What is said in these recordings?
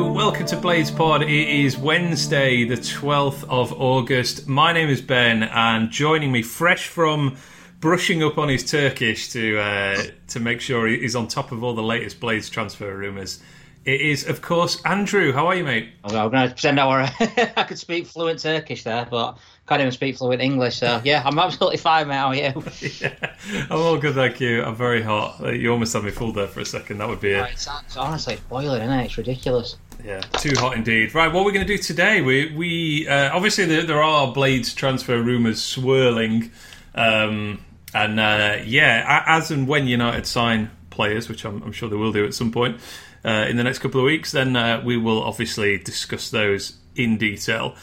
Welcome to Blades Pod. It is Wednesday, the 12th of August. My name is Ben, and joining me, fresh from brushing up on his Turkish to uh, to make sure he's on top of all the latest Blades transfer rumours, it is, of course, Andrew. How are you, mate? I'm going to pretend I, I could speak fluent Turkish there, but can't even speak fluent English. So yeah, I'm absolutely fine, mate. How are you? yeah, I'm all good, thank you. I'm very hot. You almost had me fooled there for a second. That would be it. It's, it's honestly boiling, isn't it? It's ridiculous. Yeah, too hot indeed. Right, what we're going to do today? We we uh, obviously there, there, are Blades transfer rumours swirling, um, and uh, yeah, as and when United sign players, which I'm, I'm sure they will do at some point uh, in the next couple of weeks, then uh, we will obviously discuss those in detail.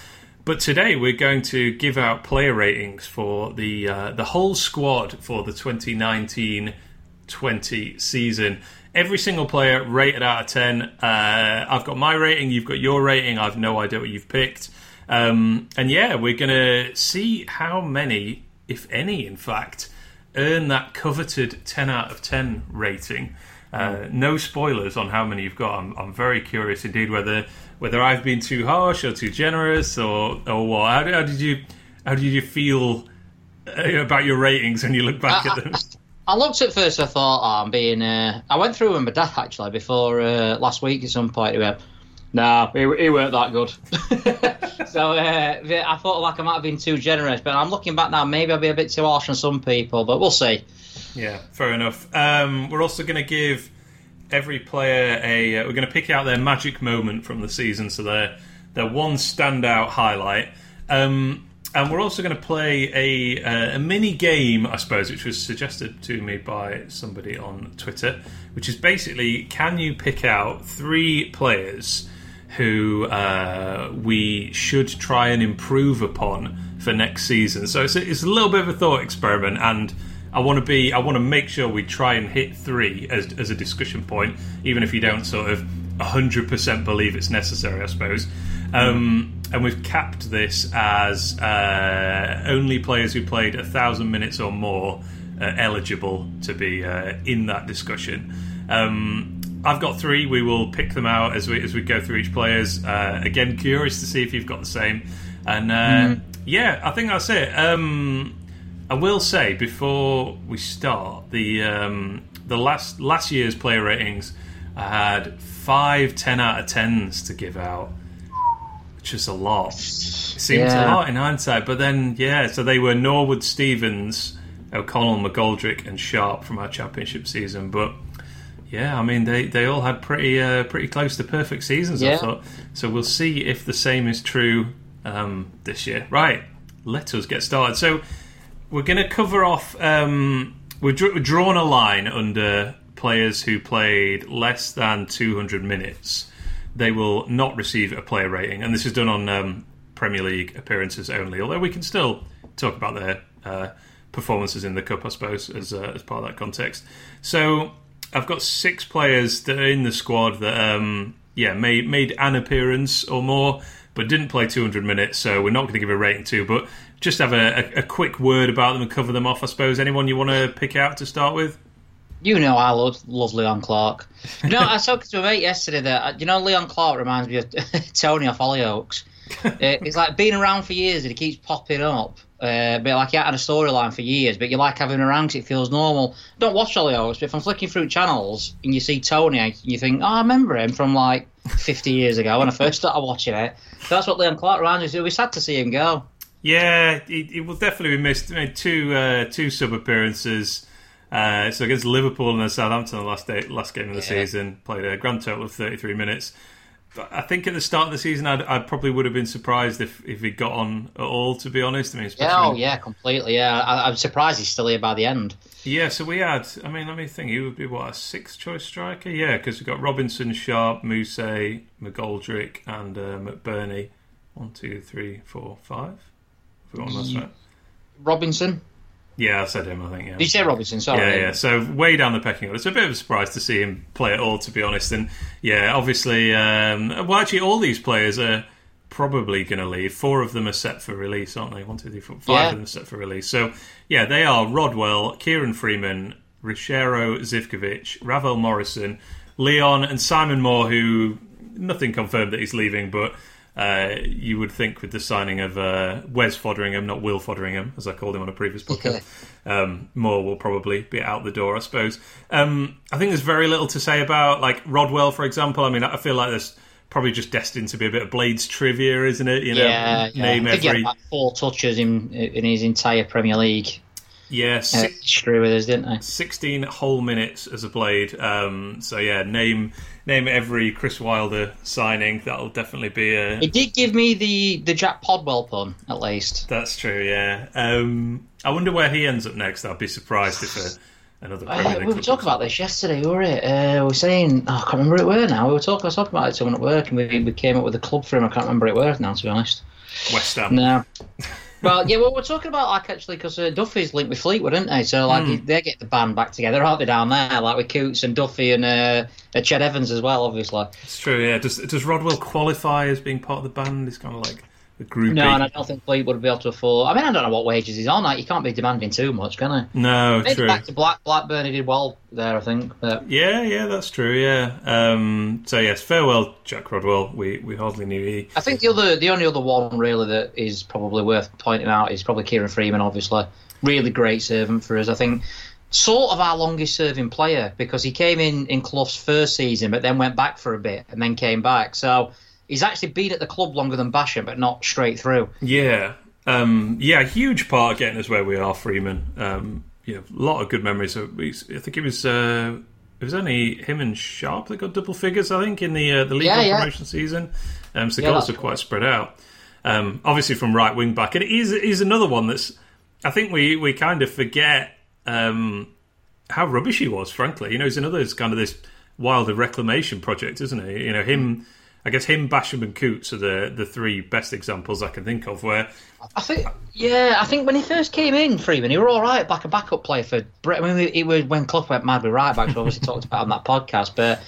But today we're going to give out player ratings for the uh, the whole squad for the 2019-20 season. Every single player rated out of 10. Uh, I've got my rating, you've got your rating. I've no idea what you've picked. Um, and yeah, we're going to see how many, if any, in fact, earn that coveted 10 out of 10 rating. Uh, no spoilers on how many you've got. I'm, I'm very curious indeed whether whether I've been too harsh or too generous or or what. How, how did you how did you feel uh, about your ratings when you look back I, at them? I, I looked at first. I thought, oh, I'm being. Uh, I went through with my dad actually before uh, last week at some point. He went, "Nah, he, he weren't that good." so uh, I thought like I might have been too generous, but I'm looking back now. Maybe I'll be a bit too harsh on some people, but we'll see. Yeah, fair enough. Um, we're also going to give every player a. Uh, we're going to pick out their magic moment from the season, so their their one standout highlight. Um, and we're also going to play a, uh, a mini game, I suppose, which was suggested to me by somebody on Twitter, which is basically can you pick out three players who uh, we should try and improve upon for next season? So it's a, it's a little bit of a thought experiment, and I want to be. I want to make sure we try and hit three as as a discussion point, even if you don't sort of hundred percent believe it's necessary. I suppose. Um, and we've capped this as uh, only players who played a thousand minutes or more are eligible to be uh, in that discussion. Um, I've got three. We will pick them out as we as we go through each players. Uh, again, curious to see if you've got the same. And mm. yeah, I think that's it. Um, I will say before we start the um, the last last year's player ratings, I had five 10 out of tens to give out, which is a lot. It seems yeah. a lot in hindsight, but then yeah, so they were Norwood, Stevens, O'Connell, McGoldrick, and Sharp from our championship season, but. Yeah, I mean they, they all had pretty uh, pretty close to perfect seasons. Yeah. I thought so. We'll see if the same is true um, this year. Right, let us get started. So we're going to cover off. Um, we're, dr- drawn a line under players who played less than 200 minutes. They will not receive a player rating, and this is done on um, Premier League appearances only. Although we can still talk about their uh, performances in the cup, I suppose, as uh, as part of that context. So I've got six players that are in the squad that, um, yeah, made made an appearance or more, but didn't play 200 minutes. So we're not going to give a rating to, but just have a, a, a, quick word about them and cover them off, I suppose. Anyone you want to pick out to start with? You know I love, love Leon Clarke. You know, I was talking to a mate yesterday that, you know, Leon Clarke reminds me of Tony off Hollyoaks. uh, he's like being around for years and he keeps popping up. Uh, but like he had a storyline for years, but you like having him around because it feels normal. Don't watch Hollyoaks, but if I'm flicking through channels and you see Tony, you think, oh, I remember him from like 50 years ago when I first started watching it. So that's what Leon Clarke reminds me of. It was sad to see him go. Yeah, he it, will definitely be missed. Made two uh, two sub appearances. Uh, so against Liverpool and then Southampton, the last day, last game of the yeah. season, played a grand total of thirty three minutes. But I think at the start of the season, I'd, i probably would have been surprised if, if he got on at all. To be honest, I mean, yeah, oh yeah, completely. Yeah, I, am surprised he's still here by the end. Yeah, so we had. I mean, let me think. He would be what a sixth choice striker. Yeah, because we've got Robinson, Sharp, Mousset, McGoldrick, and uh, McBurnie. One, two, three, four, five. Right. Robinson. Yeah, I said him. I think. Yeah. Did you say Robinson? Sorry. Yeah, yeah. So way down the pecking order. It's a bit of a surprise to see him play at all, to be honest. And yeah, obviously, um, well, actually, all these players are probably going to leave. Four of them are set for release, aren't they? One, two, three, four, five yeah. of them are set for release. So yeah, they are Rodwell, Kieran Freeman, Richairo Zivkovic, Ravel Morrison, Leon, and Simon Moore, who nothing confirmed that he's leaving, but uh, you would think with the signing of uh, Wes Foderingham, not Will Foderingham, as I called him on a previous podcast, um, Moore will probably be out the door, I suppose. Um, I think there's very little to say about like Rodwell, for example. I mean, I feel like there's probably just destined to be a bit of Blades trivia, isn't it? You know, yeah, yeah. name every four touches in in his entire Premier League. Yeah, six, uh, with us, didn't they? Sixteen whole minutes as a Blade. Um, so yeah, name name every Chris Wilder signing. That'll definitely be a. It did give me the the Jack Podwell pun, at least. That's true. Yeah. Um, I wonder where he ends up next. I'd be surprised if a, another. Uh, we were talking about this yesterday, were it? Uh, we were saying, oh, I can't remember it were now. We were talking, I was talking about it someone at work, and we, we came up with a club for him. I can't remember it were now, to be honest. West Ham. No. well, yeah, well, we're talking about like actually because uh, Duffy's linked with Fleetwood, aren't they? So like mm. they get the band back together, aren't they? Down there, like with Coutts and Duffy and uh, Ched Evans as well, obviously. It's true. Yeah. Does Does Rodwell qualify as being part of the band? It's kind of like group. No, and I don't think Fleetwood be able to afford. I mean, I don't know what wages he's on. Like, you can't be demanding too much, can he? No, Maybe true. Back to Black Blackburn, he did well there, I think. But... Yeah, yeah, that's true. Yeah. Um, so yes, farewell, Jack Rodwell. We we hardly knew he. I think the other, the only other one really that is probably worth pointing out is probably Kieran Freeman. Obviously, really great servant for us. I think sort of our longest serving player because he came in in Clough's first season, but then went back for a bit and then came back. So he's actually been at the club longer than Basham, but not straight through. Yeah, um, yeah, huge part of getting us where we are, Freeman. Um, yeah, a lot of good memories. I think it was uh, it was only him and Sharp that got double figures. I think in the uh, the league yeah, yeah. promotion season. Um, so the yeah, goals are quite cool. spread out. Um, obviously from right wing back, and he's he's another one that's. I think we we kind of forget um, how rubbish he was. Frankly, you know, he's another kind of this Wilder reclamation project, isn't he? You know, him. I guess him, Basham, and Coutts are the the three best examples I can think of. Where I think, yeah, I think when he first came in, Freeman, he were all right, back a backup player for. I mean, it was when Clough went mad with right backs. We obviously talked about on that podcast, but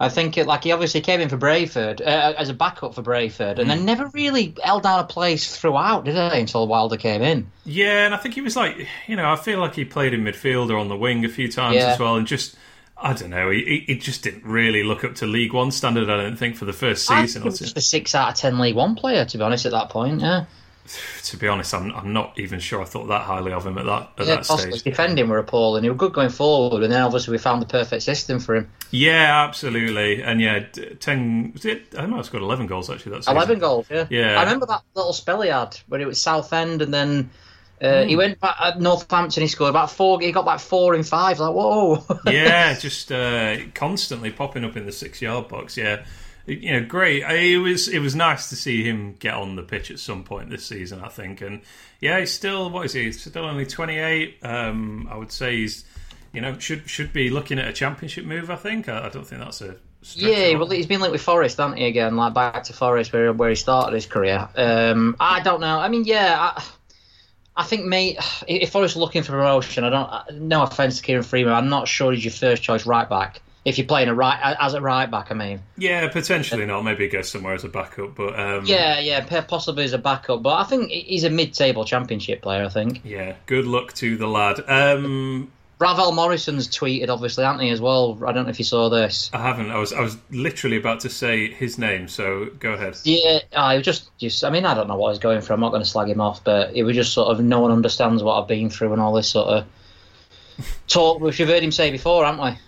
I think it, like he obviously came in for Brayford uh, as a backup for Brayford, and mm. then never really held down a place throughout, did he? Until Wilder came in. Yeah, and I think he was like, you know, I feel like he played in midfield or on the wing a few times yeah. as well, and just I don't know. He, he just didn't really look up to League One standard. I don't think for the first season. I think a six out of ten League One player, to be honest. At that point, yeah. To be honest, I'm, I'm not even sure I thought that highly of him at that at yeah, that stage. Defending were appalling. He was good going forward, and then obviously we found the perfect system for him. Yeah, absolutely. And yeah, ten. Was it? I know it's got eleven goals actually. That's eleven goals. Yeah. Yeah. I remember that little spell he had where it was Southend, and then uh, He hmm. went back at Northampton. He scored about four. He got like four in five. Like whoa! yeah, just uh, constantly popping up in the six-yard box. Yeah, you know, great. It was it was nice to see him get on the pitch at some point this season. I think, and yeah, he's still what is he? He's still only twenty-eight. Um, I would say he's you know should should be looking at a championship move. I think. I, I don't think that's a yeah, well, he's been linked with Forest, hasn't he? Again, like back to Forest, where where he started his career. Um, I don't know. I mean, yeah, I, I think, mate, if I was looking for promotion, I don't. No offense to Kieran Freeman, I'm not sure he's your first choice right back. If you're playing a right as a right back, I mean. Yeah, potentially not. Maybe he goes somewhere as a backup, but um... yeah, yeah, possibly as a backup. But I think he's a mid-table championship player. I think. Yeah, good luck to the lad. Um, Ravel Morrison's tweeted, obviously, Anthony as well. I don't know if you saw this. I haven't. I was I was literally about to say his name, so go ahead. Yeah, I just just. I mean, I don't know what he's going for. I'm not going to slag him off, but it was just sort of no one understands what I've been through and all this sort of talk, which you've heard him say before, haven't we?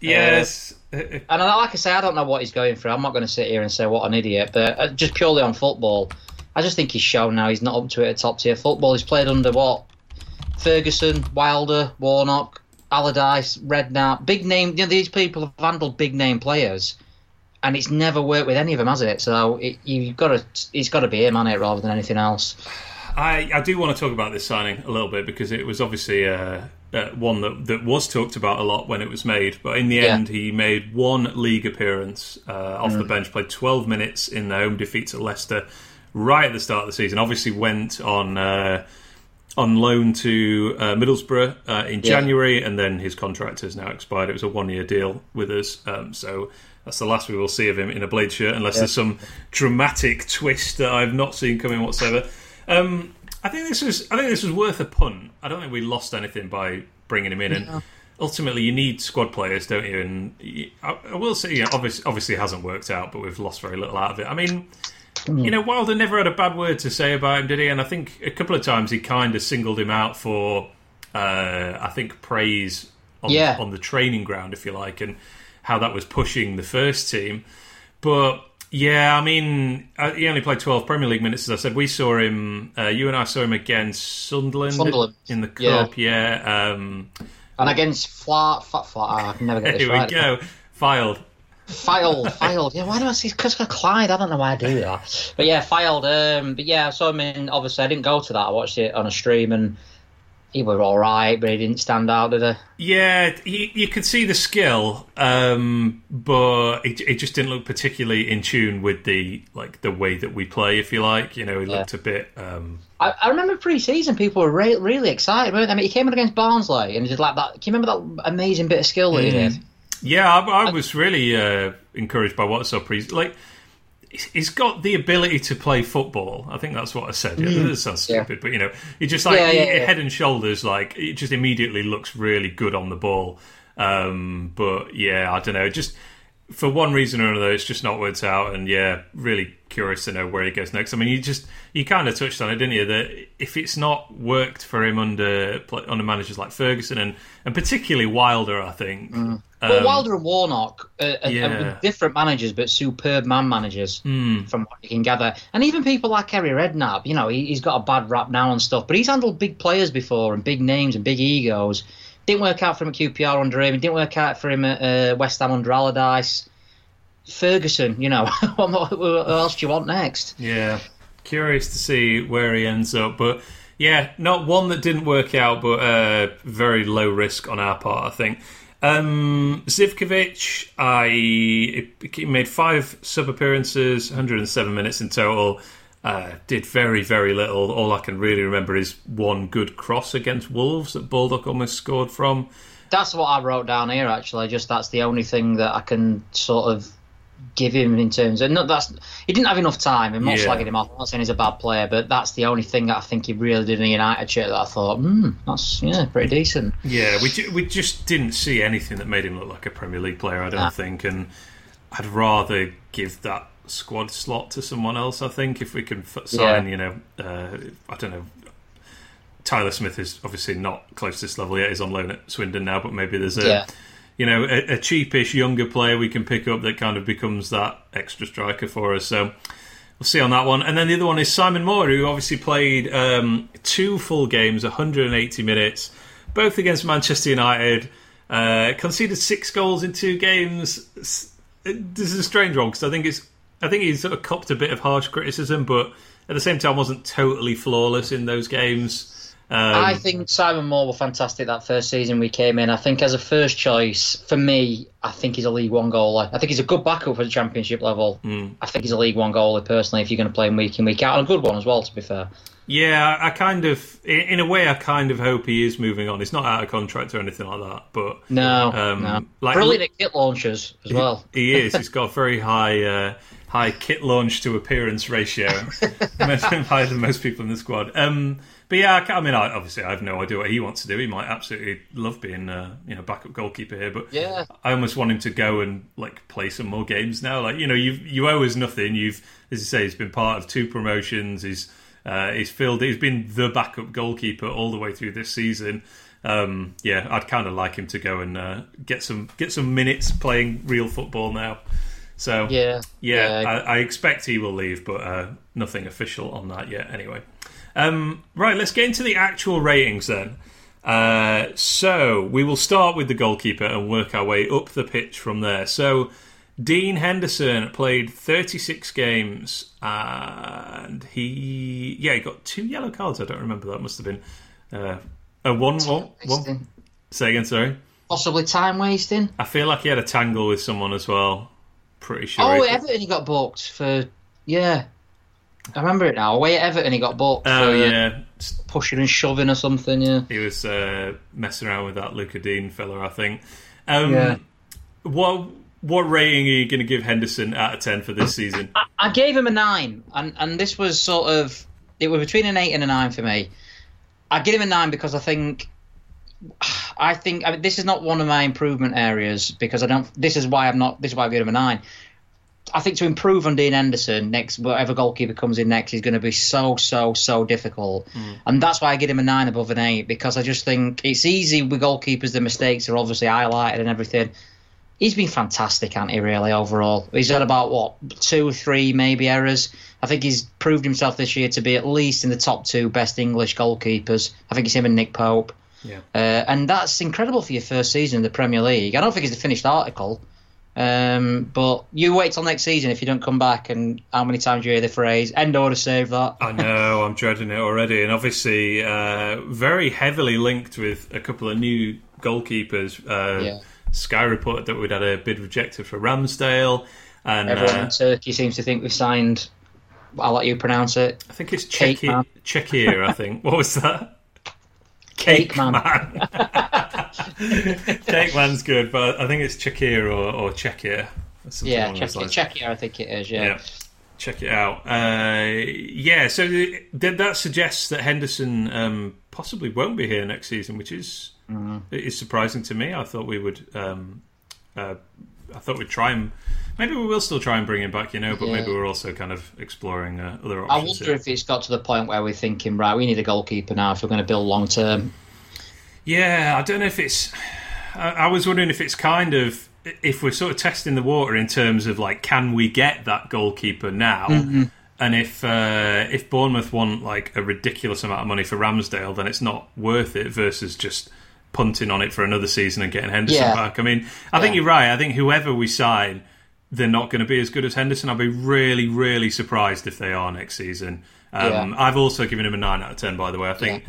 Yes. Uh, and like I say, I don't know what he's going for. I'm not going to sit here and say what an idiot, but uh, just purely on football, I just think he's shown now he's not up to it at top tier football. He's played under what Ferguson, Wilder, Warnock, Allardyce, Redknapp, big name. You know, these people have handled big name players, and it's never worked with any of them, has it? So it, you've got to, it's got to be him on it rather than anything else. I, I do want to talk about this signing a little bit because it was obviously uh, uh, one that, that was talked about a lot when it was made. But in the yeah. end, he made one league appearance uh, off mm. the bench, played 12 minutes in the home defeat at Leicester right at the start of the season. Obviously, went on uh, on loan to uh, Middlesbrough uh, in January, yeah. and then his contract has now expired. It was a one year deal with us, um, so that's the last we will see of him in a Blade shirt, unless yeah. there's some dramatic twist that I've not seen coming whatsoever. Um, I think this was I think this was worth a punt. I don't think we lost anything by bringing him in, and ultimately you need squad players, don't you? And I, I will say, yeah, obviously, obviously it hasn't worked out, but we've lost very little out of it. I mean. You know, Wilder never had a bad word to say about him, did he? And I think a couple of times he kind of singled him out for, uh, I think, praise on, yeah. on the training ground, if you like, and how that was pushing the first team. But yeah, I mean, uh, he only played 12 Premier League minutes, as I said. We saw him, uh, you and I saw him against Sunderland, Sunderland. in the Cup, yeah. yeah. Um, and against Flat, Flat, Flat, oh, I can never get this Here right. we go. Fylde. Fylde, Fylde. Yeah, why do I see Chris Clyde? I don't know why I do that. But yeah, Fylde. Um, but yeah, so I mean, obviously, I didn't go to that. I watched it on a stream and he were all right, but he didn't stand out, did he? Yeah, you, you could see the skill, um, but it, it, just didn't look particularly in tune with the like the way that we play. If you like, you know, he yeah. looked a bit. Um... I, I, remember pre-season people were re- really excited. Weren't they? I mean, he came in against Barnsley and he did like that. Can you remember that amazing bit of skill that mm. he did? Yeah, I, I was really uh, encouraged by what I saw pre. Like he's got the ability to play football. I think that's what I said. Mm. It sounds stupid, yeah. but you know, he just like yeah, yeah, head and shoulders, like it just immediately looks really good on the ball. Um, but yeah, I don't know. Just for one reason or another, it's just not worked out. And yeah, really curious to know where he goes next. I mean, you just you kind of touched on it, didn't you? That if it's not worked for him under under managers like Ferguson and and particularly Wilder, I think. Mm. Um, Wilder and Warnock are, are, yeah. are, different managers, but superb man managers, mm. from what you can gather. And even people like Harry Redknapp, you know, he, has got a bad rap now and stuff, but he's handled big players before and big names and big egos. Didn't work out for him at QPR under him. Didn't work out for him at uh, West Ham under Allardyce. Ferguson, you know, what else do you want next? Yeah, curious to see where he ends up, but yeah, not one that didn't work out, but uh, very low risk on our part, I think. Um, Zivkovic, I made five sub appearances, 107 minutes in total. Uh, did very, very little. All I can really remember is one good cross against Wolves that Baldock almost scored from. That's what I wrote down here. Actually, just that's the only thing that I can sort of give him in terms of no, that's he didn't have enough time. I'm not yeah. slagging him off. I'm not saying he's a bad player, but that's the only thing that I think he really did in a United shirt that I thought, hmm, that's yeah, pretty decent. Yeah, we ju- we just didn't see anything that made him look like a Premier League player. I don't nah. think, and I'd rather give that squad slot to someone else. I think if we can f- sign, yeah. you know, uh, I don't know. Tyler Smith is obviously not close to this level yet. He's on loan at Swindon now, but maybe there's a yeah you know, a, a, cheapish younger player we can pick up that kind of becomes that extra striker for us. So we'll see on that one. And then the other one is Simon Moore, who obviously played um, two full games, 180 minutes, both against Manchester United. Uh, conceded six goals in two games. This is a strange one because I think it's I think he's sort of copped a bit of harsh criticism, but at the same time wasn't totally flawless in those games. Um, I think Simon Moore was fantastic that first season we came in. I think as a first choice for me, I think he's a League One goalie. I think he's a good backup for the Championship level. Mm. I think he's a League One goalie personally. If you're going to play him week in week out, and a good one as well. To be fair. Yeah, I kind of, in a way, I kind of hope he is moving on. He's not out of contract or anything like that, but no, um, no. Like, brilliant at kit launches as well. He, he is. He's got very high, uh, high kit launch to appearance ratio, higher than most people in the squad. Um, but yeah, I, I mean, I, obviously, I have no idea what he wants to do. He might absolutely love being, uh, you know, backup goalkeeper here. But yeah, I almost want him to go and like play some more games now. Like you know, you you owe us nothing. You've, as you say, he's been part of two promotions. He's uh, he's filled. He's been the backup goalkeeper all the way through this season. Um, yeah, I'd kind of like him to go and uh, get some get some minutes playing real football now. So yeah, yeah, yeah. I, I, expect he will leave, but uh, nothing official on that yet. Anyway. Um, right, let's get into the actual ratings then. Uh, so we will start with the goalkeeper and work our way up the pitch from there. So Dean Henderson played 36 games and he, yeah, he got two yellow cards. I don't remember that. Must have been uh, a one, one, one. Say again, sorry. Possibly time wasting. I feel like he had a tangle with someone as well. Pretty sure. Oh, Everton he got booked for yeah. I remember it now. Away at Everton, he got booked. Oh yeah, pushing and shoving or something. Yeah, he was uh, messing around with that Luca Dean fella, I think. Um, yeah. What what rating are you going to give Henderson out of ten for this season? I, I, gave him a nine, and and this was sort of it was between an eight and a nine for me. I give him a nine because I think I think I mean, this is not one of my improvement areas because I don't. This is why I'm not. This is why I give him a nine. I think to improve on Dean Henderson next, whatever goalkeeper comes in next is going to be so so so difficult, mm. and that's why I give him a nine above an eight because I just think it's easy with goalkeepers. The mistakes are obviously highlighted and everything. He's been fantastic, hasn't he? Really, overall, he's had about what two, three, maybe errors. I think he's proved himself this year to be at least in the top two best English goalkeepers. I think it's him and Nick Pope. Yeah. Uh, and that's incredible for your first season in the Premier League. I don't think it's a finished article. Um, but you wait till next season if you don't come back, and how many times you hear the phrase "end order save that." I know, I'm dreading it already, and obviously uh, very heavily linked with a couple of new goalkeepers. Uh, yeah. Sky reported that we'd had a bid rejected for Ramsdale, and everyone uh, in Turkey seems to think we've signed. I'll let you pronounce it. I think it's Czechia. Czechia, I think. What was that? Cake, Cake Man. man. Cake Man's good, but I think it's Czechia or, or Czechia. Yeah, Czechia, Czechia, I think it is, yeah. yeah. Check it out. Uh, yeah, so th- that suggests that Henderson um, possibly won't be here next season, which is mm. is surprising to me. I thought we would. Um, uh, I thought we'd try and maybe we will still try and bring him back, you know. But yeah. maybe we're also kind of exploring uh, other options. I wonder here. if it's got to the point where we're thinking, right, we need a goalkeeper now if we're going to build long term. Yeah, I don't know if it's. I, I was wondering if it's kind of if we're sort of testing the water in terms of like, can we get that goalkeeper now? Mm-hmm. And if uh, if Bournemouth want like a ridiculous amount of money for Ramsdale, then it's not worth it versus just punting on it for another season and getting Henderson yeah. back. I mean, I yeah. think you're right. I think whoever we sign, they're not going to be as good as Henderson. I'll be really, really surprised if they are next season. Um, yeah. I've also given him a nine out of ten. By the way, I think.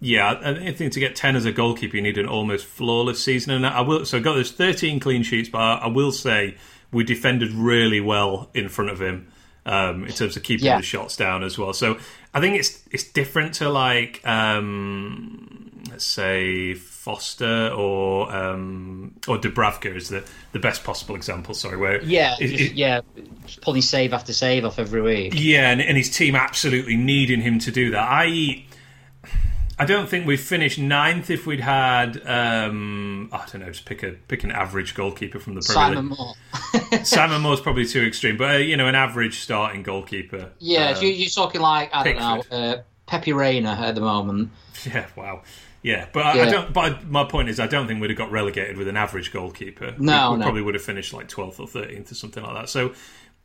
Yeah, I think to get ten as a goalkeeper, you need an almost flawless season. And I will. So I got those thirteen clean sheets, but I will say we defended really well in front of him um, in terms of keeping yeah. the shots down as well. So I think it's it's different to like um, let's say Foster or um, or Dubravka is the, the best possible example. Sorry, where yeah, it, it, yeah, pulling save after save off every week. Yeah, and, and his team absolutely needing him to do that. I I don't think we'd finished ninth if we'd had um, I don't know, just pick a pick an average goalkeeper from the Premier Simon Moore. Simon Moore's probably too extreme, but uh, you know, an average starting goalkeeper. Yeah, uh, you, are talking like I Pickford. don't know, uh, Pepe Reina at the moment. Yeah, wow. Yeah, but I, yeah. I don't. But my point is, I don't think we'd have got relegated with an average goalkeeper. No, we, we no. probably would have finished like twelfth or thirteenth or something like that. So,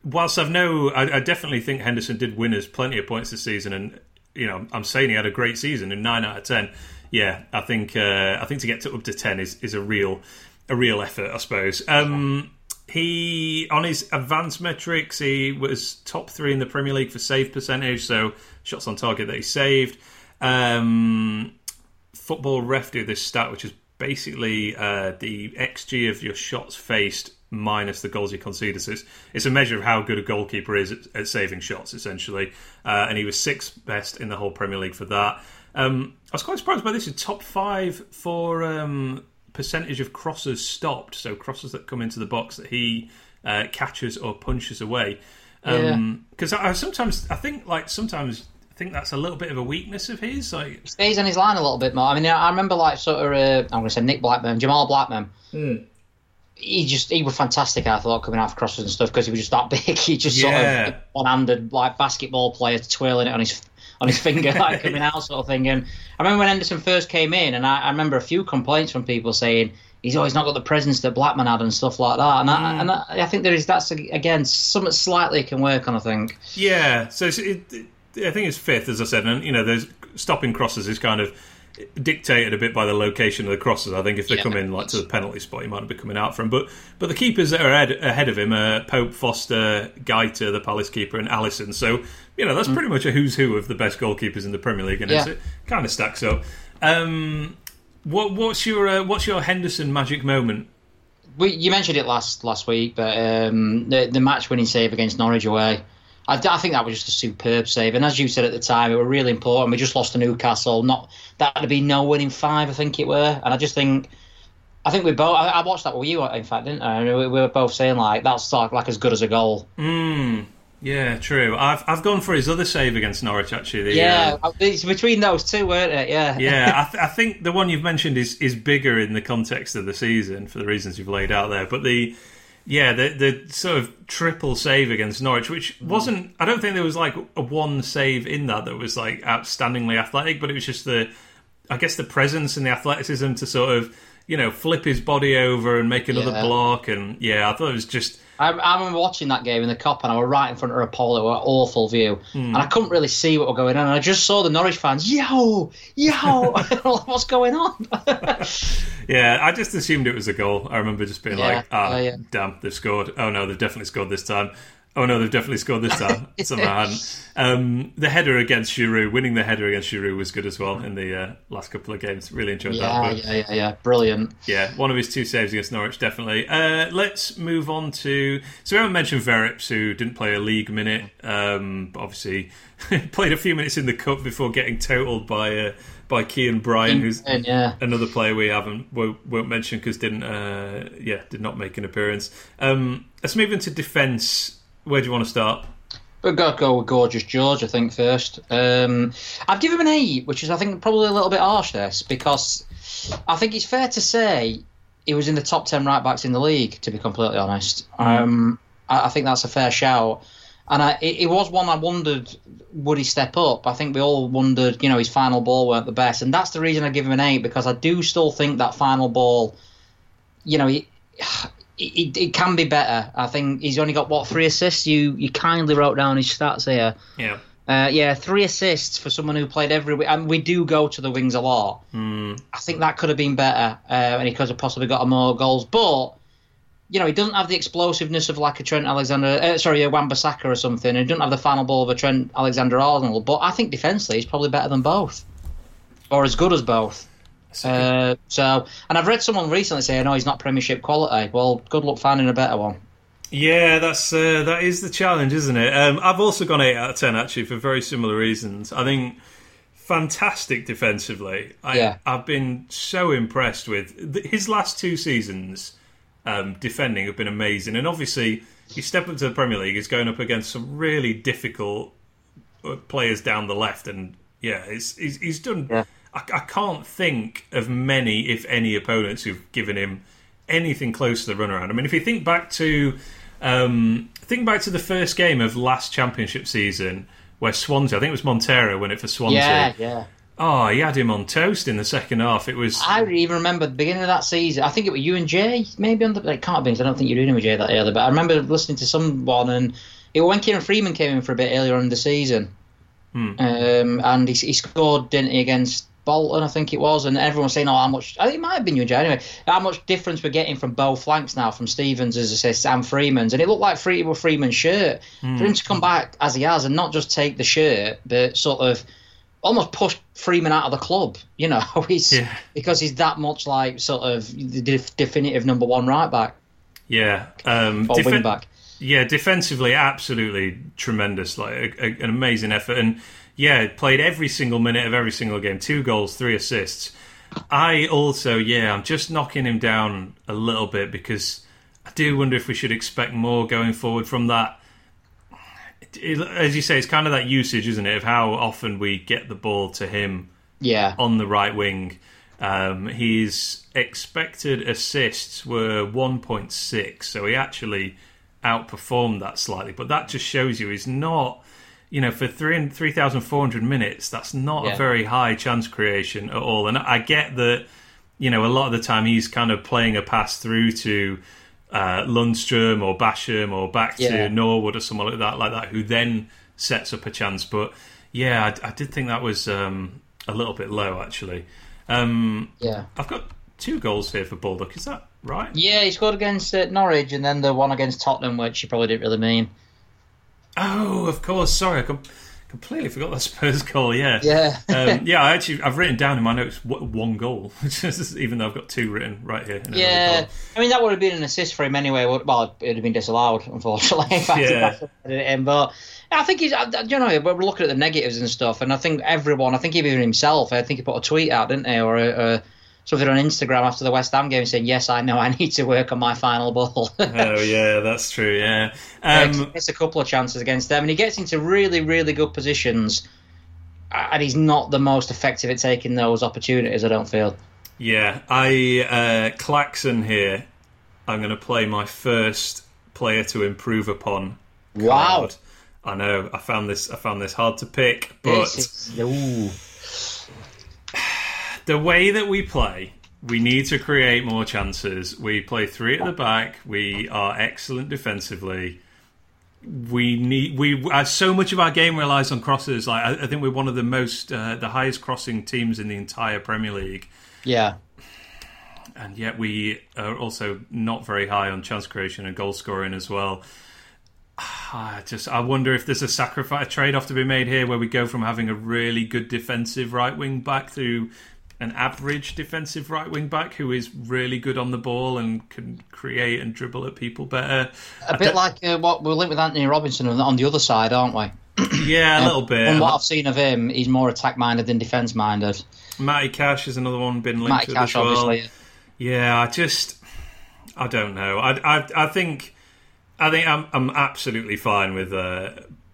whilst I've no, I, I, definitely think Henderson did win us plenty of points this season, and you know, I'm saying he had a great season in nine out of ten. Yeah, I think uh, I think to get to up to ten is, is a real a real effort, I suppose. Um, he on his advanced metrics, he was top three in the Premier League for save percentage, so shots on target that he saved. Um, football ref do this stat, which is basically uh, the xG of your shots faced minus the goals he conceded. So it's, it's a measure of how good a goalkeeper is at, at saving shots, essentially. Uh, and he was sixth best in the whole Premier League for that. Um, I was quite surprised by this. He's top five for um, percentage of crosses stopped, so crosses that come into the box that he uh, catches or punches away. Because um, yeah. I, I sometimes I think like sometimes I think that's a little bit of a weakness of his. Like he stays on his line a little bit more. I mean, I remember like sort of uh, I'm going to say Nick Blackman, Jamal Blackman. Mm he just he was fantastic. I thought coming out crosses and stuff because he was just that big. He just yeah. sort of one-handed like basketball player twirling it on his on his finger like coming out sort of thing. And I remember when Henderson first came in, and I, I remember a few complaints from people saying he's always not got the presence that Blackman had and stuff like that. And, mm. I, and I, I, think there is that's again something slightly can work on. I think. Yeah. So it, it, I think it's fifth, as I said, and you know, there's stopping crosses is kind of dictated a bit by the location of the crosses. I think if they yeah, come in like to the penalty spot, he might be coming out from. But but the keepers that are ahead, ahead of him are Pope, Foster, Guaita, the Palace keeper, and Alisson. So you know that's mm. pretty much a who's who of the best goalkeepers in the Premier League, and yeah. it kind of stacks up. Um, what what's your uh, what's your Henderson magic moment? We, you mentioned it last last week, but um, the the match winning save against Norwich away. I, I, think that was just a superb save. And as you said at the time, it were really important. We just lost to Newcastle. Not that would be no winning five, I think it were. And I just think, I think we both. I, I watched that with you, in fact, didn't I? We, we were both saying like that's like, like as good as a goal. Mm, Yeah, true. I've I've gone for his other save against Norwich actually. The, yeah, uh, it's between those two, weren't it? Yeah. yeah, I, th- I think the one you've mentioned is is bigger in the context of the season for the reasons you've laid out there. But the yeah, the the sort of triple save against Norwich, which mm. wasn't. I don't think there was like a one save in that that was like outstandingly athletic, but it was just the, I guess the presence and the athleticism to sort of you know flip his body over and make another Yeah. block, and yeah, I thought it was just I, I remember watching that game in the Kop, and I was right in front of Apollo. An awful view, Hmm. and I couldn't really see what was going on. And I just saw the Norwich fans, yo, yo, what's going on? Yeah, I just assumed it was a goal. I remember just being Yeah, like, ah, yeah, yeah. damn, they've scored. Oh no, they've definitely scored this time. Oh no, they've definitely scored this time. Somehow hadn't. Um, the header against Giroud, winning the header against Giroud was good as well in the uh, last couple of games. Really enjoyed that. yeah, But yeah, yeah, yeah, brilliant. yeah, one of his two saves against Norwich, definitely. Uh, let's move on to. So we haven't mentioned Verrips, who didn't play a league minute. Um, but obviously, played a few minutes in the cup before getting totaled by uh, by Kean Bryan, who's yeah, another player we haven't won't, won't mention because didn't uh, yeah did not make an appearance. Um, let's move into defence. Where do you want to start? We've got to go with Gorgeous George, I think, first. Um, I'd give him an 8, which is, I think, probably a little bit harsh, this, because I think it's fair to say he was in the top 10 right backs in the league, to be completely honest. Um, I, I think that's a fair shout. And I, it, it was one I wondered, would he step up? I think we all wondered, you know, his final ball weren't the best. And that's the reason I give him an 8, because I do still think that final ball, you know, he, it, it can be better. I think he's only got what three assists. You you kindly wrote down his stats here. Yeah, Uh, yeah, three assists for someone who played every week. And we do go to the wings a lot. Hmm. I think that could have been better, uh, and he could have possibly got more goals. But you know, he doesn't have the explosiveness of like a Trent Alexander, uh, sorry, a Wan-Bissaka or something. He doesn't have the final ball of a Trent Alexander-Arnold. But I think defensively, he's probably better than both, or as good as both. That's a good- Uh, so, and I've read someone recently say, "No, he's not Premiership quality." Well, good luck finding a better one. yeah, that's uh, that is the challenge, isn't it? Um, I've also gone eight out of ten actually for very similar reasons. I think fantastic defensively. I, Yeah. I've been so impressed with th- his last two seasons. Um, defending have been amazing, and obviously, you step up to the Premier League, he's going up against some really difficult uh, players down the left, and yeah, it's, he's, he's done. Yeah. I, I can't think of many, if any, opponents who've given him anything close to the runaround. I mean, if you think back to um, think back to the first game of last Championship season, where Swansea, I think it was Montero, won it for Swansea. Yeah, yeah. Oh, he had him on toast in the second half. It was I even remember the beginning of that season. I think it was you and Jay, maybe on the. It can't have been. I don't think you were doing with Jay that early. But I remember listening to someone, and it was when Kieran Freeman came in for a bit earlier on in the season, Hmm. um, and he, he scored, didn't he, against Bolton, I think it was, and everyone was saying, "Oh, how much?" I think it might have been you and Jay anyway. How much difference we're getting from both flanks now, from Stevens as assists and Freeman's, and it looked like Free with Freeman's shirt for him to come back as he has and not just take the shirt, but sort of almost push Freeman out of the club. You know, he's Yeah. because he's that much like sort of the def- definitive number one right back yeah, um, or defen- wing back. Yeah, defensively, absolutely tremendous. Like a, a, an amazing effort, and yeah, played every single minute of every single game. Two goals, three assists. I also, yeah, I'm just knocking him down a little bit because I do wonder if we should expect more going forward from that. It- as you say, it's kind of that usage, isn't it, of how often we get the ball to him Yeah, on the right wing. Um, his expected assists were 1.6, so he actually outperformed that slightly. But that just shows you he's not, you know, for three and 3,400 minutes, that's not Yeah. a very high chance creation at all. And I get that, you know, a lot of the time he's kind of playing a pass through to uh, Lundstram or Basham or back Yeah. to Norwood or someone like that, like that, who then sets up a chance. But yeah, I, I did think that was um, a little bit low actually. Um, yeah, I've got two goals here for Baldock. Is that right? yeah. He scored against uh, Norwich and then the one against Tottenham, which he probably didn't really mean. Oh, of course. Sorry, I com- completely forgot that Spurs goal. Yeah, Yeah. um, yeah. I actually I've written down in my notes one goal, even though I've got two written right here. Yeah. I mean that would have been an assist for him anyway. Well, it'd have been disallowed, unfortunately. Yeah. put. But I think he's, you know, we're looking at the negatives and stuff, and I think everyone, I think even himself, I think he put a tweet out, didn't he, or a, a, something on Instagram after the West Ham game saying, "Yes, I know I need to work on my final ball." oh yeah, that's true. Yeah, um, gets a couple of chances against them, and he gets into really, really good positions, and he's not the most effective at taking those opportunities. I don't feel. Yeah, I uh, Claxon here. I'm going to play my first player to improve upon. Wow. Card. I know. I found this. I found this hard to pick, but the way that we play, we need to create more chances. We play three at the back. We are excellent defensively. We need we so much of our game relies on crosses. Like I, I think we're one of the most uh, the highest crossing teams in the entire Premier League. Yeah, and yet we are also not very high on chance creation and goal scoring as well. I just I wonder if there's a sacrifice a trade off to be made here where we go from having a really good defensive right wing back to an average defensive right wing back who is really good on the ball and can create and dribble at people better. A bit like uh, what we're linked with Antonee Robinson on the other side, aren't we? yeah, a little bit. From what I've seen of him, he's more attack minded than defence minded. Matty Cash is another one been linked Matty with Cash, as well. Obviously. Yeah, I just I don't know. I I, I think I think I'm I'm absolutely fine with uh,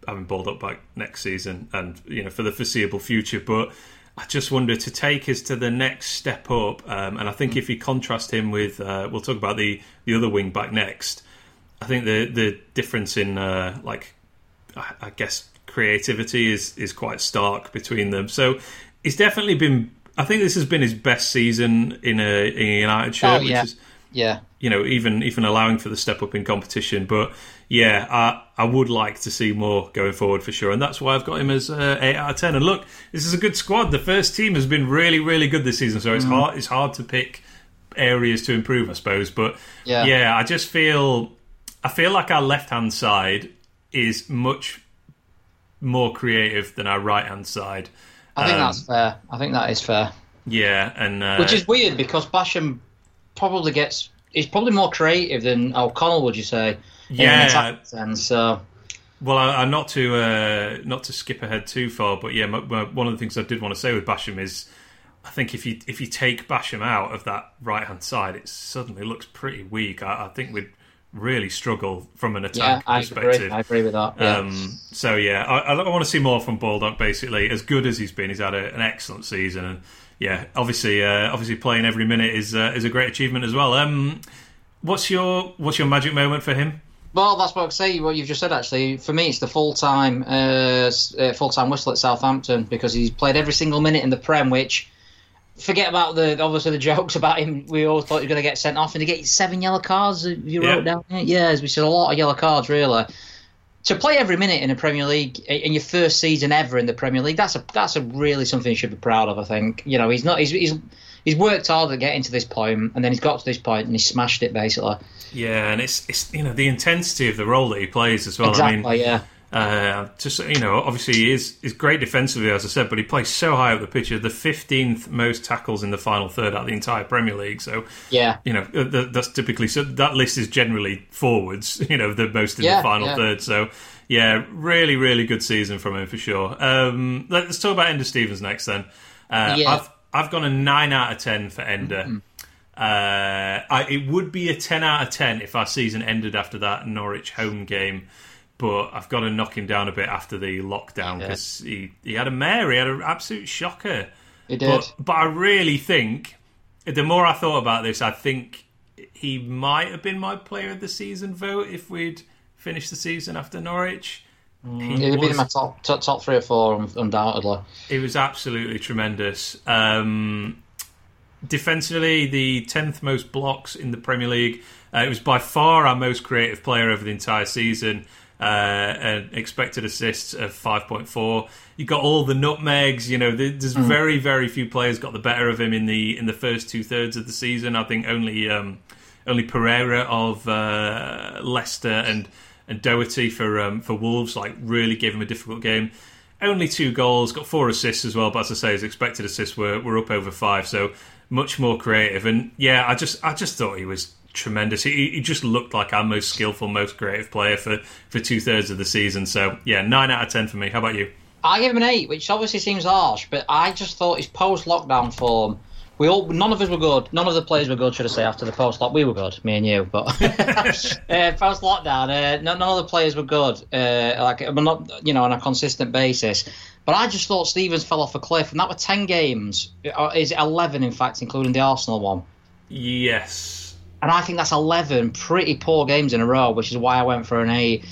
having up back next season and you know for the foreseeable future, but I just wonder to take us to the next step up. Um, and I think if you contrast him with, uh, we'll talk about the, the other wing back next. I think the the difference in uh, like, I, I guess creativity is is quite stark between them. So he's definitely been. I think this has been his best season in a, in United shirt, oh, yeah. which is yeah, you know, even even allowing for the step up in competition. But yeah, I I would like to see more going forward for sure, and that's why I've got him as uh, eight out of ten. And look, this is a good squad. The first team has been really really good this season, so it's mm. hard it's hard to pick areas to improve, I suppose. But yeah, yeah I just feel I feel like our left hand side is much more creative than our right hand side. I think um, that's fair. I think that is fair. Yeah, and uh, which is weird because Basham probably gets he's probably more creative than O'Connell. Would you say? Yeah. And so. Well, I, am not to uh, not to skip ahead too far, but yeah, my, my, one of the things I did want to say with Basham is, I think if you if you take Basham out of that right hand side, it suddenly looks pretty weak. I, I, think we'd really struggle from an attack yeah, I perspective. Agree. I agree with that. Yeah. Um, so yeah, I, I, want to see more from Baldock. Basically, as good as he's been, he's had a, an excellent season, and yeah, obviously, uh, obviously playing every minute is uh, is a great achievement as well. Um, what's your what's your magic moment for him? Well, that's what I say. What you've just said, actually, for me, it's the full time uh, uh full time whistle at Southampton because he's played every single minute in the Prem. Which forget about the obviously the jokes about him. We all thought he was going to get sent off, and to get seven yellow cards. You wrote yeah. down, yeah, as we said, a lot of yellow cards, really to play every minute in a Premier League in your first season ever in the Premier League, that's a that's a really something you should be proud of. I think you know he's not he's he's, he's worked hard to get into this point, and then he's got to this point and he smashed it basically. Yeah, and it's it's you know the intensity of the role that he plays as well. Exactly, I mean, yeah. Uh, just you know, obviously he is is great defensively, as I said, but he plays so high up the pitch. The fifteenth most tackles in the final third out of the entire Premier League. So yeah, you know uh, that's typically so that list is generally forwards. You know, the most in yeah, the final yeah. third. So yeah, really, really good season from him for sure. Um, let's talk about Enda Stevens next then. Uh, yeah. I've I've gone a nine out of ten for Enda. Mm-hmm. Uh, I, it would be a ten out of ten if our season ended after that Norwich home game but I've got to knock him down a bit after the lockdown because he, he had a mare, he had an absolute shocker. He did. But, but I really think, the more I thought about this, I think he might have been my player of the season vote if we'd finished the season after Norwich. Mm, he would be in my top, top, top three or four, undoubtedly. It was absolutely tremendous. Um, defensively, the tenth most blocks in the Premier League. Uh, it was by far our most creative player over the entire season uh, and expected assists of 5.4. You got all the nutmegs. You know, there's mm. very very few players got the better of him in the in the first two thirds of the season. I think only um, only Pereira of uh, Leicester and and Doherty for um, for Wolves like really gave him a difficult game. Only two goals, got four assists as well. But as I say, his expected assists were, were up over five, so much more creative. And yeah, I just I just thought he was tremendous. He, he, just looked like our most skillful, most creative player for, for two thirds of the season. So yeah, nine out of ten for me. How about you? I give him an eight, which obviously seems harsh, but I just thought his post lockdown form we all none of us were good. None of the players were good, should I say? After the post lock, we were good, me and you. But uh, post lockdown, uh, none of the players were good. Uh, like, but not you know on a consistent basis. But I just thought Stevens fell off a cliff, and that were ten games. Uh, is it eleven, in fact, including the Arsenal one? Yes. And I think that's eleven pretty poor games in a row, which is why I went for an A.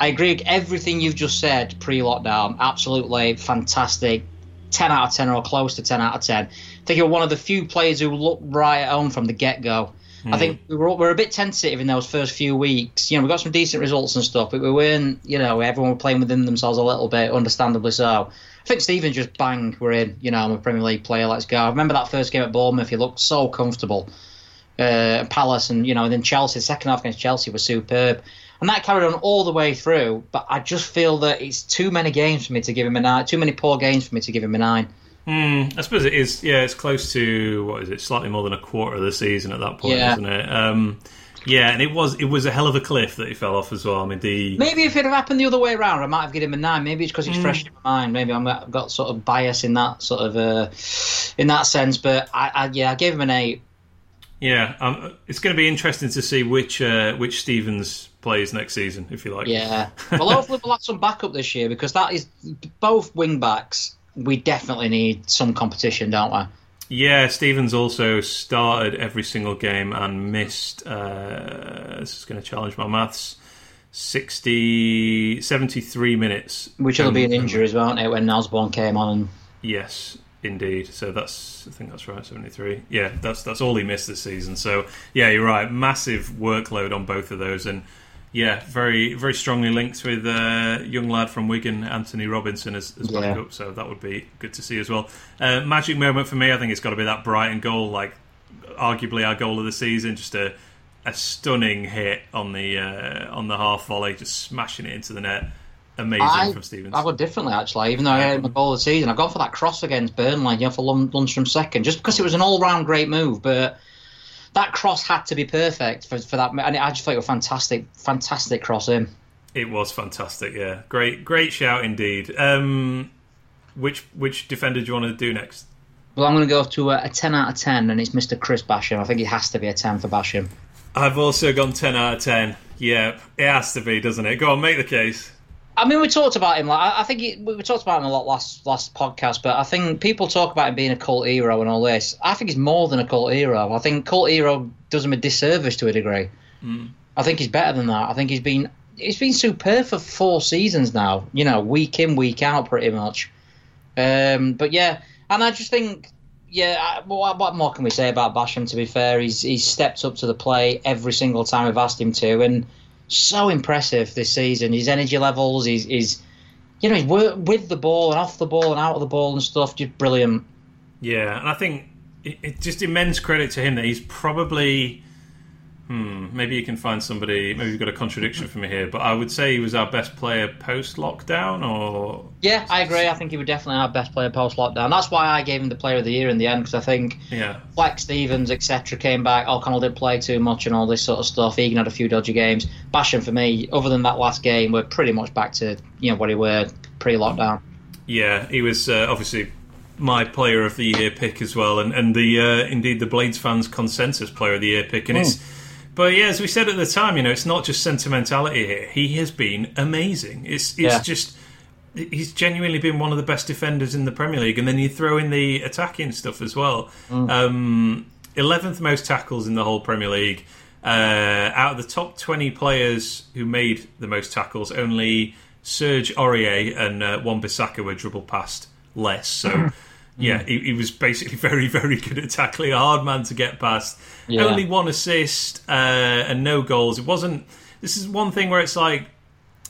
I agree with everything you've just said pre-lockdown. Absolutely fantastic. 10 out of 10 or close to 10 out of 10. I think you're one of the few players who looked right at home from the get go. Mm. I think we were, we were a bit tentative in those first few weeks. You know, we got some decent results and stuff, but we weren't, you know, everyone were playing within themselves a little bit, understandably so. I think Stephen just bang, we're in, you know, I'm a Premier League player, let's go. I remember that first game at Bournemouth, he looked so comfortable. Uh, Palace and, you know, and then Chelsea, second half against Chelsea was superb. And that carried on all the way through, but I just feel that it's too many games for me to give him a nine, too many poor games for me to give him a nine. Mm, I suppose it is. Yeah, it's close to what is it? Slightly more than a quarter of the season at that point, yeah. isn't it? Um, yeah, and it was it was a hell of a cliff that he fell off as well. I mean, the maybe if it had happened the other way around, I might have given him a nine. Maybe it's because he's mm. fresh in my mind. Maybe i have got sort of bias in that sort of uh, in that sense. But I, I, yeah, I gave him an eight. Yeah, um, it's going to be interesting to see which uh, which Stevens plays next season, if you like. Yeah, well, hopefully we'll have some backup this year because that is both wing backs we definitely need some competition, don't we? Yeah, Stevens also started every single game and missed. Uh, this is going to challenge my maths. 60, 73 minutes. Which will be an injury as well, won't it, when Osborn came on? Yes, indeed. So that's I think that's right, seventy three. Yeah, that's that's all he missed this season. So yeah, you're right. Massive workload on both of those, and yeah, very very strongly linked with uh, young lad from Wigan, Antonee Robinson, as, as yeah. backup. So that would be good to see as well. Uh, magic moment for me, I think it's got to be that Brighton goal, like arguably our goal of the season. Just a a stunning hit on the uh, on the half volley, just smashing it into the net. Amazing I, from Stevens. I would differently actually, even though I had my goal of the season. I've gone for that cross against Burnley, you know, for Lundstram second, just because it was an all round great move, but that cross had to be perfect for, for that. And I just thought it was fantastic, fantastic cross in. It was fantastic, yeah. Great, great shout indeed. Um, which which defender do you want to do next? Well, I'm going to go to a, a 10 out of 10, and it's Mr. Chris Basham. I think it has to be a 10 for Basham. I've also gone 10 out of 10. Yeah, it has to be, doesn't it? Go on, make the case. I mean, we talked about him. Like, I think we talked about him a lot last last podcast. But I think people talk about him being a cult hero and all this. I think he's more than a cult hero. I think cult hero does him a disservice to a degree. Mm. I think he's better than that. I think he's been he's been superb for four seasons now. You know, week in week out, pretty much. Um, but yeah, and I just think, yeah, what, what more can we say about Basham? To be fair, he's he's stepped up to the plate every single time we've asked him to, and so impressive this season. His energy levels, he's, he's you know, he's with the ball and off the ball and out of the ball and stuff, just brilliant. Yeah, and I think it, it just immense credit to him that he's probably Hmm, maybe you can find somebody. Maybe you've got a contradiction for me here, but I would say he was our best player post lockdown. Or yeah, I agree. I think he would definitely our best player post lockdown. That's why I gave him the player of the year in the end because I think yeah, Fleck Stevens etc. came back. O'Connell didn't play too much and all this sort of stuff. Egan had a few dodgy games. Basham for me, other than that last game, we're pretty much back to you know what he were pre lockdown. Yeah, he was uh, obviously my player of the year pick as well, and and the uh, indeed the Blades fans consensus player of the year pick, and mm. it's but yeah, as we said at the time, you know, it's not just sentimentality here. He has been amazing. It's it's yeah. just he's genuinely been one of the best defenders in the Premier League, and then you throw in the attacking stuff as well. Mm. Um, 11th most tackles in the whole Premier League. Uh, out of the top 20 players who made the most tackles, only Serge Aurier and uh, Wan Bissaka were dribble past less. So yeah, he, he, was basically very, very good at tackling a hard man to get past. Yeah. Only one assist uh, and no goals. It wasn't. This is one thing where it's like.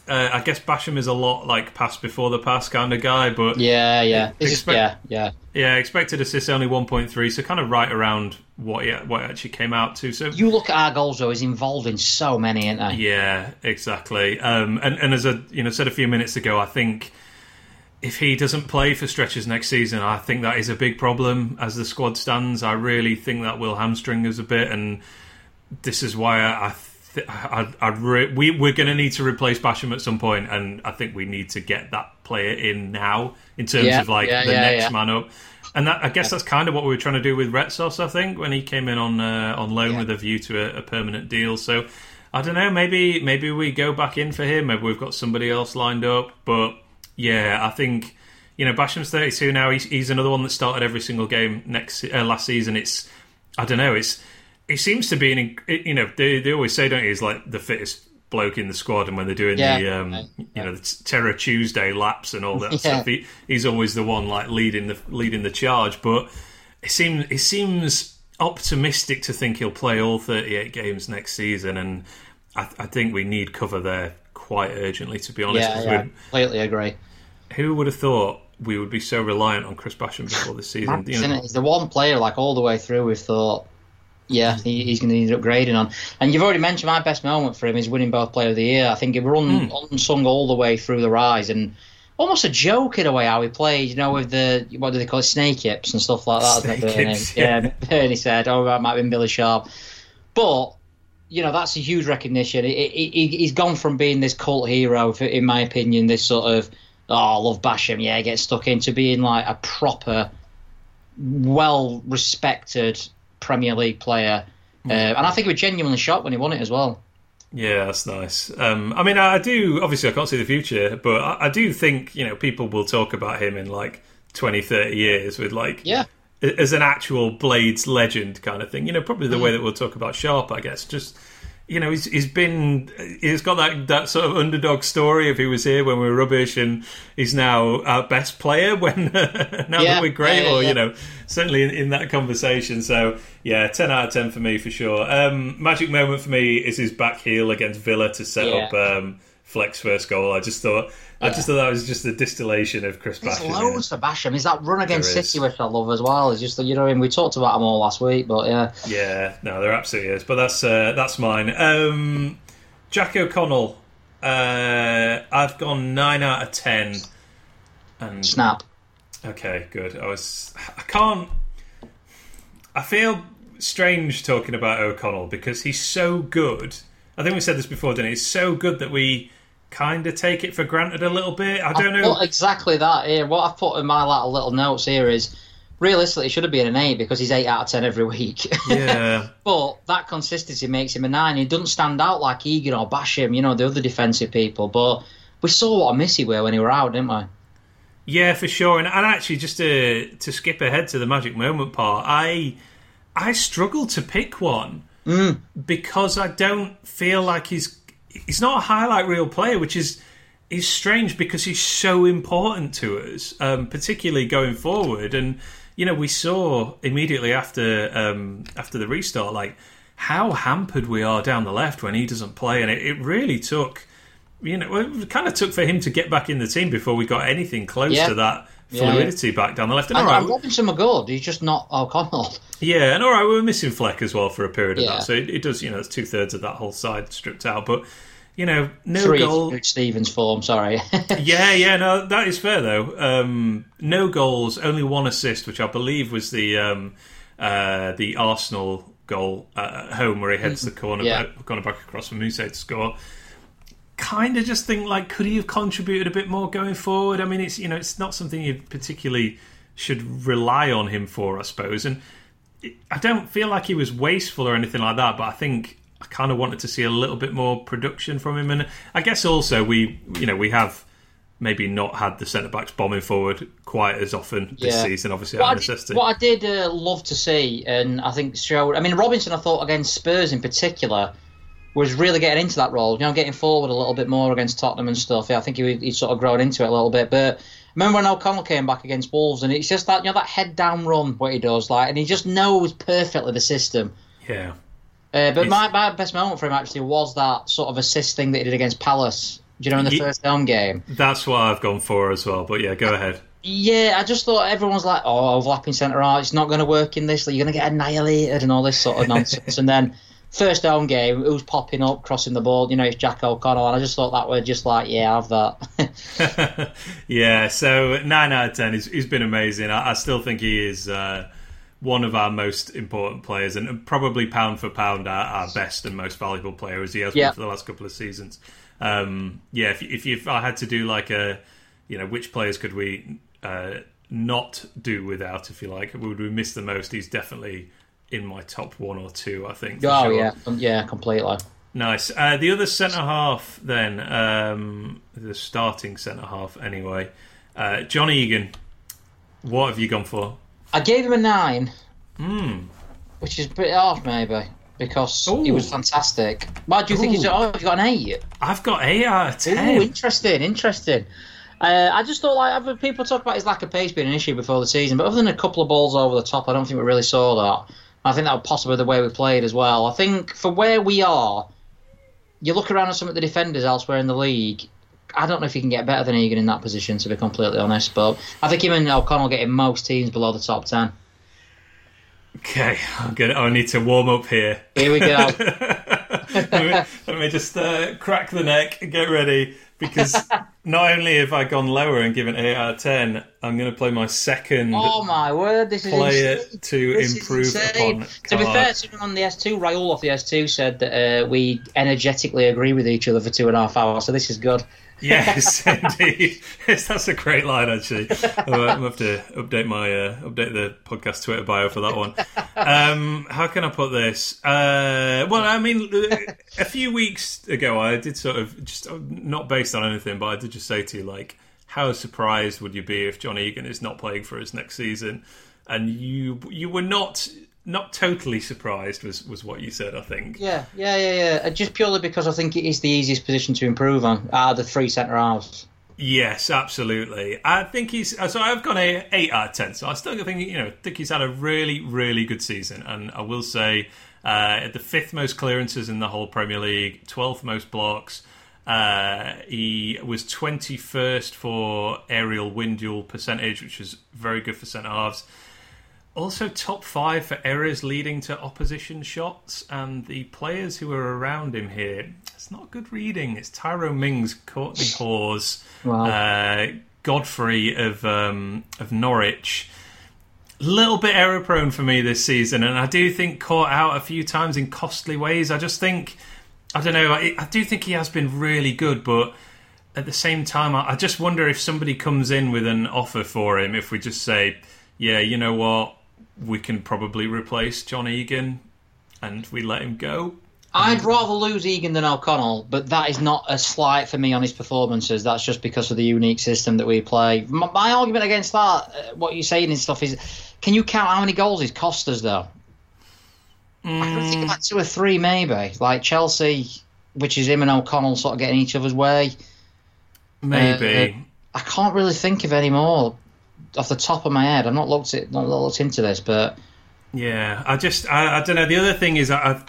Uh, I guess Basham is a lot like pass before the pass kind of guy, but yeah, yeah, expect, yeah, yeah, yeah. Expected assists only one point three, so kind of right around what he, what it actually came out to. So you look at our goals though; he's involved in so many, aren't he? Yeah, exactly. Um, and and as I you know said a few minutes ago, I think if he doesn't play for stretches next season, I think that is a big problem as the squad stands. I really think that will hamstring us a bit, and this is why I, th- I, I re- we we're going to need to replace Basham at some point, and I think we need to get that player in now in terms yeah, of like yeah, the yeah, next man up. and that, I guess that's kind of what we were trying to do with Retsos. I think when he came in on uh, on loan with a view to a, a permanent deal. So I don't know. Maybe maybe we go back in for him. Maybe we've got somebody else lined up. But yeah, I think you know Basham's thirty two now. He's, he's another one that started every single game next uh, last season. It's I don't know. It's it seems to be an you know they they always say don't you he's like the fittest bloke in the squad and when they're doing Yeah. the um, you know the Terror Tuesday laps and all that Yeah. stuff he, he's always the one like leading the leading the charge but it seems it seems optimistic to think he'll play all 38 games next season and I, I think we need cover there quite urgently to be honest Yeah, yeah, we'd- completely agree. Who would have thought we would be so reliant on Chris Basham before this season You know. He's the one player, like all the way through, we've thought, yeah, he, he's going to need upgrading on. And you've already mentioned my best moment for him is winning both Player of the Year. I think he run hmm. unsung all the way through the rise and almost a joke in a way how he played. You know, with the what do they call it, snake hips and stuff like that. isn't it, Snake Bernie? hips, yeah. yeah. Bernie said, "Oh, that might have been Billy Sharp," but. You know that's a huge recognition. He, he, he's gone from being this cult hero, in my opinion, this sort of oh, I love Basham, yeah, get stuck into being like a proper well respected Premier League player. Uh, and I think he was genuinely shocked when he won it as well. Yeah, that's nice. Um, I mean, I do. Obviously, I can't see the future, but I, I do think you know people will talk about him in like 20, 30 years with like Yeah. as an actual Blades legend kind of thing. You know, probably the Mm. way that we'll talk about Sharp, I guess. Just you know, he's he's been he's got that that sort of underdog story of he was here when we were rubbish, and he's now our best player when now Yeah, that we're great, yeah, or yeah. you know, certainly in, in that conversation. So yeah, ten out of ten for me for sure. Um, magic moment for me is his back heel against Villa to set up um, Fleck's first goal. I just thought. I just thought that was just a distillation of Chris There's Basham. loads for Basham. Is that run against There is. City, which I love as well. It's just, you know, I mean, we talked about them all last week, but yeah. Yeah, no, there absolutely is. But that's uh, that's mine. Um, Jack O'Connell. Uh, I've gone nine out of ten. And Snap. okay, good. I was. I can't. I feel strange talking about O'Connell because he's so good. I think we said this before, didn't it? He's so good that we kind of take it for granted a little bit. I don't know. Well, exactly that here. What I've put in my little notes here is realistically, it should have been an 8 because he's 8 out of 10 every week. Yeah, But that consistency makes him a nine. He doesn't stand out like Egan or Basham, you know, the other defensive people. But we saw what a miss he were when he were out, didn't we? Yeah, for sure. And, and actually, just to to skip ahead to the magic moment part, I I struggle to pick one mm. because I don't feel like he's he's not a highlight reel player, which is is strange because he's so important to us, um, particularly going forward. And you know, we saw immediately after um, after the restart, like how hampered we are down the left when he doesn't play, and it, it really took you know, it kind of took for him to get back in the team before we got anything close Yeah. to that Yeah, fluidity fluidity back down the left. And And, all right, and Robinson good. He's just not O'Connell. yeah, and all right, we were missing Fleck as well for a period of Yeah. that, so it, it does, you know, it's two thirds of that whole side stripped out. But you know, no Three goal. for Stevens form. Sorry. Yeah, yeah, no, that is fair though. Um, no goals, only one assist, which I believe was the um, uh, the Arsenal goal uh, at home where he heads the corner Yeah. back, corner back across from Mousset to score. Kind of just think like, could he have contributed a bit more going forward? I mean, it's you know, it's not something you particularly should rely on him for, I suppose. And I don't feel like he was wasteful or anything like that, but I think I kind of wanted to see a little bit more production from him. And I guess also we, you know, we have maybe not had the centre backs bombing forward quite as often this Yeah. season. Obviously, What I did, what I did uh, love to see, and I think showed. I mean, Robinson, I thought against Spurs in particular, was really getting into that role. You know, getting forward a little bit more against Tottenham and stuff. Yeah, I think he he's sort of grown into it a little bit. But remember when O'Connell came back against Wolves, and it's just that you know that head down run what he does, like, and he just knows perfectly the system. yeah, Uh, but my, my best moment for him actually was that sort of assist thing that he did against Palace. Do you know in the first home game? that's what I've gone for as well. But yeah, go ahead. Yeah, I just thought everyone's like, oh, overlapping centre half, it's not going to work in this. Like, you're going to get annihilated and all this sort of nonsense. and then first home game, who's popping up, crossing the ball? You know, it's Jack O'Connell, and I just thought that were just like, yeah, have that. yeah, so nine out of ten. He's, he's been amazing. I, I still think he is uh, one of our most important players, and probably pound for pound our, our best and most valuable player as he has Yeah. been for the last couple of seasons. Um, yeah, if, if, if I had to do like a, you know, which players could we uh, not do without, if you like? Would we miss the most? He's definitely in my top one or two, I think. Oh sure. yeah, yeah, completely. Nice. Uh, the other centre half, then, um, the starting centre half, anyway. Uh, John Egan, what have you gone for? I gave him a nine, Hmm. which is a bit off maybe because he was fantastic. Why do you think he's? Ooh. Oh, you got an eight. I've got eight out of Ooh, interesting, interesting. Uh, I just thought like other people talk about his lack of pace being an issue before the season, but other than a couple of balls over the top, I don't think we really saw that. I think that was possibly the way we played as well. I think for where we are, you look around at some of the defenders elsewhere in the league. I don't know if he can get better than Egan in that position, to be completely honest. But I think him and O'Connell getting most teams below the top ten. Okay, I'm gonna. I need to warm up here. Here we go. let, me, let me just uh, crack the neck and get ready because not only have I gone lower and given eight out of ten, I'm going to play my second oh my word, this is player insane. to This improve upon. To be fair, someone on the S2, Raul off the S2 said that uh, we energetically agree with each other for two and a half hours, so this is good. Yes, indeed. That's a great line. Actually, I'm have to update my uh, update the podcast Twitter bio for that one. Um, how can I put this? Uh, well, I mean, a few weeks ago, I did sort of just not based on anything, but I did just say to you like, how surprised would you be if John Egan is not playing for us next season? And you you were not not totally surprised was was what you said. I think. Yeah, yeah, yeah, yeah. Uh, Just purely because I think it is the easiest position to improve on of the three centre halves. Yes, absolutely. I think he's so. I've gone a eight out of ten. So I still think you know think he's had a really really good season, and I will say uh, the fifth most clearances in the whole Premier League, twelfth most blocks. Uh, he was twenty first for aerial win duel percentage, which is very good for centre halves. Also, top five for errors leading to opposition shots, and the players who are around him here. It's not good reading. It's Tyrone Mings, Kortney Hause, Wow. uh, Godfrey of um, of Norwich. Little bit error prone for me this season, and I do think caught out a few times in costly ways. I just think, I don't know. I, I do think he has been really good, but at the same time, I, I just wonder if somebody comes in with an offer for him. If we just say, yeah, you know what, we can probably replace John Egan, and we let him go. I'd rather lose Egan than O'Connell, but that is not a slight for me on his performances. That's just because of the unique system that we play. My, my argument against that, uh, what you're saying and stuff, is can you count how many goals he's cost us, though? I can think about two or three, maybe. Like Chelsea, which is him and O'Connell sort of getting each other's way. Maybe. I can't really think of any more off the top of my head. I've not looked at, not looked into this, but Yeah, I just I, I don't know. The other thing is I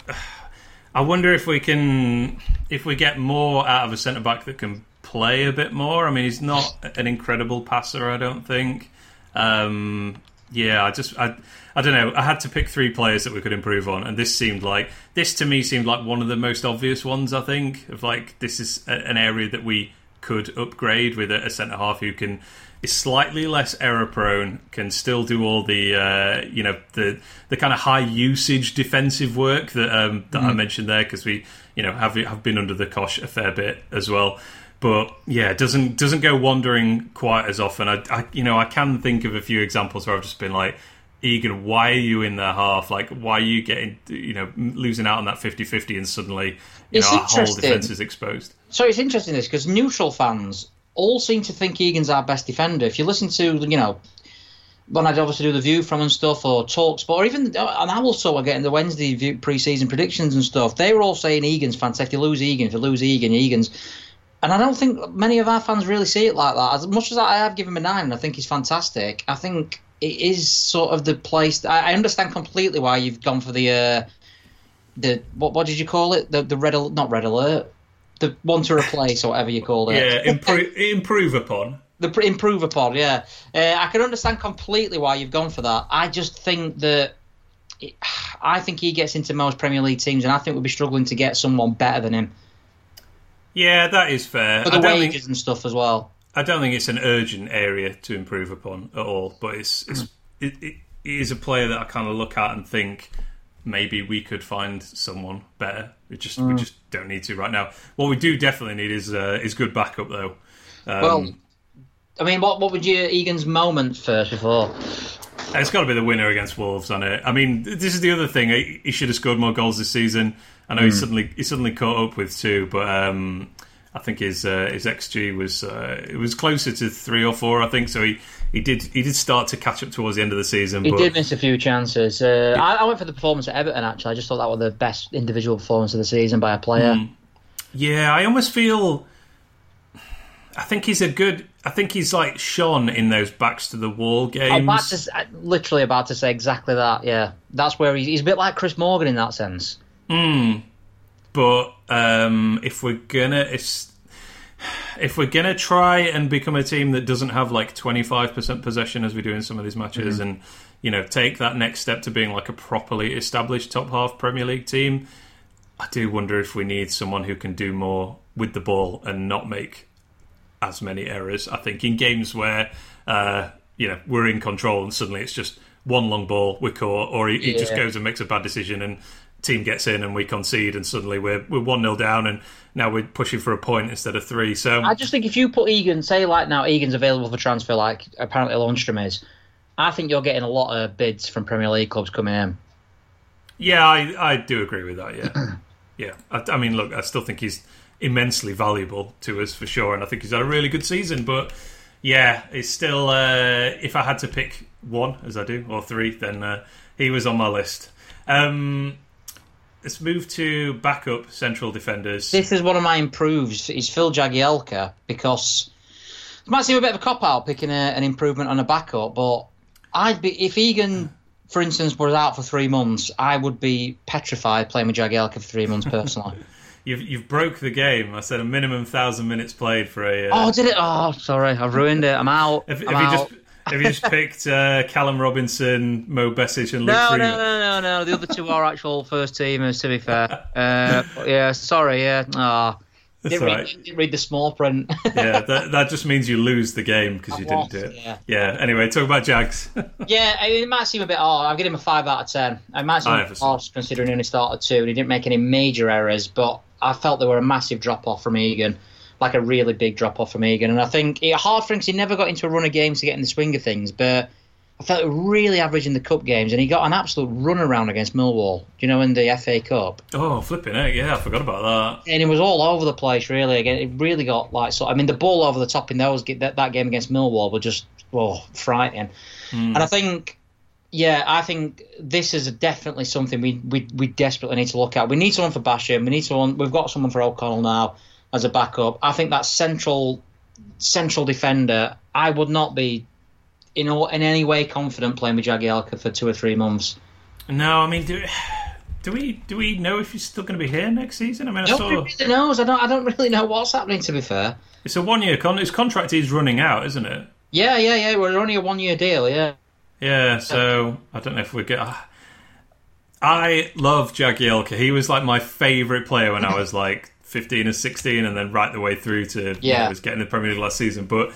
I wonder if we can if we get more out of a centre back that can play a bit more. I mean, he's not an incredible passer, I don't think. Um, yeah, I just I I don't know. I had to pick three players that we could improve on, and this seemed like this to me seemed like one of the most obvious ones. I think of like this is a, an area that we could upgrade with a, a centre half who can is slightly less error prone, can still do all the uh, you know the the kind of high usage defensive work that um, that I mentioned there because we you know have have been under the cosh a fair bit as well. But yeah, doesn't doesn't go wandering quite as often. I, I you know I can think of a few examples where I've just been like. Egan, why are you in their half? Like, why are you getting, you know, losing out on that 50-50 and suddenly, you It's know, our whole defense is exposed? So it's interesting this because neutral fans all seem to think Egan's our best defender. If you listen to you know when I'd obviously do the view from and stuff or talks, but or even and I also sort of get in the Wednesday view pre-season predictions and stuff. They were all saying Egan's fantastic. If you lose Egan, if you lose Egan, Egan's. And I don't think many of our fans really see it like that. As much as I have given him a nine, and I think he's fantastic. I think it is sort of the place. I understand completely why you've gone for the uh, the what what did you call it? The the red not red alert, the one to replace or whatever you call it. Yeah, improve improve upon. The improve upon, yeah. Uh, I can understand completely why you've gone for that. I just think that it, I think he gets into most Premier League teams, and I think we'll be struggling to get someone better than him Yeah, that is fair. for the wages think and stuff as well. I don't think it's an urgent area to improve upon at all. But it's it's it, it, it is a player that I kind of look at and think maybe we could find someone better. We just Hmm. we just don't need to right now. What we do definitely need is uh, is good backup though. Um, Well, I mean, what what would you Egan's moment first before? It's got to be the winner against Wolves on it. I mean, this is the other thing. He, he should have scored more goals this season. I know mm. he suddenly he suddenly caught up with two, but um, I think his uh, his xG was uh, it was closer to three or four. I think so. He, he did he did start to catch up towards the end of the season. He but... did miss a few chances. Uh, I, I, went for the performance at Everton. Actually, I just thought that was the best individual performance of the season by a player. Mm. Yeah, I almost feel. I think he's a good. I think he's like Sean in those backs to the wall games. I'm about to, literally about to say exactly that. Yeah, that's where he's, he's a bit like Chris Morgan in that sense. Hmm. But um, if we're gonna if if we're gonna try and become a team that doesn't have like twenty five percent possession as we do in some of these matches, mm-hmm. and you know take that next step to being like a properly established top half Premier League team, I do wonder if we need someone who can do more with the ball and not make as many errors. I think in games where uh, you know we're in control and suddenly it's just one long ball we're caught, or he, he just goes and makes a bad decision and team gets in and we concede and suddenly we're we're one 0 down and now we're pushing for a point instead of three. So I just think if you put Egan, say like now Egan's available for transfer, like apparently Lundstram is, I think you're getting a lot of bids from Premier League clubs coming in. Yeah, I I do agree with that. Yeah, yeah. I, I mean, look, I still think he's immensely valuable to us for sure, and I think he's had a really good season. But yeah, it's still uh, if I had to pick one, as I do, or three, then uh, he was on my list. Um, let's move to backup central defenders. This is one of my improves. Is Phil Jagielka because it might seem a bit of a cop out picking a, an improvement on a backup, but I'd be if Egan, for instance, was out for three months, I would be petrified playing with Jagielka for three months personally. you've you've broke the game. I said a minimum thousand minutes played for a. Uh... Oh, did it? Oh, sorry, I've ruined it. I'm out. If, I'm out. Just, have you just picked uh, Callum Robinson, Mo Besic, and Luke no, no, no, no, no. The other two are actual first teamers. To be fair, uh, yeah. Sorry, yeah. Oh, didn't, read, right. didn't read the small print. yeah, that, that just means you lose the game because you didn't do it. Yeah. yeah. Anyway, talk about Jags. yeah, it might seem a bit odd. I'll give him a five out of ten. It might seem harsh considering he only started two and he didn't make any major errors, but I felt there were a massive drop off from Egan like a really big drop off from Egan. And I think it hard for him because he never got into a run of games to get in the swing of things. But I felt really average in the cup games, and he got an absolute run around against Millwall. You know in the FA Cup? Oh, flipping it! Yeah, I forgot about that. And it was all over the place. Really, again, it really got like so. I mean, the ball over the top in those that, that game against Millwall were just oh frightening. Mm. And I think yeah, I think this is definitely something we, we we desperately need to look at. We need someone for Basham. We need someone. We've got someone for O'Connell now as a backup. I think that central central defender, I would not be in all, in any way confident playing with Jagielka for two or three months. No, I mean, do, do we do we know if he's still going to be here next season? I mean, I Nobody saw... really knows. I don't. I don't really know what's happening. To be fair, it's a one year con. His contract is running out, isn't it? Yeah, yeah, yeah. We're only a one year deal. Yeah. Yeah. So I don't know if we get. I love Jagielka. He was like my favourite player when I was like 15 and 16 and then right the way through to yeah. You know, was getting the Premier League last season. But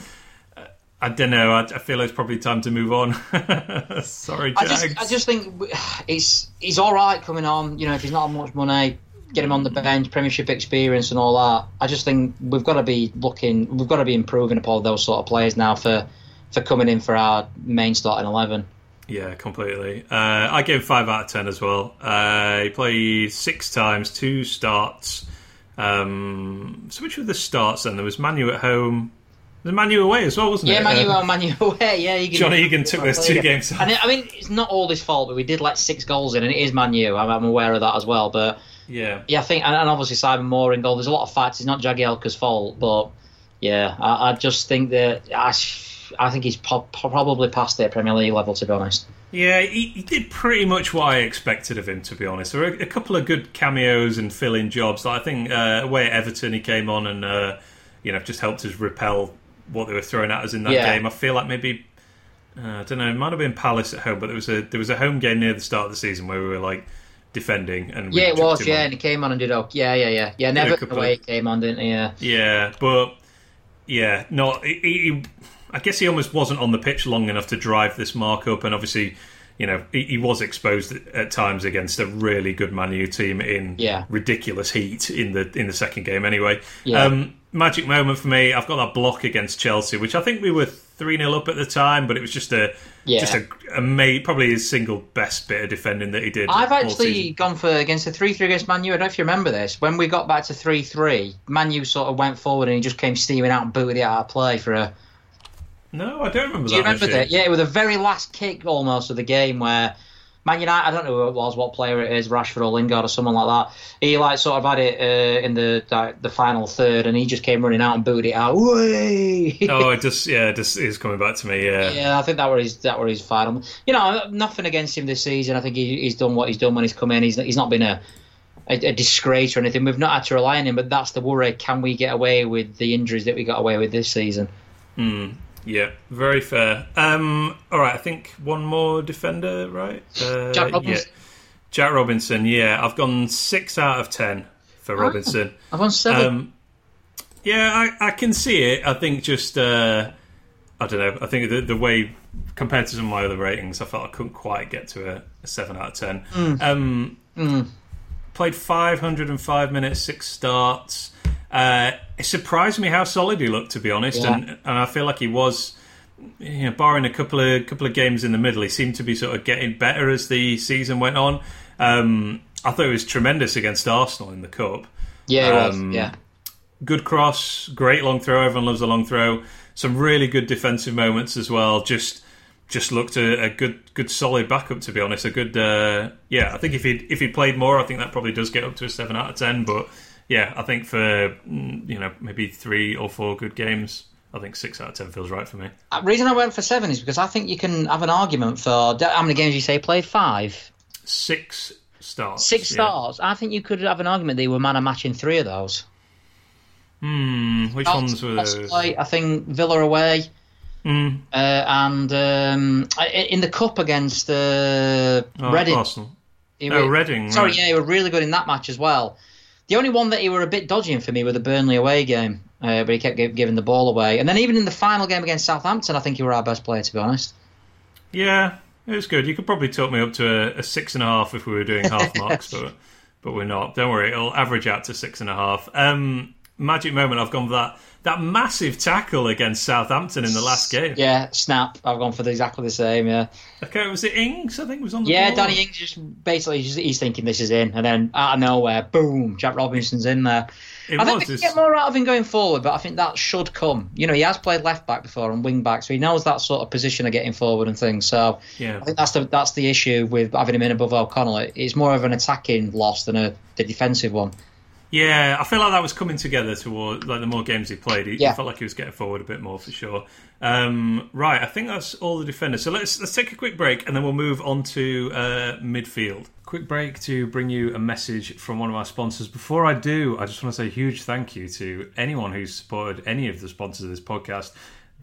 uh, I don't know. I, I, feel it's probably time to move on. Sorry, Jags. I just, I just think it's he's all right coming on. You know, if he's not on much money, get him on the bench, Premiership experience, and all that. I just think we've got to be looking. We've got to be improving upon those sort of players now for for coming in for our main starting eleven. Yeah, completely. Uh, I gave five out of ten as well. Uh, he played six times, two starts. Um, so which were the starts then? There was Manu at home. The Manu away as well, wasn't it? yeah, it? Manu um, Manu away. Yeah, Egan, John Egan took those two games. And I mean, it's not all his fault, but we did let six goals in, and it is Manu. I'm, I'm aware of that as well. But yeah, yeah, I think, and, and obviously Simon Moore in goal. There's a lot of facts. It's not Jagielka's fault, but yeah, I, I just think that I, I think he's po- probably past their Premier League level, to be honest. Yeah, he, he, did pretty much what I expected of him, to be honest. There were a, a couple of good cameos and fill-in jobs. Like I think uh, away at Everton, he came on and uh, you know just helped us repel what they were throwing at us in that yeah. game. I feel like maybe uh, I don't know. It might have been Palace at home, but there was a there was a home game near the start of the season where we were like defending and yeah, it was yeah, on. and he came on and did okay. Yeah, yeah, yeah, yeah. Never away of, came on, didn't he? Yeah, yeah, but yeah, no, he, he I guess he almost wasn't on the pitch long enough to drive this markup, and obviously, you know, he, he was exposed at times against a really good Man U team in yeah. ridiculous heat in the in the second game. Anyway, yeah. um, magic moment for me. I've got that block against Chelsea, which I think we were three 0 up at the time, but it was just a Yeah. just a, a probably his single best bit of defending that he did. I've actually gone for against the three three against Manu. I don't know if you remember this. When we got back to three three, Manu sort of went forward and he just came steaming out and booted it out of play for a. no, I don't remember that. Do you that. remember actually. that? Yeah, it was the very last kick almost of the game where Man United. I don't know who it was, what player it is, Rashford or Lingard or someone like that. He like sort of had it uh, in the like, the final third, and he just came running out and booted it out. Way. Oh, it just yeah, it just is coming back to me. Yeah, Yeah, I think that were his that were his final. You know, nothing against him this season. I think he, he's done what he's done when he's come in. He's he's not been a, a a disgrace or anything. We've not had to rely on him, but that's the worry. Can we get away with the injuries that we got away with this season? Yeah, very fair. Um, all right, I think one more defender, right? Uh, Jack Robinson? Yeah. Jack Robinson. Yeah, I've gone six out of ten for Robinson. I've won seven. Um, yeah, I, I can see it. I think just uh, I don't know. I think the, the way compared to some of my other ratings, I felt I couldn't quite get to a, a seven out of ten. Um, Played 505 minutes, six starts. Uh, it surprised me how solid he looked, to be honest, Yeah. and, and I feel like he was. You know, barring a couple of couple of games in the middle, he seemed to be sort of getting better as the season went on. Um, I thought it was tremendous against Arsenal in the cup yeah, it was. um, Yeah, good cross, great long throw. Everyone loves a long throw. Some really good defensive moments as well. Just just looked a, a good good solid backup to be honest. A good uh, yeah. I think if he if he played more, I think that probably does get up to a seven out of ten. But yeah, I think for mm, you know maybe three or four good games, I think six out of ten feels right for me. the reason I went for seven is because I think you can have an argument for how many games you say played five, Six starts. six yeah. starts. I think you could have an argument that you were man of match in three of those. Hmm. Which ones were those? like, I think Villa away. Hmm. Uh, and um, in the cup against uh, Oh, Reading. Arsenal. he Oh, were- Reading. Sorry, right. yeah, he were really good in that match as well. The only one that he were a bit dodgy in for me were the Burnley away game, uh, but he kept gi- giving the ball away. And then even in the final game against Southampton, I think he were our best player, to be honest. Yeah, it was good. You could probably talk me up to a, a six and a half if we were doing half marks, but but we're not. Don't worry, it'll average out to six and a half. Um, magic moment. I've gone for that that massive tackle against Southampton in the last game. Yeah, snap. I've gone for the, exactly the same. Yeah, Okay, was it Ings? I think was on the yeah. ball? Danny Ings just basically just, he's thinking this is in, and then out of nowhere, boom, Jack Robinson's in there. It I think we get more out of him going forward, but I think that should come. You know, he has played left back before and wing back, so he knows that sort of position of getting forward and things. So yeah. I think that's the that's the issue with having him in above O'Connell. It's more of an attacking loss than a the defensive one. Yeah, I feel like that was coming together toward like the more games he played. He, Yeah. he felt like he was getting forward a bit more for sure. Um, right, I think that's all the defenders. So let's let's take a quick break and then we'll move on to uh, midfield. Quick break to bring you a message from one of our sponsors. Before I do, I just want to say a huge thank you to anyone who's supported any of the sponsors of this podcast.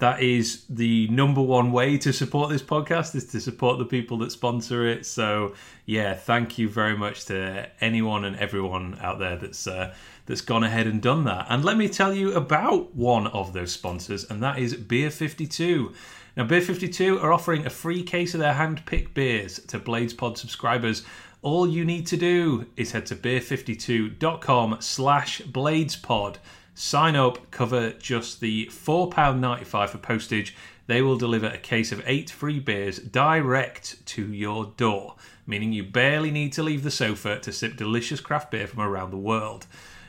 That is the number one way to support this podcast is to support the people that sponsor it. So yeah, thank you very much to anyone and everyone out there that's uh, that's gone ahead and done that. And let me tell you about one of those sponsors, and that is Beer Fifty Two. Now, Beer 52 are offering a free case of their hand picked beers to Blades Pod subscribers. All you need to do is head to beer52.com slash bladespod. Sign up, cover just the £4.95 for postage. They will deliver a case of eight free beers direct to your door, meaning you barely need to leave the sofa to sip delicious craft beer from around the world.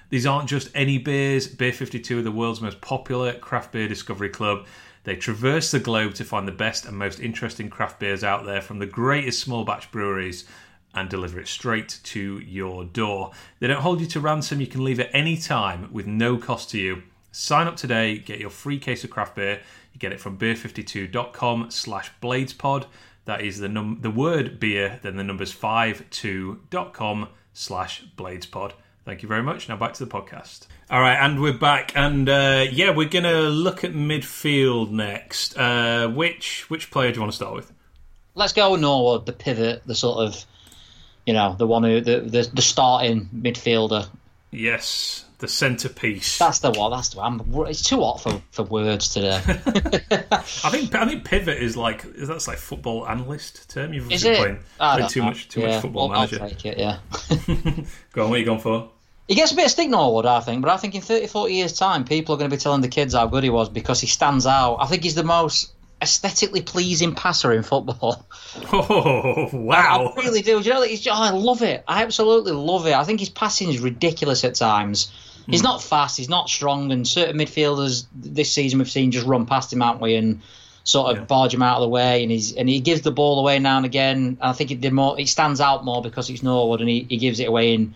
These aren't just any beers. Beer 52 are the world's most popular craft beer discovery club. They traverse the globe to find the best and most interesting craft beers out there from the greatest small batch breweries and deliver it straight to your door. They don't hold you to ransom. You can leave at any time with no cost to you. Sign up today, get your free case of craft beer. You get it from beer52.com slash bladespod. That is the num- the word beer, then the numbers 52.com slash bladespod. Thank you very much. Now back to the podcast. All right, and we're back, and uh, yeah, we're gonna look at midfield next. Uh, which which player do you want to start with? Let's go Norwood, the pivot, the sort of, you know, the one who the the, the starting midfielder. Yes, the centerpiece. That's the one. That's the one. It's too hot for, for words today. I think I think pivot is like is that's like football analyst term. You've Is been it? playing, playing too know. much too yeah, much football well, manager. I'll take it. Yeah. Go on, what are you going for? He gets a bit of stick Norwood, I think, but I think in 30, 40 years' time, people are going to be telling the kids how good he was because he stands out. I think he's the most aesthetically pleasing passer in football. Oh wow! I, I really do. do you know, he's, oh, I love it. I absolutely love it. I think his passing is ridiculous at times. He's Hmm. not fast. He's not strong. And certain midfielders this season we've seen just run past him, haven't we? And sort of Yeah. barge him out of the way. And he's and he gives the ball away now and again. I think it did more. It stands out more because it's Norwood, and he, he gives it away in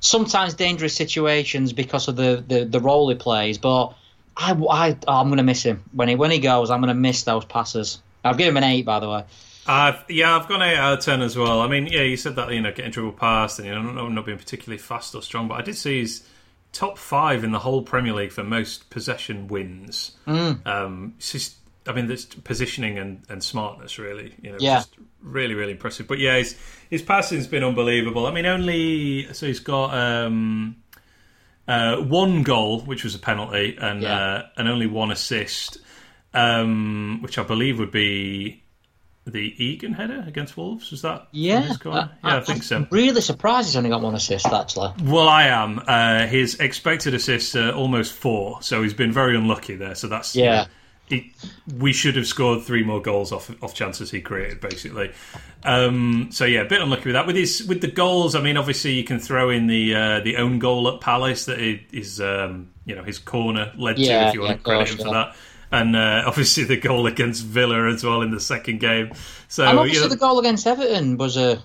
sometimes dangerous situations because of the the, the role he plays. But I, I oh, I'm going to miss him when he when he goes. I'm going to miss those passes. I've given him an eight, by the way. I've, yeah, I've gone eight out of ten as well. I mean, yeah, you said that you know getting dribble past and you know not, being particularly fast or strong, but I did see he's top five in the whole Premier League for most possession wins. Mm. Um, it's just, I mean, there's positioning and, and smartness really, you know, Yeah. just really really impressive. But yeah, his his passing's been unbelievable. I mean, only so he's got. Um, uh, one goal, which was a penalty, and Yeah. uh, and only one assist, um, which I believe would be the Egan header against Wolves. Was that? Yeah, yeah, I, think so. I'm really surprised he's only got one assist. Actually, Well, I am. Uh, his expected assists are almost four, so he's been very unlucky there. So that's Yeah. He, we should have scored three more goals off off chances he created, basically. Um, so yeah, a bit unlucky with that. With his with the goals, I mean, obviously you can throw in the uh, the own goal at Palace that he, um, you know his corner led to, if you want yeah, to credit him course, for yeah. that. And uh, obviously the goal against Villa as well in the second game. So and you obviously know, the goal against Everton was a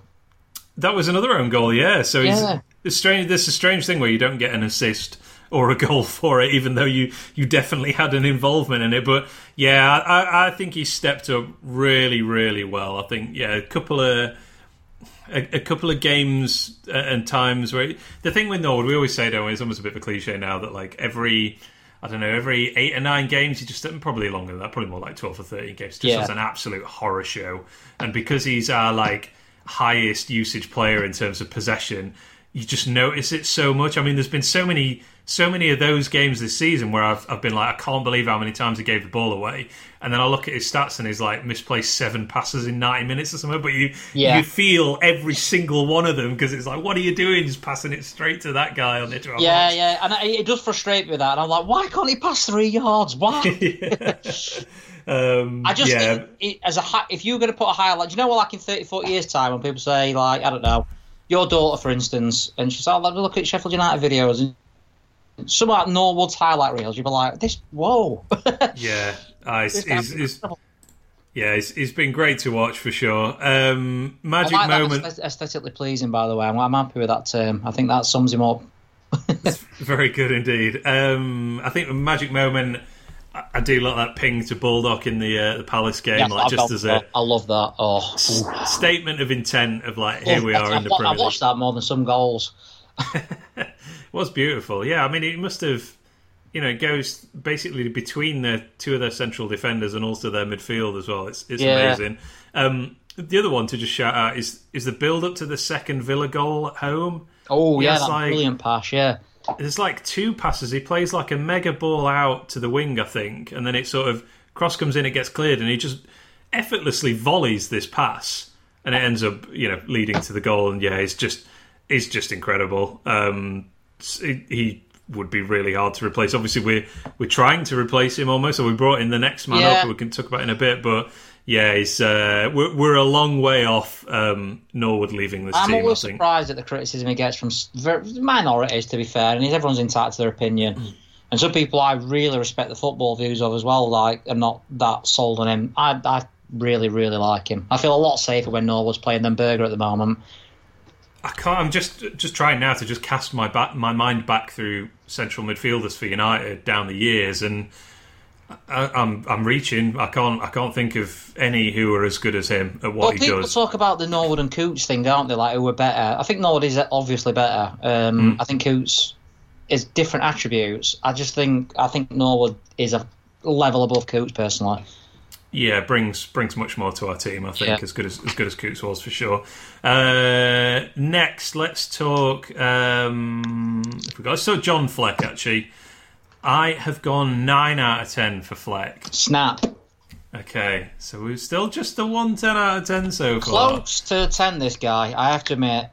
that was another own goal, yeah. So Yeah. it's strange. This is a strange thing where you don't get an assist or a goal for it, even though you you definitely had an involvement in it. But yeah, I, I think he stepped up really, really well. I think yeah, a couple of. A, a couple of games uh, and times where the thing with Norwood, we always say, don't we? It's almost a bit of a cliche now that like every, I don't know, every eight or nine games, he just probably longer than that, probably more like twelve or thirteen games, just Yeah. an absolute horror show. And because he's our like highest usage player in terms of possession, you just notice it so much. I mean, there's been so many, so many of those games this season where I've, I've been like, I can't believe how many times he gave the ball away. And then I look at his stats and he's like misplaced seven passes in 90 minutes or something. But you, Yeah. you feel every single one of them because it's like, what are you doing? Just passing it straight to that guy on the 12 yeah, yeah, and it, it does frustrate me with that. And I'm like, why can't he pass three yards? Why? Um, I just yeah. think it, as a if you were going to put a highlight, do you know what? Like in 30, 40 years time, when people say like, I don't know, your daughter, for instance, and she's like, look at Sheffield United videos and some like Norwood's highlight reels, you'd be like, this, whoa. Yeah, uh, This he's, guy's yeah, he's, he's been great to watch for sure. Um, magic like moment, aesthetically pleasing, by the way. I'm, I'm happy with that term. I think that sums him up. very good indeed. Um, I think the magic moment. I, I do like that ping to Bulldog in the uh, the Palace game, Yeah, like I've just as a I love that. Oh, s- statement of intent of like here we are in I've, the Premier League. watched that more than some goals. It was beautiful. Yeah, I mean, it must have. You know, it goes basically between the two of their central defenders and also their midfield as well. It's it's Yeah. amazing. Um, the other one to just shout out is is the build up to the second Villa goal at home. Oh yeah, that like- brilliant pass. Yeah, There's like two passes. He plays like a mega ball out to the wing, I think, and then it sort of cross comes in, it gets cleared, and he just effortlessly volleys this pass, and it ends up, you know, leading to the goal. And yeah, it's just, it's just incredible. Um, he, he would be really hard to replace. Obviously, we're we're trying to replace him almost, so we brought in the next man up, Yeah. who we can talk about in a bit, but. Yeah, he's, uh, we're, we're a long way off um, Norwood leaving this team, I'm team. I always surprised at the criticism he gets from minorities, to be fair, and everyone's entitled to their opinion. Hmm. And some people I really respect the football views of as well, like, are not that sold on him. I, I really, really like him. I feel a lot safer when Norwood's playing than Berge at the moment. I can't. I'm just just trying now to just cast my back, my mind back through central midfielders for United down the years, and I, I'm I'm reaching. I can't I can't think of any who are as good as him at what Well, he people does. talk about the Norwood and Coutts thing, don't they? Like, who are better? I think Norwood is obviously better. Um, Hmm. I think Coutts is different attributes. I just think I think Norwood is a level above Coutts personally. Yeah, brings brings much more to our team. I think Yeah. as good as as good as Coutts was for sure. Uh, next, let's talk. Um, if we got so John Fleck actually. I have gone nine out of ten for Fleck. Snap. Okay, so we're still just a one ten out of ten so far. Close to ten, this guy. I have to admit.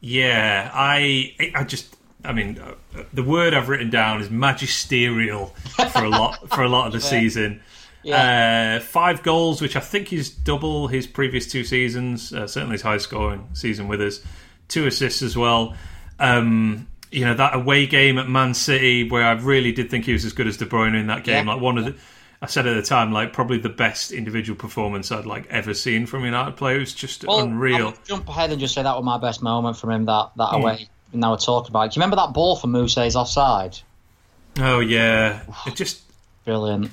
Yeah, I I just I mean, uh, the word I've written down is magisterial for a lot for a lot of the season. Yeah. Uh, five goals, which I think is double his previous two seasons. Uh, certainly his high scoring season with us. Two assists as well. Um, you know that away game at Man City where I really did think he was as good as De Bruyne in that game. Yeah. Like one of the, I said at the time, like probably the best individual performance I'd like ever seen from United player. It was just Well, unreal. Jump ahead and just say that was my best moment from him. That that Hmm. away. Now we're talking about. it. Do you remember that ball from Mousset's offside? Oh yeah, it just Brilliant.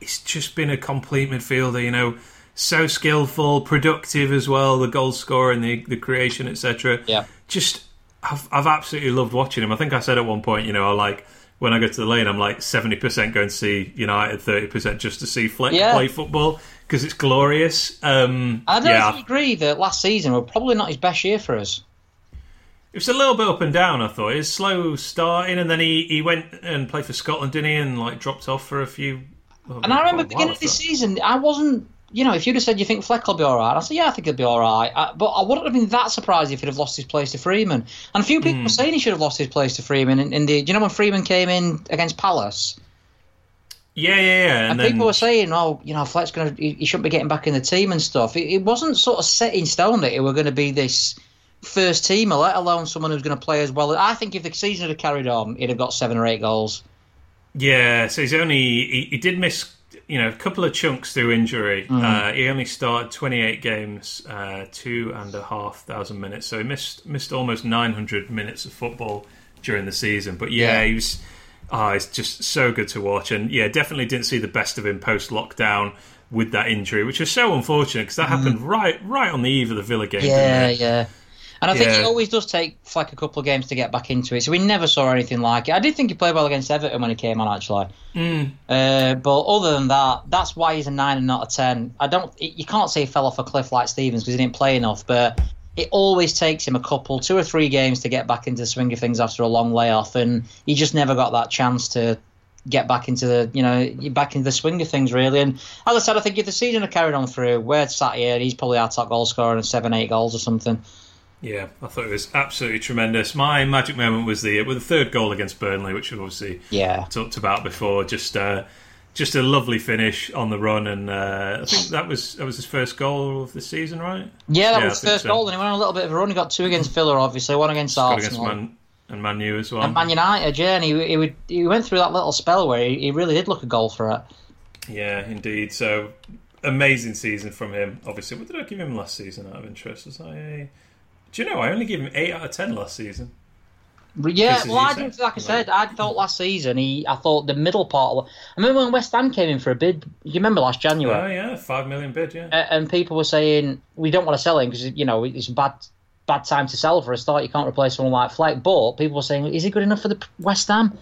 he's just been a complete midfielder. You know, so skillful, productive as well. The goal scorer and the the creation, etc. Yeah. Just I've I've absolutely loved watching him. I think I said at one point, you know, I like when I go to the lane, I'm like seventy percent going to see United, thirty percent just to see Fleck Yeah. play football because it's glorious. Um, I don't yeah, know if you agree that last season was probably not his best year for us. It was a little bit up and down. I thought it was slow starting, and then he, he went and played for Scotland, didn't he? And like dropped off for a few. And I remember quite a while, beginning of this season, I wasn't. You know, if you'd have said you think Fleck will be all right, I said yeah, I think he'll be all right. I, but I wouldn't have been that surprised if he'd have lost his place to Freeman. And a few people were saying he should have lost his place to Freeman in, in the. Do you know when Freeman came in against Palace? Yeah, yeah, yeah. And, And then people were saying, "Oh, you know, Fleck's going to, he, he shouldn't be getting back in the team and stuff." It, it wasn't sort of set in stone that it were going to be this first teamer, let alone someone who's going to play as well. I think if the season had carried on, he'd have got seven or eight goals. yeah, so he's only he, he did miss you know a couple of chunks through injury. Mm. Uh, he only started 28 games, uh, two and a half thousand minutes. So he missed missed almost 900 minutes of football during the season. But yeah, Yeah. he was. Oh, it's just so good to watch, and yeah, definitely didn't see the best of him post lockdown with that injury, which was so unfortunate because that happened right right on the eve of the Villa game. Yeah, yeah. And I think Yeah. it always does take like a couple of games to get back into it. So we never saw anything like it. I did think he played well against Everton when he came on, actually. Mm. Uh, but other than that, that's why he's a nine and not a ten. I don't. You can't say he fell off a cliff like Stevens because he didn't play enough. But it always takes him a couple, two or three games to get back into the swing of things after a long layoff, and he just never got that chance to get back into the you know back into the swing of things really. And as I said, I think if the season had carried on through, we're sat here, he's probably our top goal scorer and seven, eight goals or something. Yeah, I thought it was absolutely tremendous. My magic moment was the with the third goal against Burnley, which we've obviously Yeah. talked about before. Just uh, just a lovely finish on the run, and uh, I think that was that was his first goal of the season, right? Yeah, that Yeah, was think first so. goal, and he went on a little bit of a run. He got two against Villa, obviously, one against Arsenal. against Man and Man U as well. and Man United, yeah, and he, he, would, he went through that little spell where he, he really did look a goal for it. Yeah, indeed. So amazing season from him. Obviously, what did I give him last season? Out of interest, was I? A... Do you know? I only gave him eight out of ten last season. Yeah, well, I didn't, like I said, I thought last season he, I thought the middle part. Of, I remember when West Ham came in for a bid. You remember last January? Oh yeah, five million bid. Yeah. A- and people were saying we don't want to sell him because you know it's a bad, bad time to sell for a start. You can't replace someone like Fleck. But people were saying, is he good enough for the West Ham?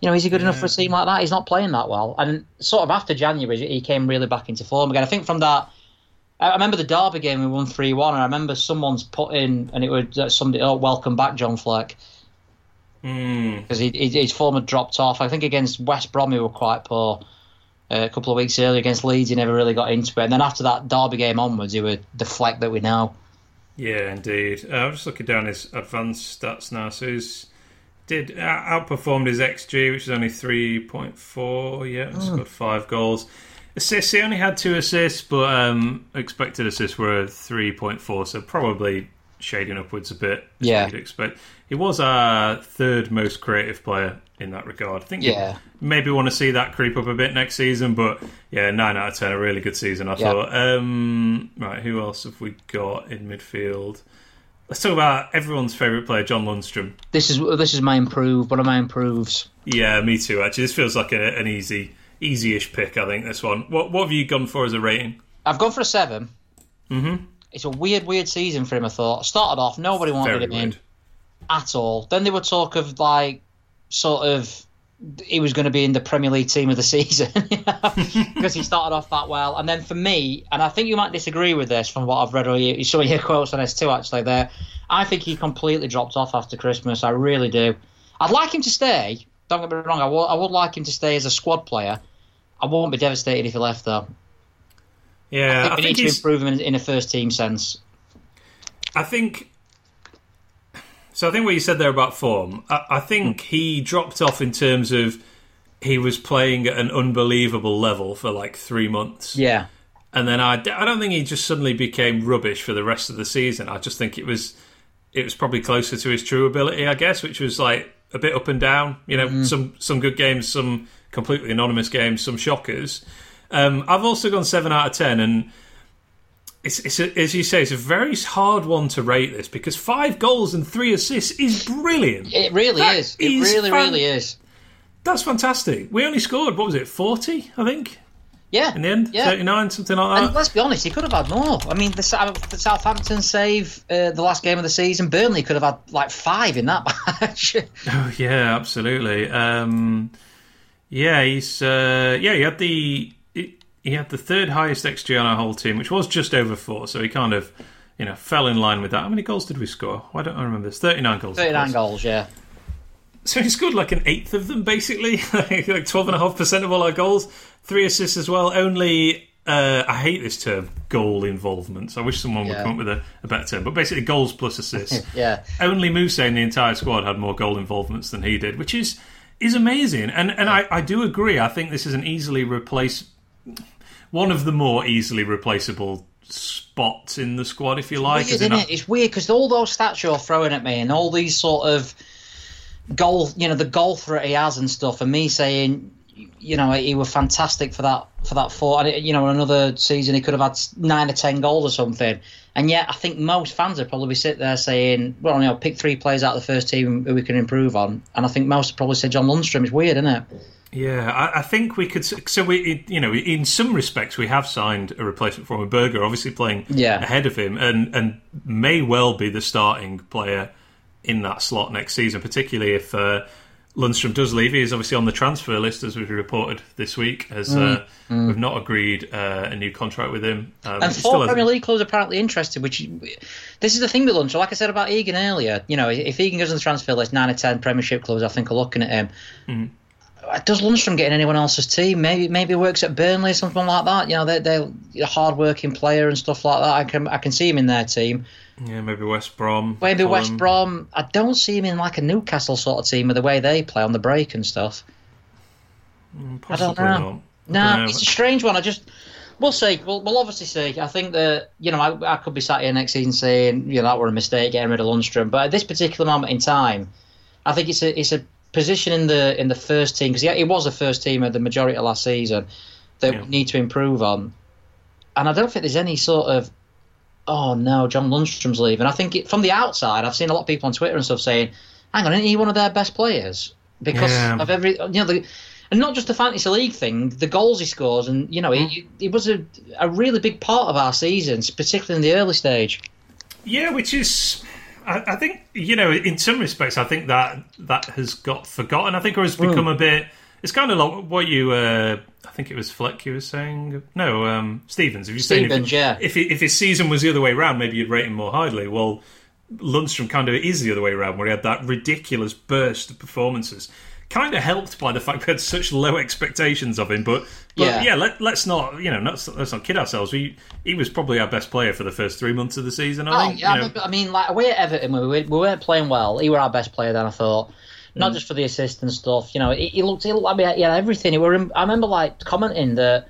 You know, is he good enough for a team like that? He's not playing that well. And sort of after January, he came really back into form again. I think from that. I remember the Derby game we won three one. I remember someone's put in, and it was uh, somebody. Oh, welcome back, John Fleck Mm, because he, he, his form had dropped off. I think against West Brom he were quite poor. Uh, a couple of weeks earlier against Leeds, he never really got into it. And then after that Derby game onwards, he was the Fleck that we know. Yeah, indeed. Uh, I'm just looking down his advanced stats now. So he's did uh, outperformed his XG, which is only three point four. Yeah, he's got five goals. Assists, he only had two assists, but um, expected assists were three point four, so probably shading upwards a bit. Yeah. you'd expect. He was our third most creative player in that regard. I think. Yeah. Maybe want to see that creep up a bit next season, but yeah, nine out of ten, a really good season. I Yeah. thought. Um, right, who else have we got in midfield? Let's talk about everyone's favourite player, John Lundstram. This is this is my improve. One of my improves. Yeah, me too. Actually, this feels like a, an easy, easy-ish pick. I think this one. What What have you gone for as a rating? I've gone for a seven. Mm-hmm. It's a weird, weird season for him. I thought started off nobody wanted Very him in weird. at all. Then there were talk of like sort of he was going to be in the Premier League team of the season because he started off that well. And then for me, and I think you might disagree with this from what I've read or you, some of your quotes on this too. Actually, there, I think he completely dropped off after Christmas. I really do. I'd like him to stay. Don't get me wrong. I would, I would like him to stay as a squad player. I won't be devastated if he left though. Yeah, I I think we think need to improve him in, in a first team sense. I think. So I think what you said there about form, I, I think he dropped off in terms of he was playing at an unbelievable level for like three months. Yeah. And then I, I don't think he just suddenly became rubbish for the rest of the season. I just think it was it was probably closer to his true ability, I guess, which was like a bit up and down. You know, mm. some some good games, some completely anonymous games, some shockers. Um, I've also gone seven out of ten, and it's, it's a, as you say, it's a very hard one to rate this because five goals and three assists is brilliant. It really that is. It really, fan- really is. That's fantastic. We only scored what was it, forty? I think. Yeah. In the end, yeah. 39, something like that. And let's be honest, he could have had more. I mean, the, the Southampton save, uh, the last game of the season, Burnley could have had like five in that match. oh, yeah, absolutely. Um, yeah, he's uh, yeah, he had the he had the third highest XG on our whole team, which was just over four. So he kind of, you know, fell in line with that. How many goals did we score? Why don't I remember this? Thirty-nine goals. Thirty-nine goals, yeah. So he scored like an eighth of them, basically, like twelve and a half percent of all our goals. Three assists as well. Only uh, I hate this term, goal involvement. So I wish someone would yeah. come up with a, a, better term. But basically, goals plus assists. yeah. Only Moose in the entire squad had more goal involvements than he did, which is is amazing. And and I, I do agree. I think this is an easily replace one of the more easily replaceable spots in the squad, if you like. Weird, isn't it? It's weird because all those stats you're throwing at me and all these sort of goal, you know, the goal threat he has and stuff, and me saying, you know, he was fantastic for that for that four. You know, another season he could have had nine or ten goals or something. And yet, I think most fans would probably sit there saying, "Well, you know, pick three players out of the first team who we can improve on." And I think most would probably say John Lundstram It's weird, isn't it? Yeah, I, I, think we could. So we, you know, in some respects, we have signed a replacement for him. Berge, obviously playing yeah. ahead of him, and and may well be the starting player in that slot next season, particularly if uh, Lundstram does leave. He is obviously on the transfer list, as we've reported this week, as mm, uh, mm. we've not agreed uh, a new contract with him. Um, and four Premier League clubs apparently interested. Which this is the thing with Lundstram. Like I said about Egan earlier, you know, if Egan goes on the transfer list, nine or ten Premiership clubs, I think, are looking at him. Mm does Lundstram get in anyone else's team? Maybe maybe works at Burnley, or something like that. You know, they're, they're a hard working player and stuff like that. I can I can see him in their team. Yeah, maybe West Brom. Maybe. West Brom. I don't see him in like a Newcastle sort of team with the way they play on the break and stuff. Mm, I don't know. No, it's a strange one. I just we'll see. We'll, we'll obviously see. I think that you know I, I could be sat here next season saying you know that were a mistake getting rid of Lundstram, but at this particular moment in time, I think it's a it's a position in the in the first team because he was a first teamer the majority of last season that yeah. we need to improve on. And I don't think there's any sort of oh no, John Lundstram's leaving. I think it, from the outside, I've seen a lot of people on Twitter and stuff saying, "Hang on, isn't he one of their best players?" Because yeah. of every you know the. And not just the fantasy league thing, the goals he scores, and you know, mm. he, he was a, a really big part of our seasons, particularly in the early stage. Yeah, which is I, I, think you know, in some respects, I think that that has got forgotten. I think it has become mm. a bit. It's kind of like what you. Uh, I think it was Fleck you were saying. No, um, Stevens. If you Stevens, if, yeah. If if his season was the other way around, maybe you'd rate him more highly. Well, Lundstram kind of is the other way around, where he had that ridiculous burst of performances kind of helped by the fact we had such low expectations of him. But, but yeah, yeah let, us not you know let's, let's not kid ourselves. We he was probably our best player for the first three months of the season. I oh, think. Yeah, I mean, like we at Everton, we, we weren't playing well. He were our best player then. I thought. Not mm. just for the assist and stuff, you know. He, he looked, he looked like he had everything. He were. I remember like commenting that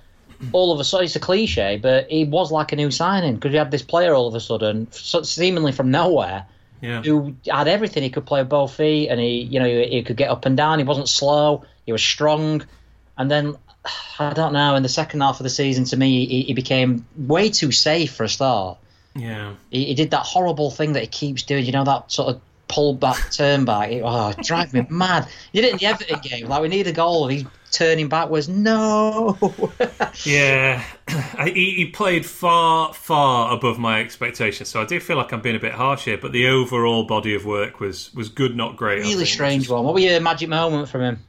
all of a sudden it's a cliche, but he was like a new signing because we had this player all of a sudden, seemingly from nowhere, yeah. who had everything. He could play with both feet, and he, you know, he, he, could get up and down. He wasn't slow. He was strong. And then I don't know. In the second half of the season, to me, he, he became way too safe for a start. Yeah, he, he, did that horrible thing that he keeps doing. You know that sort of pull back, turn back. Oh, drive me mad. He did it in the Everton game. Like we need a goal, he's turning backwards. No. yeah, he, he, played far, far above my expectations. So I do feel like I'm being a bit harsh here, but the overall body of work was was good, not great. Really strange one. What were your magic moment from him?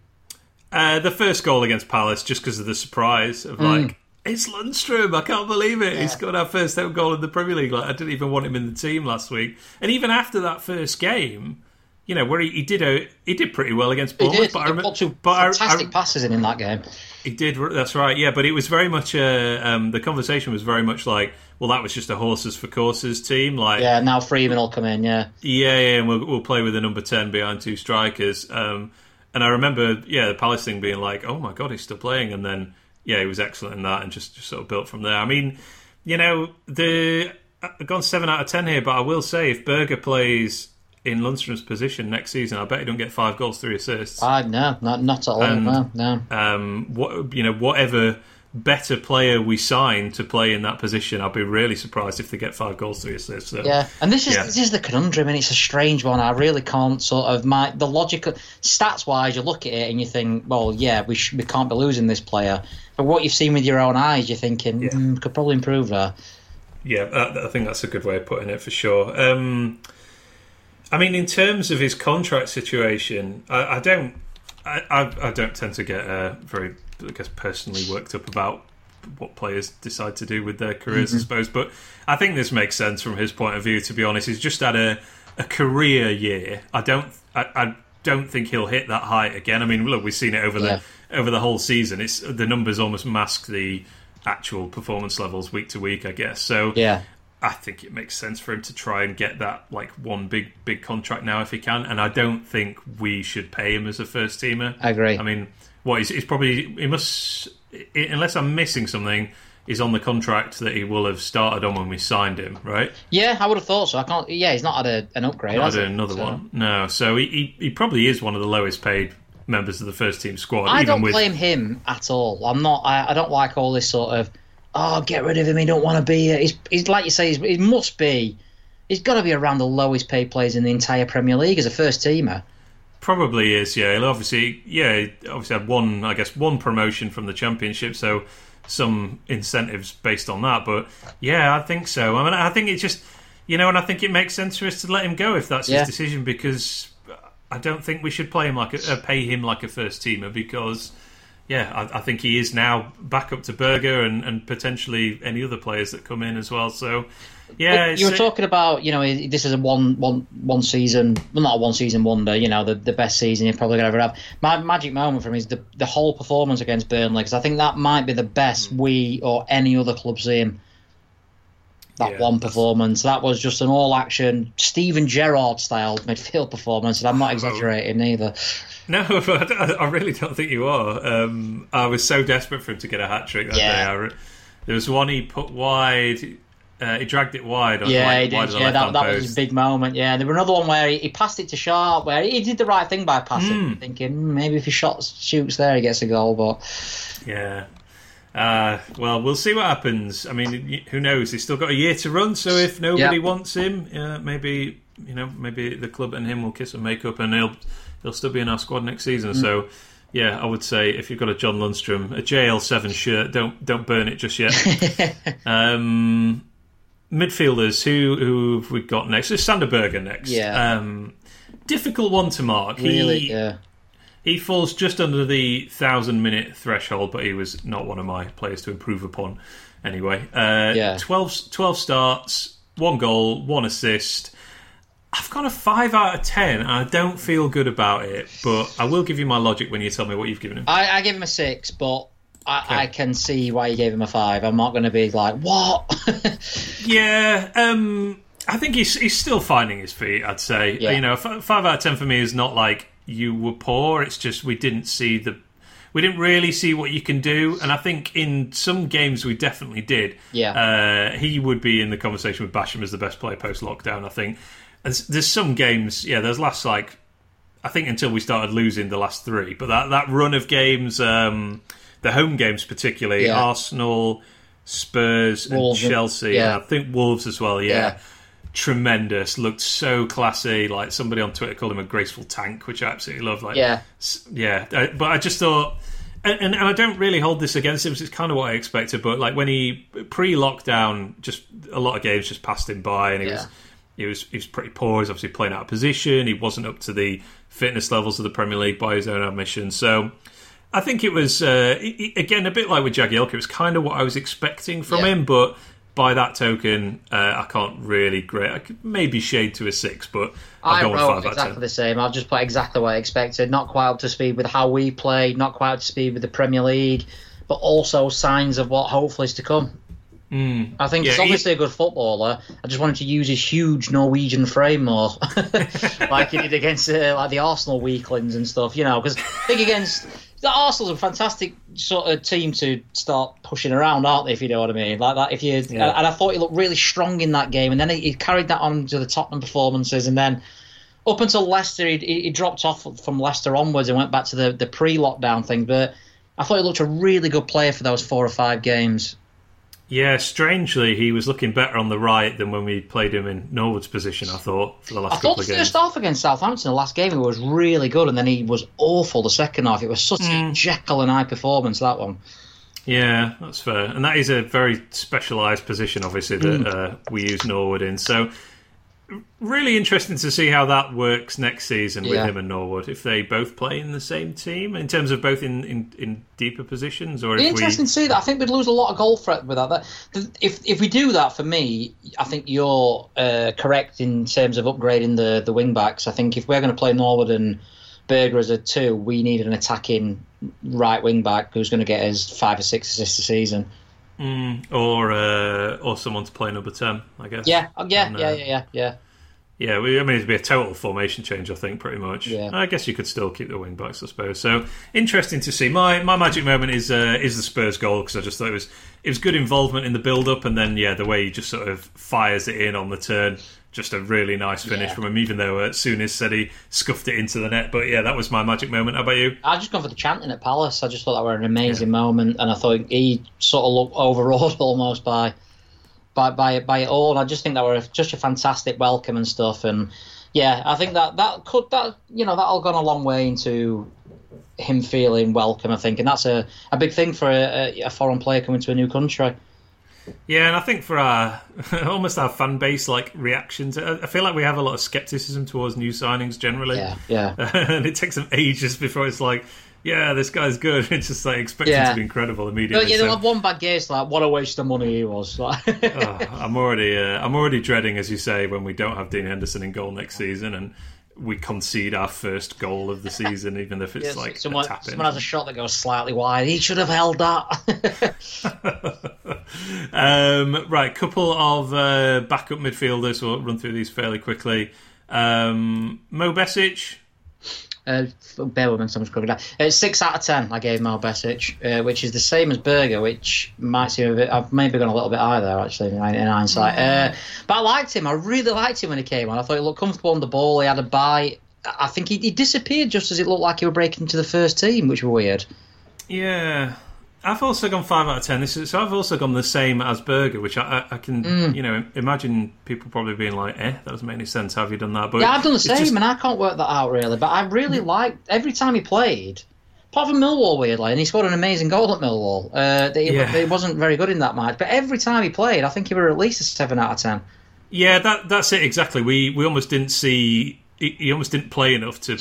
Uh, the first goal against Palace, just because of the surprise of mm. like. It's Lundstram. I can't believe it. Yeah. He scored our first ever goal in the Premier League. Like I didn't even want him in the team last week. And even after that first game, you know, where he, he did a he did pretty well against Bournemouth. He did. But I remember, two but fantastic I, I, passes in in that game. He did. That's right. Yeah, but it was very much a, um, the conversation was very much like, well, that was just a horses for courses team. Like, yeah, now Freeman will come in. Yeah, yeah, yeah, and we'll, we'll play with a number ten behind two strikers. Um, and I remember, yeah, the Palace thing being like, oh my god, he's still playing, and then yeah, he was excellent in that, and just, just sort of built from there. I mean, you know, the I've gone seven out of ten here, but I will say if Berge plays in Lundstram's position next season, I bet he don't get five goals, three assists. Uh, no, not not at all. And, no, no. Um, what you know, whatever better player we sign to play in that position, I'd be really surprised if they get five goals, three assists. So, Yeah, and this is yeah. this is the conundrum, and it's a strange one. I really can't sort of my the logical stats wise. You look at it and you think, well, yeah, we sh- we can't be losing this player. But what you've seen with your own eyes, you're thinking, Yeah. mm, could probably improve that. Yeah, that, I think that's a good way of putting it for sure. Um, I mean, in terms of his contract situation, I, I don't, I, I, don't tend to get uh, very, I guess, personally worked up about what players decide to do with their careers, I suppose. But I think this makes sense from his point of view. To be honest, he's just had a, a career year. I don't, I, I don't think he'll hit that height again. I mean, look, we've seen it over Yeah. the over the whole season. It's the numbers almost mask the actual performance levels week to week, I guess. So Yeah, I think it makes sense for him to try and get that like one big big contract now if he can. And I don't think we should pay him as a first teamer. I agree. I mean, what he's, he's probably he must unless I'm missing something. Is on the contract that he will have started on when we signed him, right? yeah, I would have thought so. I can't. Yeah, he's not had a, an upgrade. Not he? another So- one. No, so he, he he probably is one of the lowest paid members of the first team squad. I even don't with blame him at all. I'm not. I, I don't like all this sort of. Oh, get rid of him. He don't want to be here. He's, he's like you say. He's, he must be. He's got to be around the lowest paid players in the entire Premier League as a first teamer. Probably is, yeah. He'll obviously, yeah, obviously had one, I guess, one promotion from the championship, so some incentives based on that. But yeah, I think so. I mean, I think it's just, you know, and I think it makes sense for us to let him go if that's Yeah. his decision because I don't think we should play him like a, pay him like a first teamer because. Yeah, I, I think he is now back up to Berge and, and potentially any other players that come in as well. So, yeah, you were it's- talking about, you know, this is a one, one, one season, well, not a one season wonder. You know, the, the best season you're probably going to ever have. My magic moment for me is the the whole performance against Burnley because I think that might be the best Hmm. we or any other club see him. That Yeah, one performance, that was just an all action Steven Gerrard style midfield performance, and I'm not exaggerating either. No, but I, really don't think you are. Um, I was so desperate for him to get a hat trick that Yeah. day. I re- there was one he put wide. Uh, he dragged it wide. Yeah, like, he did. Yeah, that, that was his big moment. Yeah, there was another one where he, he passed it to Sharp, where he did the right thing by passing, Hmm. thinking "Hmm, maybe if he shoots there, he gets a goal. But Yeah. Uh, well, we'll see what happens. I mean, who knows? He's still got a year to run. So if nobody Yeah. wants him, uh, maybe you know, maybe the club and him will kiss and make up, and he'll he'll still be in our squad next season. Mm. So. Yeah, I would say if you've got a John Lundstram, a JL7 shirt, don't don't burn it just yet. um, midfielders, who who have we got next? It's Sander Berge next. Yeah. Um, difficult one to mark. really, he, yeah. He falls just under the thousand minute threshold, but he was not one of my players to improve upon. Anyway, uh, Yeah. 12, 12 starts, one goal, one assist. I've got a five out of ten. and I don't feel good about it, but I will give you my logic when you tell me what you've given him. I, I give him a six, but I, I can see why you gave him a five. I'm not going to be like, what? Yeah, um, I think he's he's still finding his feet. I'd say Yeah. you know f- five out of ten for me is not like you were poor. It's just we didn't see the we didn't really see what you can do, and I think in some games we definitely did. Yeah. uh, he would be in the conversation with Basham as the best player post lockdown. I think there's, there's some games. Yeah, there's last like I think until we started losing the last three, but that that run of games, um, the home games particularly, Yeah. Arsenal. Spurs Wolves and and- Chelsea, yeah. I think Wolves as well. Yeah. Yeah. Tremendous. Looked so classy. Like somebody on Twitter called him a graceful tank, which I absolutely love. Like, Yeah. yeah. Uh, But I just thought, and, and, and I don't really hold this against him. It's kind of what I expected. But like when he pre-lockdown, just a lot of games just passed him by, and he was. He was he was pretty poor. He's obviously playing out of position. He wasn't up to the fitness levels of the Premier League by his own admission. So I think it was uh, again a bit like with Jagielka. It was kind of what I was expecting from Yeah. him, but by that token, uh, I can't really grade. I could maybe shade to a six, but I'll I go wrote five exactly the same. I've just put exactly what I expected. Not quite up to speed with how we play, not quite up to speed with the Premier League, but also signs of what hopefully is to come. Mm. I think Yeah, he's he- obviously a good footballer. I just wanted to use his huge Norwegian frame more, like he did against uh, like the Arsenal weaklings and stuff. You know, because I think against the Arsenal's a fantastic sort of team to start pushing around, aren't they? If you know what I mean, like that. If you and I thought he looked really strong in that game, and then he, he carried that on to the Tottenham performances, and then up until Leicester, he, he dropped off from Leicester onwards and went back to the, the pre-lockdown thing. But I thought he looked a really good player for those four or five games. Yeah, strangely, he was looking better on the right than when we played him in Norwood's position. I thought for the last I couple thought of the games. first half against Southampton, the last game, he was really good, and then he was awful the second half. It was such Mm. a Jekyll and Hyde performance that one. Yeah, that's fair, and that is a very specialised position, obviously that Mm. uh, we use Norwood in. So, really interesting to see how that works next season with Yeah. him and Norwood. If they both play in the same team, in terms of both in, in, in deeper positions, or interesting we. to see that. I think we'd lose a lot of goal threat with that. that if if we do that, for me, I think you're uh, correct in terms of upgrading the the wing backs. I think if we're going to play Norwood and Berge as a two, we need an attacking right wing back who's going to get us five or six assists a season. Mm, or uh, or someone to play number ten, I guess. Yeah, uh, yeah, And, uh, yeah, yeah, yeah, yeah. Yeah, we, I mean, it'd be a total formation change, I think, pretty much. Yeah. I guess you could still keep the wing backs, I suppose. So interesting to see. My my magic moment is uh, is the Spurs goal because I just thought it was it was good involvement in the build up, and then yeah, the way he just sort of fires it in on the turn, just a really nice finish Yeah. from him. Even though uh, Souness said he scuffed it into the net, but yeah, that was my magic moment. How about you? I just gone for the chanting at Palace. I just thought that were an amazing moment, and I thought he sort of looked overawed almost by by by by it all. And I just think that were just a fantastic welcome and stuff. And yeah, I think that that could that you know that all gone a long way into him feeling welcome. I think, and that's a, a big thing for a, a foreign player coming to a new country. Yeah, and I think for our almost our fan base like reactions, I I feel like we have a lot of skepticism towards new signings generally. Yeah, yeah. and it takes them ages before it's like, yeah, this guy's good. It's just like expecting Yeah. to be incredible immediately. But yeah, So, they'll have one bad game. Like, what a waste of money he was. Like, oh, I'm already, uh, I'm already dreading, as you say, when we don't have Dean Henderson in goal next season and we concede our first goal of the season, even if it's Yes, like someone, someone has a shot that goes slightly wide. He should have held that. um, right, couple of uh, backup midfielders. We'll run through these fairly quickly. Um, Mo Besic, Uh, bear with me, someone's cooking down. Uh, six out of ten, I gave Mal Besic, uh, which is the same as Berge, which might seem a bit. I've maybe gone a little bit high there, actually, in, in hindsight. Uh, but I liked him. I really liked him when he came on. I thought he looked comfortable on the ball. He had a bite. I think he, he disappeared just as it looked like he was breaking into the first team, which was weird. Yeah, I've also gone five out of ten. This is, so I've also gone the same as Berge, which I, I, I can Mm. you know imagine people probably being like, "Eh, that doesn't make any sense. Have you done that?" But Yeah, I've done the same, just- and I can't work that out really. But I really liked every time he played. Apart from Millwall, weirdly, and he scored an amazing goal at Millwall. Uh, he, Yeah. he wasn't very good in that match, but every time he played, I think he were at least a seven out of ten. yeah, that that's it exactly. We we almost didn't see. He, he almost didn't play enough to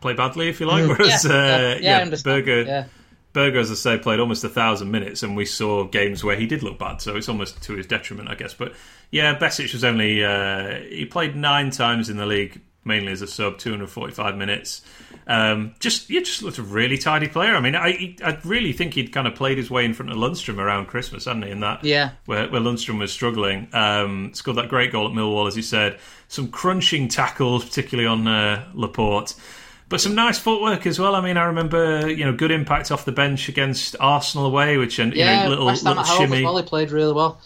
play badly, if you like. Whereas, Mm. yeah, uh, yeah, yeah. Berge. Berge, as I say, played almost a thousand minutes, and we saw games where he did look bad. So it's almost to his detriment, I guess. But yeah, Besic was only uh, he played nine times in the league, mainly as a sub, two hundred forty-five minutes. Um, just yeah, just looked a really tidy player. I mean, I I really think he'd kind of played his way in front of Lundstram around Christmas, hadn't he? In that Yeah. where, where Lundstram was struggling. Um, scored that great goal at Millwall, as you said. Some crunching tackles, particularly on uh, Laporte. But some nice footwork as well. I mean, I remember you know good impact off the bench against Arsenal away, which and you Yeah, know, little West Ham little at home shimmy. as well. He played really well.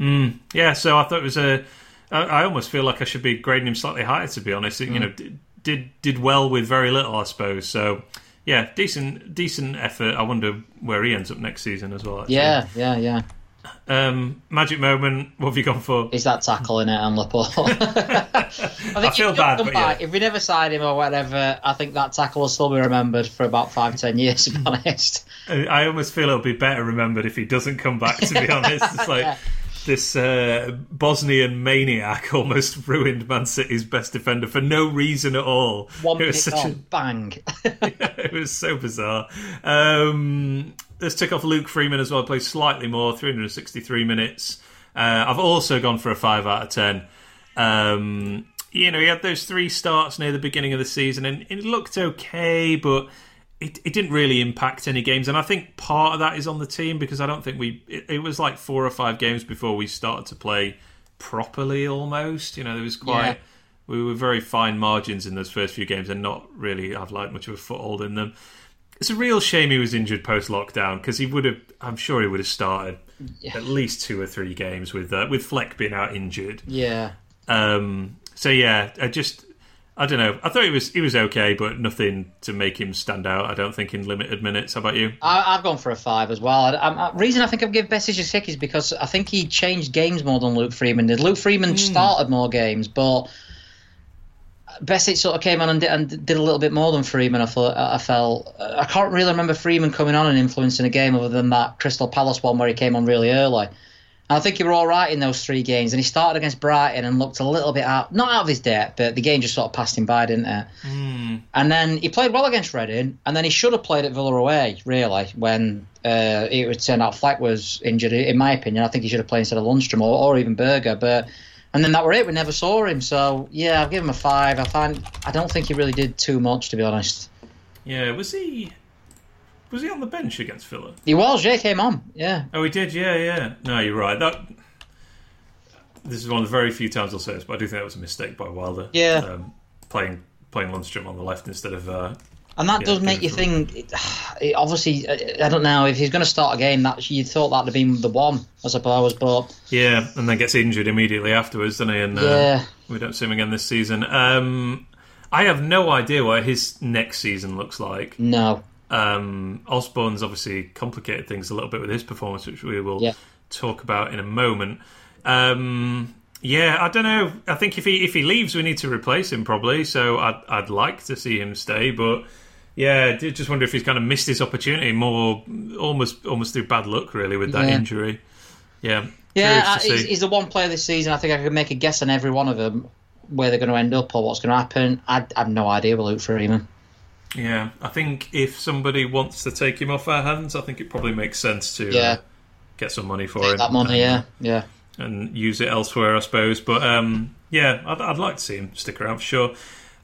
Mm. Yeah, so I thought it was a. I, I almost feel like I should be grading him slightly higher, to be honest. You know, mm. d- did did well with very little, I suppose. So yeah, decent decent effort. I wonder where he ends up next season as well. Actually. Yeah, yeah, yeah. Um, magic moment. What have you gone for? Is that tackle in it on Laporte? I, think I feel if, bad, but back, yeah. if we never sign him or whatever, I think that tackle will still be remembered for about five, ten years. To be honest. I I almost feel it'll be better remembered if he doesn't come back. To be honest, it's like Yeah. this uh, Bosnian maniac almost ruined Man City's best defender for no reason at all. One it minute was such on, a bang. it was so bizarre. Um, let's tick off Luke Freeman as well. Played slightly more, 363 minutes. Uh, I've also gone for a 5 out of 10. Um, you know, he had those three starts near the beginning of the season and it looked okay, but it, it didn't really impact any games, and I think part of that is on the team because I don't think we. It, it was like four or five games before we started to play properly. Almost, you know, there was quite. Yeah. We were very fine margins in those first few games, and not really have like much of a foothold in them. It's a real shame he was injured post lockdown because he would have. I'm sure he would have started at least two or three games with uh, with Fleck being out injured. Yeah. Um, so yeah, I just I don't know. I thought he was he was okay, but nothing to make him stand out. I don't think in limited minutes. How about you? I, I've gone for a five as well. I, I, reason I think I've given Besic a six is because I think he changed games more than Luke Freeman did. Luke Freeman started more games, but Besic sort of came on and did, and did a little bit more than Freeman. I thought I felt I can't really remember Freeman coming on and influencing a game other than that Crystal Palace one where he came on really early. And I think he were all right in those three games, and he started against Brighton and looked a little bit out, not out of his depth, but the game just sort of passed him by, didn't it? And then he played well against Reading, and then he should have played at Villa away, really, when uh, it would turn out Fleck was injured. In my opinion, I think he should have played instead of Lundstram or, or even Berge, but. And then that were it. We never saw him. So yeah, I'll give him a five. I find I don't think he really did too much, to be honest. Yeah, was he was he on the bench against Villa? He was. Yeah, came on. Yeah. Oh, he did. Yeah, yeah. No, you're right. That this is one of the very few times I'll say this, but I do think that was a mistake by Wilder. Yeah. um, playing playing Lundstram on the left instead of. Uh, And that Yeah, does make you think. It, it obviously, I I don't know if he's going to start a game. That you thought that'd have been the one, I suppose. But yeah, and then gets injured immediately afterwards, doesn't he? And uh, Yeah. we don't see him again this season. Um, I have no idea what his next season looks like. no, Um, Osborne's obviously complicated things a little bit with his performance, which we will Yeah. talk about in a moment. Um, yeah, I don't know. I think if he if he leaves, we need to replace him probably. So I'd I'd like to see him stay, but yeah, I did just wonder if he's kind of missed his opportunity more, almost almost through bad luck, really, with that Yeah. injury. Yeah, yeah, uh, he's, he's the one player this season. I think I could make a guess on every one of them where they're going to end up or what's going to happen. I, I have no idea with Luke Freeman. Yeah, I think if somebody wants to take him off our hands, I think it probably makes sense to uh, get some money for him. That money, yeah, yeah. and use it elsewhere, I suppose. But um, yeah, I'd, I'd like to see him stick around for sure.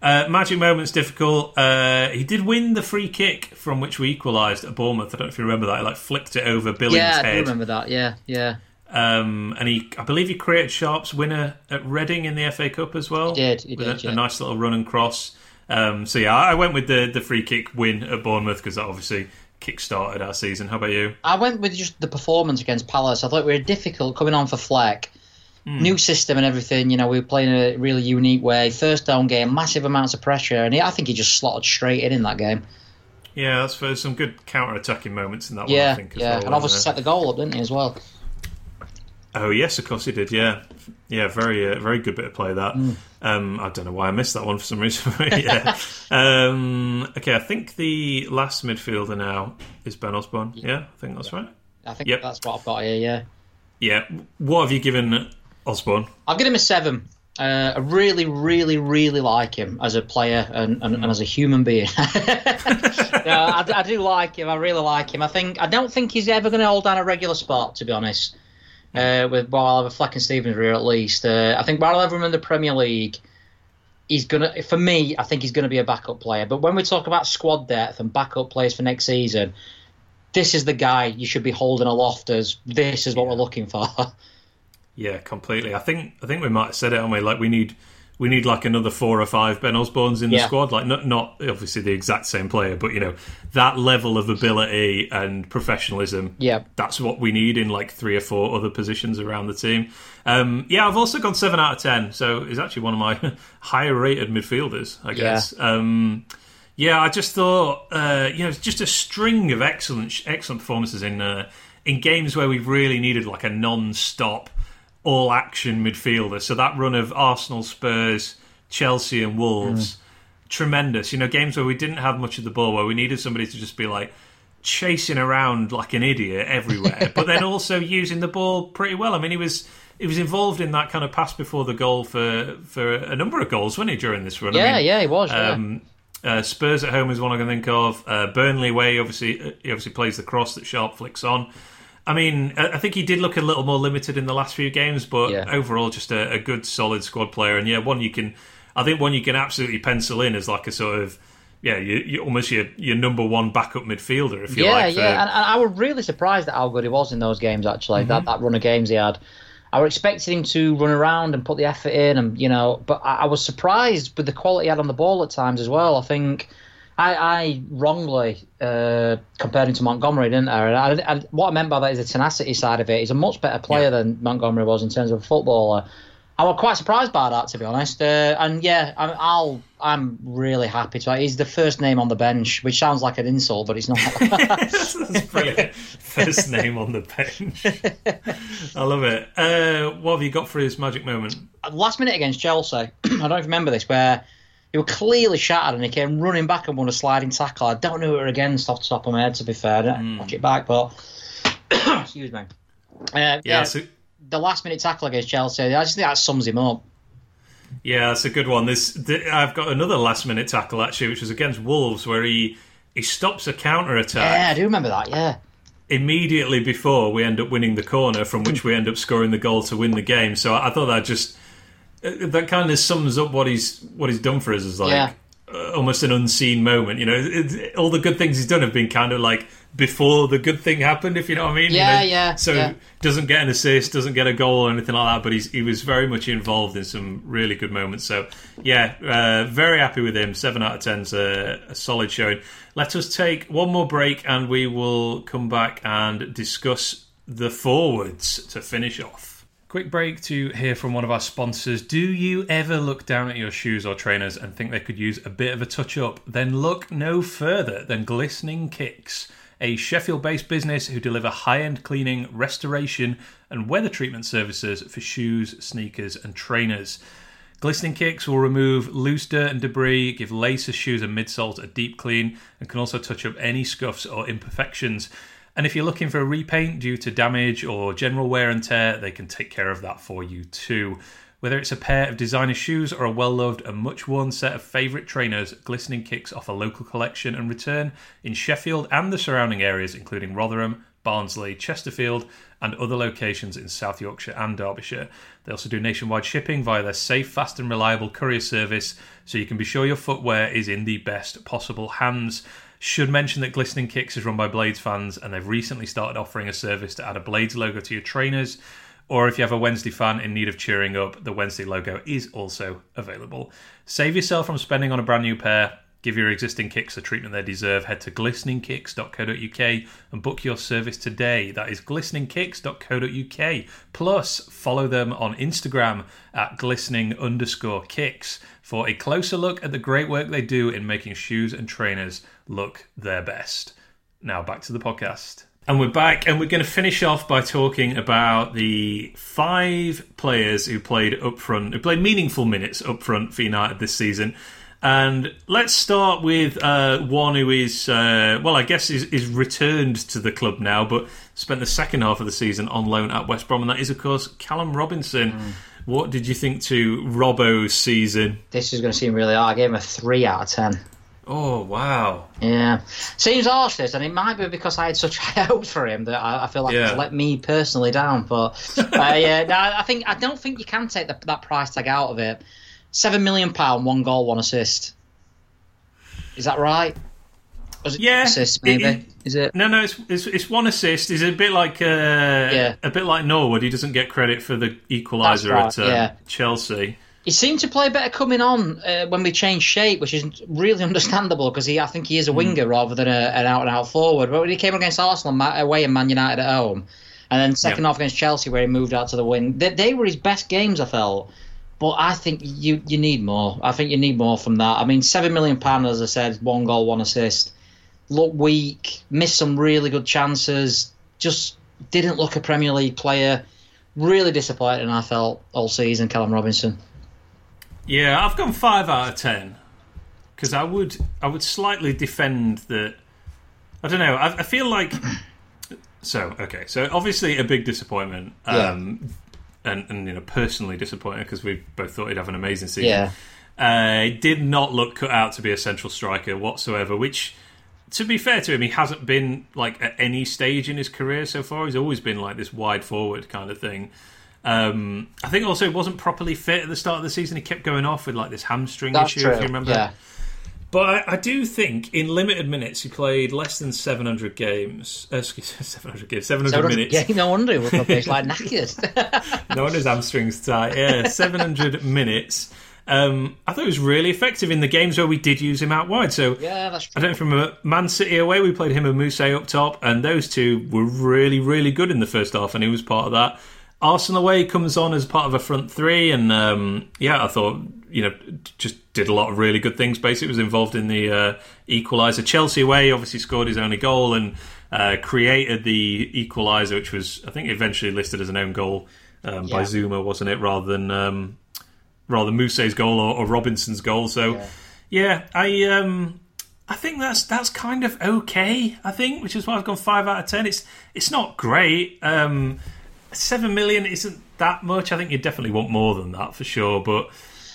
Uh, magic moments difficult. Uh, he did win the free kick from which we equalised at Bournemouth. I don't know if you remember that. He like flicked it over Billings' head. Yeah, I remember that. Yeah, yeah. um, and he, I believe, he created Sharp's winner at Reading in the FA Cup as well. He did, he with did, a, a nice little run and cross. Um, so yeah, I went with the the free kick win at Bournemouth because that obviously kick-started our season. How about you? I went with just the performance against Palace. I thought we were difficult coming on for Fleck. Hmm. New system and everything. You know, we were playing in a really unique way. First down game, massive amounts of pressure, and he, I think he just slotted straight in in that game. Yeah, that's for some good counter-attacking moments in that one. I Yeah, think, as yeah, well, and obviously set the goal up, didn't he, as well? Oh yes, of course he did. Yeah, yeah, very uh, very good bit of play that. Mm. Um, I don't know why I missed that one for some reason. yeah. um, okay, I think the last midfielder now is Ben Osborne. Yeah, I think that's right. I think Yep. that's what I've got here. Yeah, Yeah. What have you given Osborne? I'll give him a seven. Uh, I really, really, really like him as a player and, and, and as a human being. no, I, I do like him. I really like him. I think I don't think he's ever going to hold down a regular spot, to be honest. Uh, with while I have a Fleck and Stevens rear at least. Uh, I think while I have him in the Premier League, he's gonna. For me, I think he's going to be a backup player. But when we talk about squad depth and backup players for next season, this is the guy you should be holding aloft as. This is what we're looking for. Yeah, completely. I think I think we might have said it, haven't we? Like we need we need like another four or five Ben Osbornes in the squad. Like not not obviously the exact same player, but you know that level of ability and professionalism. Yeah. that's what we need in like three or four other positions around the team. Um, yeah, I've also gone seven out of ten, so he's actually one of my higher rated midfielders, I guess. Um, yeah, I just thought uh, you know it's just a string of excellent excellent performances in uh, in games where we've really needed like a non-stop all action midfielder. So that run of Arsenal, Spurs, Chelsea, and Wolves, tremendous. You know, games where we didn't have much of the ball, where we needed somebody to just be like chasing around like an idiot everywhere, but then also using the ball pretty well. I mean, he was. He was involved in that kind of pass before the goal for, for a number of goals, wasn't he, during this run? I yeah, mean, yeah, he was. Yeah. um, uh, Spurs at home is one I can think of. Uh, Burnley away, obviously, he obviously plays the cross that Sharp flicks on. I mean, I think he did look a little more limited in the last few games, but Yeah. overall, just a, a good, solid squad player. And yeah, one you can, I think one you can absolutely pencil in as like a sort of yeah, you, you almost your your number one backup midfielder, if you yeah, like. for- yeah, and, and I was really surprised at how good he was in those games. Actually, Mm-hmm. that that run of games he had, I was expecting him to run around and put the effort in, and you know, but I, I was surprised with the quality he had on the ball at times as well. I think. I, I wrongly uh, compared him to Montgomery, didn't I? And I, I? What I meant by that is the tenacity side of it. He's a much better player Yeah. than Montgomery was in terms of a footballer. I was quite surprised by that, to be honest. Uh, and yeah, I'm, I'll, I'm really happy to. He's the first name on the bench, which sounds like an insult, but it's not. That's brilliant. First name on the bench. I love it. Uh, what have you got for his magic moment? Last minute against Chelsea, I don't remember this, where he was clearly shattered and he came running back and won a sliding tackle. I don't know who it were against off the top of my head, to be fair. I didn't watch it back, but excuse me. Uh, yeah, so- the last minute tackle against Chelsea. I just think that sums him up. Yeah, that's a good one. This th- I've got another last minute tackle actually, which was against Wolves, where he he stops a counter attack Yeah, I do remember that. Yeah, immediately before we end up winning the corner, from which we end up scoring the goal to win the game. So I, I thought that just that kind of sums up what he's what he's done for us is like Yeah. uh, almost an unseen moment. You know, it, it- all the good things he's done have been kind of like before the good thing happened. If you know what I mean? You Yeah, know? yeah, So yeah. doesn't get an assist, doesn't get a goal or anything like that, but he's, he was very much involved in some really good moments. So, yeah, uh, very happy with him. Seven out of ten's a, a solid showing. Let us take one more break and we will come back and discuss the forwards to finish off. Quick break to hear from one of our sponsors. Do you ever look down at your shoes or trainers and think they could use a bit of a touch up? Then look no further than Glistening Kicks a Sheffield based business who deliver high end cleaning, restoration, and weather treatment services for shoes, sneakers, and trainers. Glistening Kicks will remove loose dirt and debris, give laces, shoes, and midsoles a deep clean, and can also touch up any scuffs or imperfections. And if you're looking for a repaint due to damage or general wear and tear, they can take care of that for you too. Whether it's a pair of designer shoes or a well loved and much worn set of favourite trainers, Glistening Kicks offer local collection and return in Sheffield and the surrounding areas, including Rotherham, Barnsley, Chesterfield, and other locations in South Yorkshire and Derbyshire. They also do nationwide shipping via their safe, fast, and reliable courier service, so you can be sure your footwear is in the best possible hands. Should mention that Glistening Kicks is run by Blades fans, and they've recently started offering a service to add a Blades logo to your trainers. Or if you have a Wednesday fan in need of cheering up, the Wednesday logo is also available. Save yourself from spending on a brand new pair. Give your existing kicks the treatment they deserve. Head to glisteningkicks.co.uk and book your service today. That is glisteningkicks.co.uk. Plus, follow them on Instagram at glistening underscore kicks for a closer look at the great work they do in making shoes and trainers look their best. Now back to the podcast. And we're back, and we're going to finish off by talking about the five players who played up front, who played meaningful minutes up front for United this season. And let's start with uh, one who is, uh, well, I guess is, is returned to the club now, but spent the second half of the season on loan at West Brom, and that is, of course, Callum Robinson. What did you think to Robbo's season? This is going to seem really hard. I gave him a three out of ten. Oh, wow. Yeah, seems harsh this, and it might be because I had such high hopes for him that I, I feel like Yeah. it's let me personally down. But uh, yeah, no, I think I don't think you can take the, that price tag out of it. Seven million pound, one goal, one assist. Is that right? Was it Yeah, assist maybe? it- Is it? No, no, it's, it's it's one assist. He's a bit like uh, Yeah. a bit like Norwood. He doesn't get credit for the equaliser That's at uh, yeah. Chelsea. He seemed to play better coming on uh, when we changed shape, which is really understandable because he, I think he is a winger rather than a, an out and out forward. But when he came against Arsenal away and Man United at home, and then second Yeah. half against Chelsea where he moved out to the wing, they, they were his best games. I felt, but I think you you need more. I think you need more from that. I mean, seven million pound, as I said, one goal, one assist. Look weak, missed some really good chances. Just didn't look a Premier League player. Really disappointing. I felt all season, Callum Robinson. Yeah, I've gone five out of ten because I would I would slightly defend that. I don't know. I, I feel like so okay. So obviously a big disappointment, Yeah. Um, and and you know personally disappointed because we both thought he'd have an amazing season. Yeah. Uh, he did not look cut out to be a central striker whatsoever, which, to be fair to him, he hasn't been like at any stage in his career so far. He's always been like this wide forward kind of thing. Um, I think also he wasn't properly fit at the start of the season. He kept going off with like this hamstring That's issue, true. if you remember. Yeah. But I, I, do think in limited minutes he played less than 700 games. Uh, excuse me, 700 games, 700, 700 minutes. Yeah, no wonder he was like knackered. no wonder his hamstrings tight. Yeah, 700 minutes. Um, I thought it was really effective in the games where we did use him out wide. So yeah, that's true. I don't know from a Man City away we played him and Mousset up top, and those two were really really good in the first half, and he was part of that. Arsenal away comes on as part of a front three, and um, yeah, I thought you know just did a lot of really good things. Basically, was involved in the uh, equaliser. Chelsea away obviously scored his only goal and uh, created the equaliser, which was I think eventually listed as an own goal um, yeah. by Zouma, wasn't it? Rather than um, rather than Mousset's goal or, or Robinson's goal. So yeah, yeah I um, I think that's that's kind of okay. I think, which is why I've gone five out of ten. It's it's not great. Um, seven million isn't that much. I think you definitely want more than that for sure. But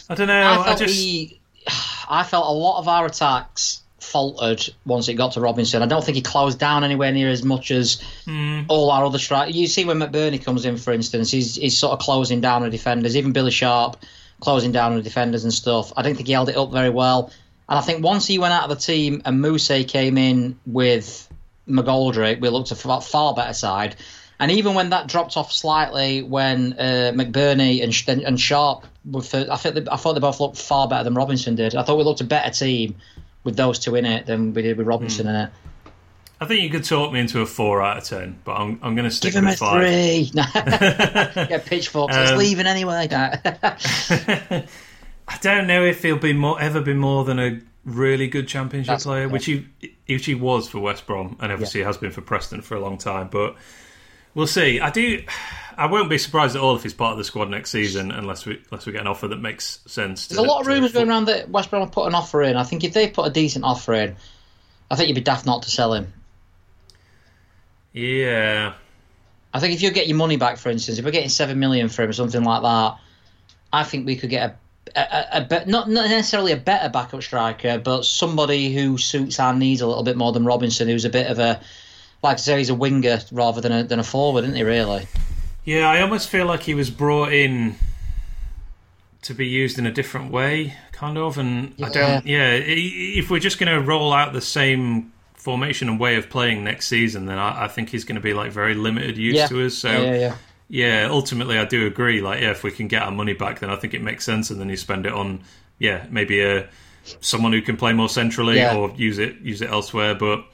I don't know. I, I just I felt a lot of our attacks faltered once it got to Robinson. I don't think he closed down anywhere near as much as mm. all our other strikers. You see when McBurnie comes in, for instance, he's he's sort of closing down the defenders. Even Billy Sharp closing down the defenders and stuff. I don't think he held it up very well. And I think once he went out of the team and Mousset came in with McGoldrick, we looked a far better side. And even when that dropped off slightly, when uh, McBurnie and, and Sharp were, for, I, think they, I thought they both looked far better than Robinson did. I thought we looked a better team with those two in it than we did with Robinson mm. in it. I think you could talk me into a four out of ten, but I'm, I'm going to stick Give with him a five. three. yeah, pitchforks. Um, leaving anyway. I don't know if he'll be more ever be more than a really good championship That's, player, which he which he was for West Brom, and obviously yeah. has been for Preston for a long time. But we'll see. I do. I won't be surprised at all if he's part of the squad next season, unless we unless we get an offer that makes sense. There's a lot of rumours going around that West Brom will put an offer in. I think if they put a decent offer in, I think you'd be daft not to sell him. Yeah. I think if you get your money back, for instance, if we're getting seven million for him or something like that, I think we could get a, a, a, a not not necessarily a better backup striker, but somebody who suits our needs a little bit more than Robinson, who's a bit of a like to say he's a winger rather than a than a forward, isn't he? Really? Yeah, I almost feel like he was brought in to be used in a different way, kind of. And yeah. I don't. Yeah, if we're just going to roll out the same formation and way of playing next season, then I, I think he's going to be like very limited use yeah. to us. So yeah, yeah, yeah, ultimately, I do agree. Like, yeah, if we can get our money back, then I think it makes sense, and then you spend it on, yeah, maybe a someone who can play more centrally or use it use it elsewhere. But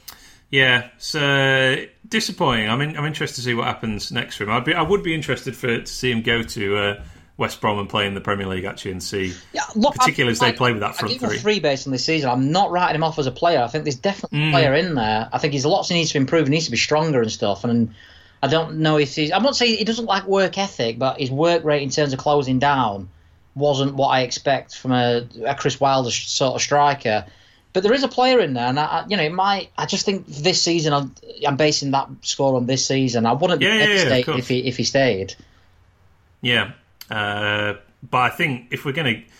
yeah, uh, disappointing. I mean, I'm interested to see what happens next for him. I'd be, I would be interested for to see him go to. Uh, West Brom and play in the Premier League actually and see, yeah, look, particularly as they play with that front three. three based on this season. I'm not writing him off as a player. I think there's definitely mm. a player in there. I think he's lots he needs to improve. He needs to be stronger and stuff. And I don't know if he's. I'm not saying he doesn't like work ethic, but his work rate in terms of closing down wasn't what I expect from a, a Chris Wilder sort of striker. But there is a player in there, and I, you know, it might. I just think this season, I'm, I'm basing that score on this season. I wouldn't yeah, be yeah, yeah, if he if he stayed. Yeah, uh, but I think if we're going to,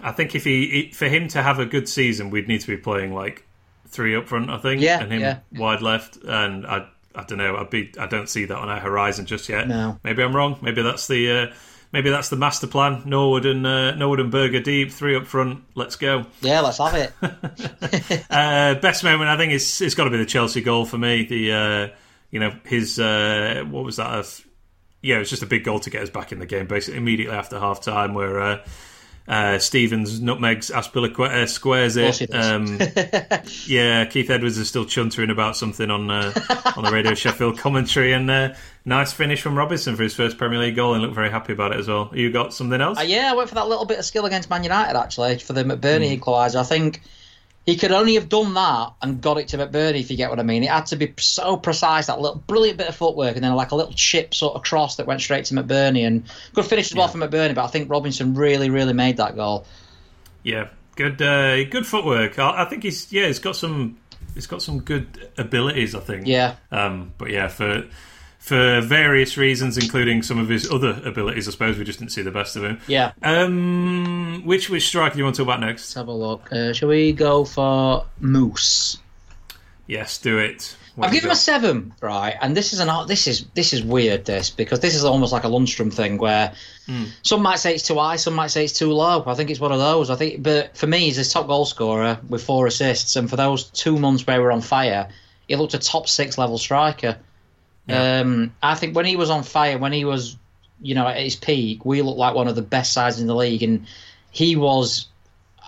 I think if he for him to have a good season, we'd need to be playing like three up front. I think, yeah, and him yeah. wide left, and I, I don't know. I'd be, I don't see that on our horizon just yet. No, maybe I'm wrong. Maybe that's the. Uh, maybe that's the master plan. Norwood and uh, Norwood and Berge deep, three up front. Let's go. Yeah, let's have it. uh, best moment, I think, is it's got to be the Chelsea goal for me. The uh, you know his uh, what was that? yeah, it was just a big goal to get us back in the game, basically immediately after half time, where uh, uh, Stevens nutmegs Azpilicueta, squares it. Um, yeah, Keith Edwards is still chuntering about something on uh, on the Radio Sheffield commentary, and uh, nice finish from Robinson for his first Premier League goal, and looked very happy about it as well. You got something else? Uh, yeah, I went for that little bit of skill against Man United actually for the McBurnie mm. equaliser. I think he could only have done that and got it to McBurnie, if you get what I mean. It had to be so precise, that little brilliant bit of footwork, and then like a little chip sort of cross that went straight to McBurnie. And good finish as well yeah. from McBurnie, but I think Robinson really, really made that goal. Yeah, good, uh, good footwork. I, I think he's yeah, he's got some, he's got some good abilities. I think. Yeah. Um, but yeah, for for various reasons, including some of his other abilities. I suppose we just didn't see the best of him. Yeah. Um, which which striker do you want to talk about next? Let's have a look. Uh, shall we go for Moose? Yes, do it. What I've given him a seven, right? And this is an this is this is weird, this because this is almost like a Lundstram thing where some might say it's too high, some might say it's too low. I think it's one of those. I think, but for me, he's his top goal scorer with four assists, and for those two months where we're on fire, he looked a top six level striker. Yeah. Um, I think when he was on fire, when he was, you know, at his peak, we looked like one of the best sides in the league, and he was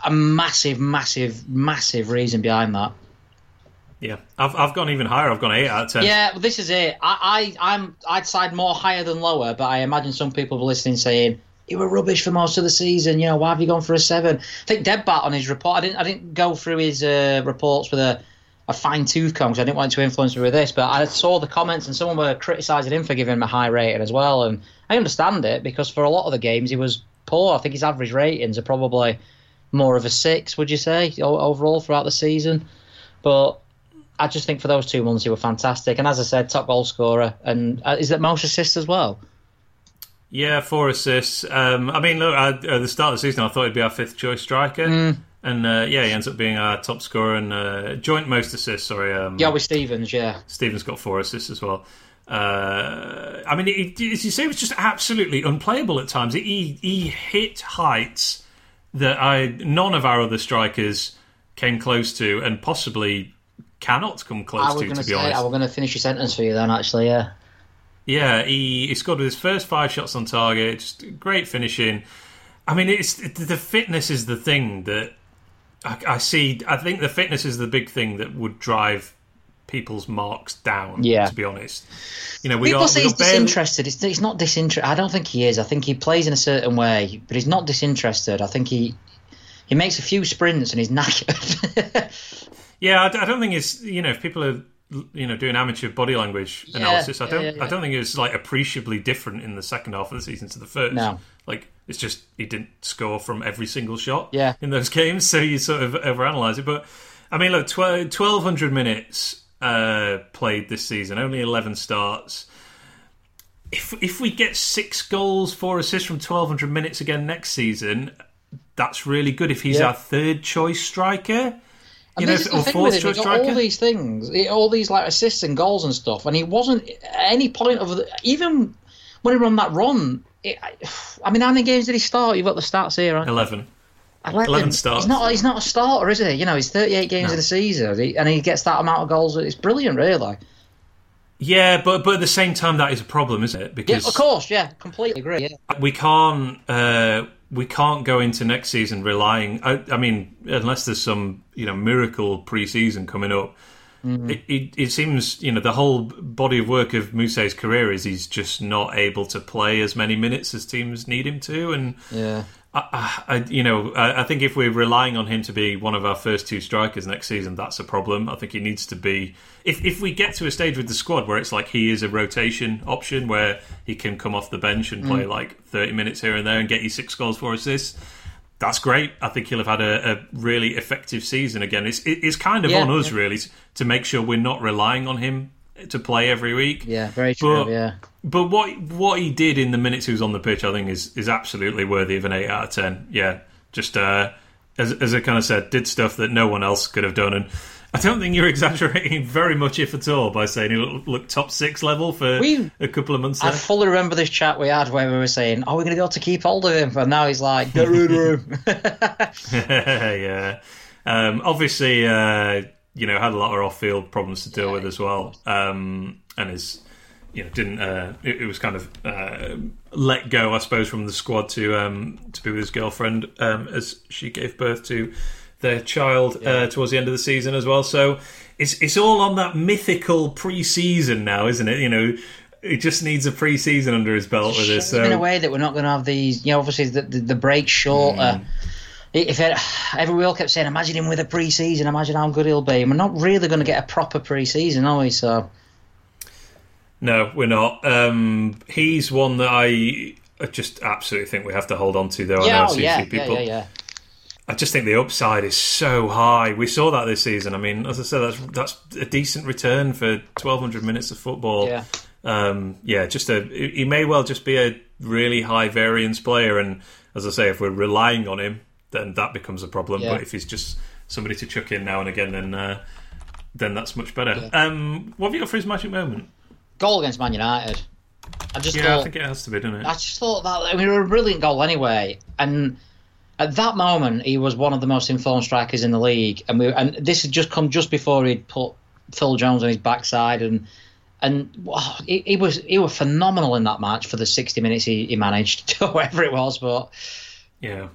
a massive, massive, massive reason behind that. Yeah, I've I've gone even higher. I've gone eight out of ten. Yeah, well, this is it. I, I, I'm, I'd side more higher than lower, but I imagine some people were listening saying you were rubbish for most of the season. You know, why have you gone for a seven? I think Debbat on his report. I didn't, I didn't go through his uh, reports with a, a fine tooth comb because I didn't want to influence me with this. But I saw the comments and someone were criticising him for giving him a high rating as well, and I understand it because for a lot of the games he was poor. I think his average ratings are probably more of a six. Would you say overall throughout the season? But I just think for those two months he were fantastic, and as I said, top goal scorer, and uh, is that most assists as well? Yeah, four assists. Um, I mean, look, I, at the start of the season, I thought he'd be our fifth choice striker, and uh, yeah, he ends up being our top scorer and uh, joint most assists. Sorry, um, Yeah, with Stevens, yeah. Stevens got four assists as well. Uh, I mean, it, it- as you say, it was just absolutely unplayable at times. He he hit heights that I none of our other strikers came close to, and possibly cannot come close to. To be say, honest, I was going to finish your sentence for you then, actually, yeah. Yeah, he, he scored with his first five shots on target. Just great finishing. I mean, it's the fitness is the thing that I, I see. I think the fitness is the big thing that would drive people's marks down. Yeah. to be honest, you know, we People got, say we he's got barely, disinterested. It's, it's not disinterested. I don't think he is. I think he plays in a certain way, but he's not disinterested. I think he he makes a few sprints and he's knackered. Yeah, I don't think it's you know if people are you know doing amateur body language Yeah, analysis, I don't yeah, yeah. I don't think it's like appreciably different in the second half of the season to the first. No. like it's just he didn't score from every single shot. Yeah. in those games, so you sort of overanalyze it. But I mean, look, twelve hundred minutes uh, played this season, only eleven starts. If if we get six goals, four assists from twelve hundred minutes again next season, that's really good. If he's Yeah. our third choice striker. You And know, this is the thing fourth with him. He choice got all these things, all these like assists and goals and stuff, and he wasn't at any point of the, even when he run that run. It, I mean, how many games did he start? You've got the stats here. Right? 11. 11, 11 starts. He's not. He's not a starter, is he? You know, he's 38 games No. in a season, and he gets that amount of goals. It's brilliant, really. Yeah, but but at the same time, that is a problem, isn't it? Yeah, Because of course. Yeah, completely agree. Yeah. we can't uh, we can't go into next season relying. I, I mean, unless there's some you know miracle pre-season coming up. Mm-hmm. It, it, it seems you know the whole body of work of Muse's career is he's just not able to play as many minutes as teams need him to, and Yeah. I, I, you know, I, I think if we're relying on him to be one of our first two strikers next season, that's a problem. I think he needs to be. If if we get to a stage with the squad where it's like he is a rotation option, where he can come off the bench and play mm. like thirty minutes here and there and get you six goals, four assists, that's great. I think he'll have had a, a really effective season again. It's it, it's kind of Yeah, on us yeah. really to make sure we're not relying on him to play every week. Yeah. Very true. But- yeah. But what what he did in the minutes he was on the pitch, I think, is is absolutely worthy of an eight out of ten. Yeah, just uh, as as I kind of said, did stuff that no one else could have done, and I don't think you're exaggerating very much, if at all, by saying he looked, looked top six level for We- a couple of months I there. fully remember this chat we had where we were saying, "Oh, we're going to be able to keep hold of him," and now he's like, "Get rid of him." yeah, um, obviously, uh, you know, had a lot of off-field problems to deal Yeah, with as well, um, and is you know didn't uh, it, it was kind of uh, let go, I suppose, from the squad to um, to be with his girlfriend um, as she gave birth to their child uh, towards the end of the season as well. So it's it's all on that mythical pre-season now, isn't it? You know. He just needs a pre-season under his belt with this. in a way that we're not going to have these. You know, obviously the the, the break shorter. Mm. If it, every we all kept saying, "Imagine him with a pre-season. Imagine how good he'll be." And we're not really going to get a proper pre-season, are we? So No, we're not. Um, he's one that I, I just absolutely think we have to hold on to, though. I know yeah, I've oh, a yeah, few yeah, people. yeah, yeah. I just think the upside is so high. We saw that this season. I mean, as I said, that's that's a decent return for twelve hundred minutes of football. Yeah. Um, yeah, just a he may well just be a really high variance player, and as I say, if we're relying on him, then that becomes a problem. Yeah. But if he's just somebody to chuck in now and again, then uh, then that's much better. Um, what have you got for his magic moment? Goal against Man United. I just Yeah, thought I think it has to be, doesn't it? I just thought that I mean, it was a brilliant goal anyway, and at that moment he was one of the most informed strikers in the league, and we and this had just come just before he'd put Phil Jones on his backside, and and wow, he, he was he was phenomenal in that match for the sixty minutes he, he managed, whatever it was, but Yeah,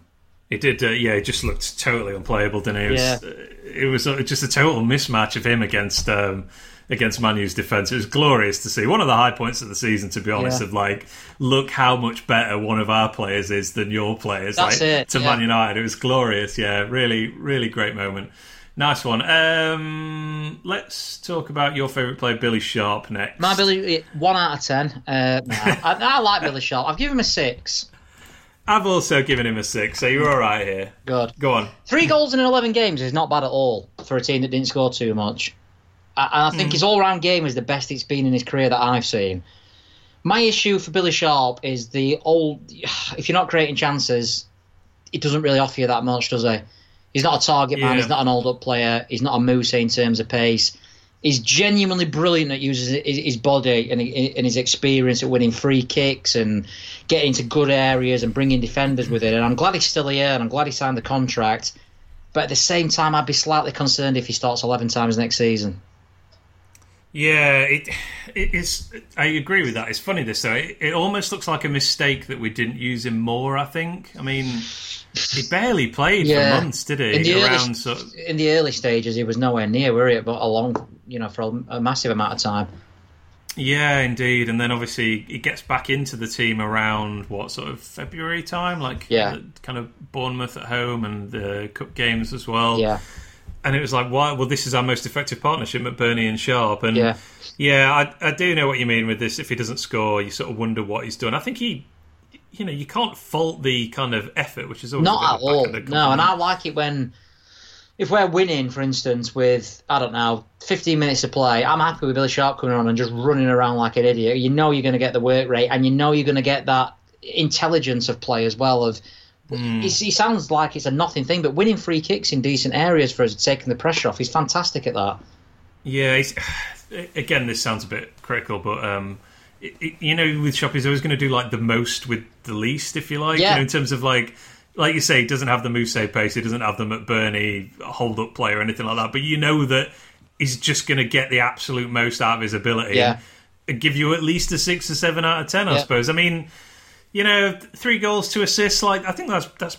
it did. Uh, yeah, it just looked totally unplayable, didn't it? It was, Yeah. uh, it was uh, just a total mismatch of him against um, against Manu's defense. It was glorious to see. One of the high points of the season, to be honest. Yeah. Of like, look how much better one of our players is than your players. That's like, it, To yeah. Man United, it was glorious. Yeah, really, really great moment. Nice one. Um, let's talk about your favourite player, Billy Sharp, next. my Billy one out of ten. Uh, nah, I, I like Billy Sharp. I've given him a six. I've also given him a six, so you're all right here. Good. Go on. Three goals in 11 games is not bad at all for a team that didn't score too much. A- And I think hmm. his all round game is the best it's been in his career that I've seen. My issue for Billy Sharp is the old. If you're not creating chances, it doesn't really offer you that much, does he? He's not a target man. Yeah. He's not an old up player. He's not a moose in terms of pace. He's genuinely brilliant at using his his body and, and his experience at winning free kicks and getting into good areas and bringing defenders with it. And I'm glad he's still here and I'm glad he signed the contract. But at the same time, I'd be slightly concerned if he starts 11 times next season. Yeah, it it is. I agree with that. It's funny this though. It, it almost looks like a mistake that we didn't use him more. I think. I mean, he barely played Yeah. for months, did In he? the, Around early, sort of, in the early stages, he was nowhere near, were he? But a long, you know, for a, a massive amount of time. yeah, indeed. And then obviously he gets back into the team around what sort of February time, like Yeah. kind of Bournemouth at home and the cup games as well. Yeah, and it was like, why? Well, this is our most effective partnership, McBurnie and Sharp, and Yeah. yeah, I, I do know what you mean with this. If he doesn't score, you sort of wonder what he's done. I think he, you know, you can't fault the kind of effort, which is always not at of a back all. No, and I like it when, if we're winning, for instance, with I don't know, 15 minutes to play, I'm happy with Billy Sharp coming on and just running around like an idiot. You know you're going to get the work rate, and you know you're going to get that intelligence of play as well. Of Hmm. he, sounds like it's a nothing thing, but winning free kicks in decent areas for us, taking the pressure off, he's fantastic at that. Yeah, he's, again, this sounds a bit critical, but um, it, it- you know, with Shop, he's always going to do like the most with the least, if you like. Yeah. You know, in terms of like, like you say, he doesn't have the Mousset pace, he doesn't have the McBurnie hold up play or anything like that. But you know that he's just going to get the absolute most out of his ability. Yeah. and give you at least a six or seven out of ten, I Yeah. suppose. I mean, you know, three goals, two assists. Like, I think that's that's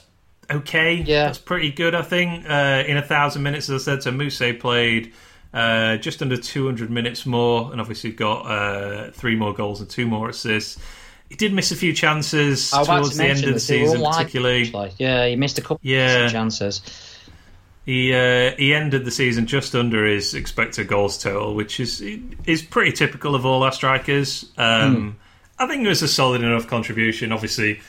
okay. Yeah. that's pretty good. I think uh, in a thousand minutes, as I said, so Mousset played uh, just under two hundred minutes more, and obviously got uh, three more goals and two more assists. He did miss a few chances I was about towards to the end of the this, they were season, particularly. actually. Yeah, he missed a couple Yeah. of chances. He uh, he ended the season just under his expected goals total, which is is pretty typical of all our strikers. Um, I think it was a solid enough contribution. Obviously,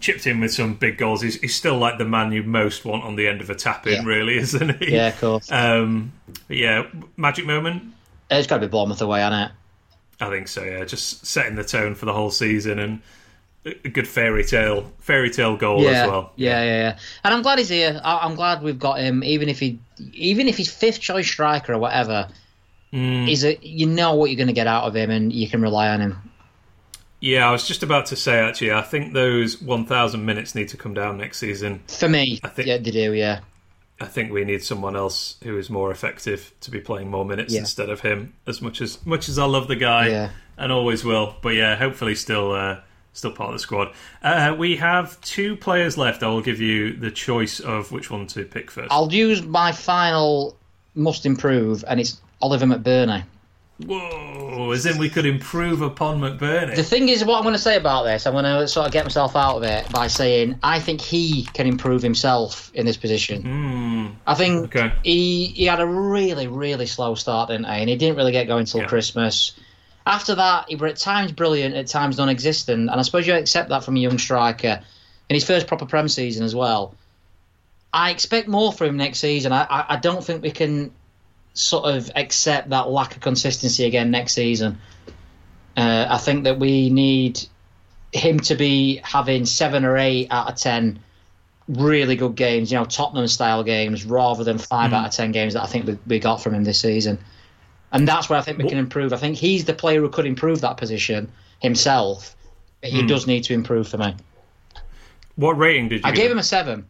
chipped in with some big goals. He's, he's still like the man you most want on the end of a tap in, Yeah. really, isn't he? Yeah, of course. Um, but yeah, magic moment. it's got to be Bournemouth away, hasn't it? I think so. Yeah, just setting the tone for the whole season and a good fairy tale fairy tale goal yeah, as well. Yeah, yeah, yeah. And I'm glad he's here. I- I'm glad we've got him. Even if he, even if he's fifth choice striker or whatever, Mm. he's a. You know what you're going to get out of him, and you can rely on him. Yeah, I was just about to say actually, I think those 1,000 minutes need to come down next season. For me, I think- yeah, they do. Yeah, I think we need someone else who is more effective to be playing more minutes Yeah. instead of him. As much as much as I love the guy Yeah. and always will, but yeah, hopefully still uh, still part of the squad. Uh, we have two players left. I will give you the choice of which one to pick 1st I'll use my final must improve, and it's Oliver McBurnie. Whoa! As in we could improve upon McBurnie. The thing is, what I'm going to say about this, I'm going to sort of get myself out of it by saying I think he can improve himself in this position. Hmm. I think Okay. he he had a really really slow start, didn't he? And he didn't really get going till Yeah. Christmas. After that, he were at times brilliant, at times non-existent, and I suppose you accept that from a young striker in his first proper Prem season as well. I expect more from him next season. I, I, I don't think we can sort of accept that lack of consistency again next season. Uh, I think that we need him to be having seven or eight out of ten really good games, you know, Tottenham style games, rather than five out of ten games that I think we, we got from him this season. And that's where I think we can improve. I think he's the player who could improve that position himself. But he does need to improve for me. What rating did you? I give gave him a seven.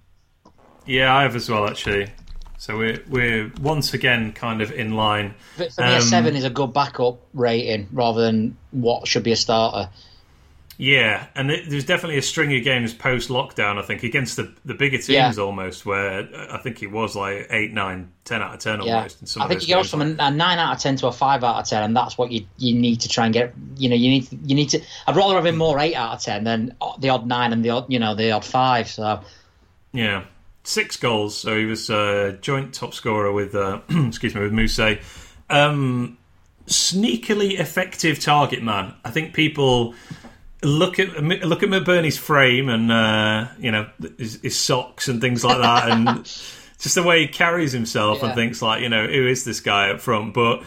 Yeah, I have as well actually. So we're we're once again kind of in line. For me, a Um, seven is a good backup rating rather than what should be a starter. Yeah, and it, there's definitely a string of games post lockdown. I think against the the bigger teams Yeah. almost, where I think he was like eight, nine, ten out of ten Yeah, almost. In some I think he goes from a, a nine out of ten to a five out of ten, and that's what you you need to try and get. You know, you need you need to. I'd rather have him more eight out of ten than the odd nine and the odd you know the odd five. So Yeah, six goals. So he was uh, joint top scorer with uh, excuse me with Mousset. Um, sneakily effective target man. I think people look at look at McBurnie's frame and uh, you know his, his socks and things like that, and just the way he carries himself and Yeah. thinks like you know who is this guy up front, but.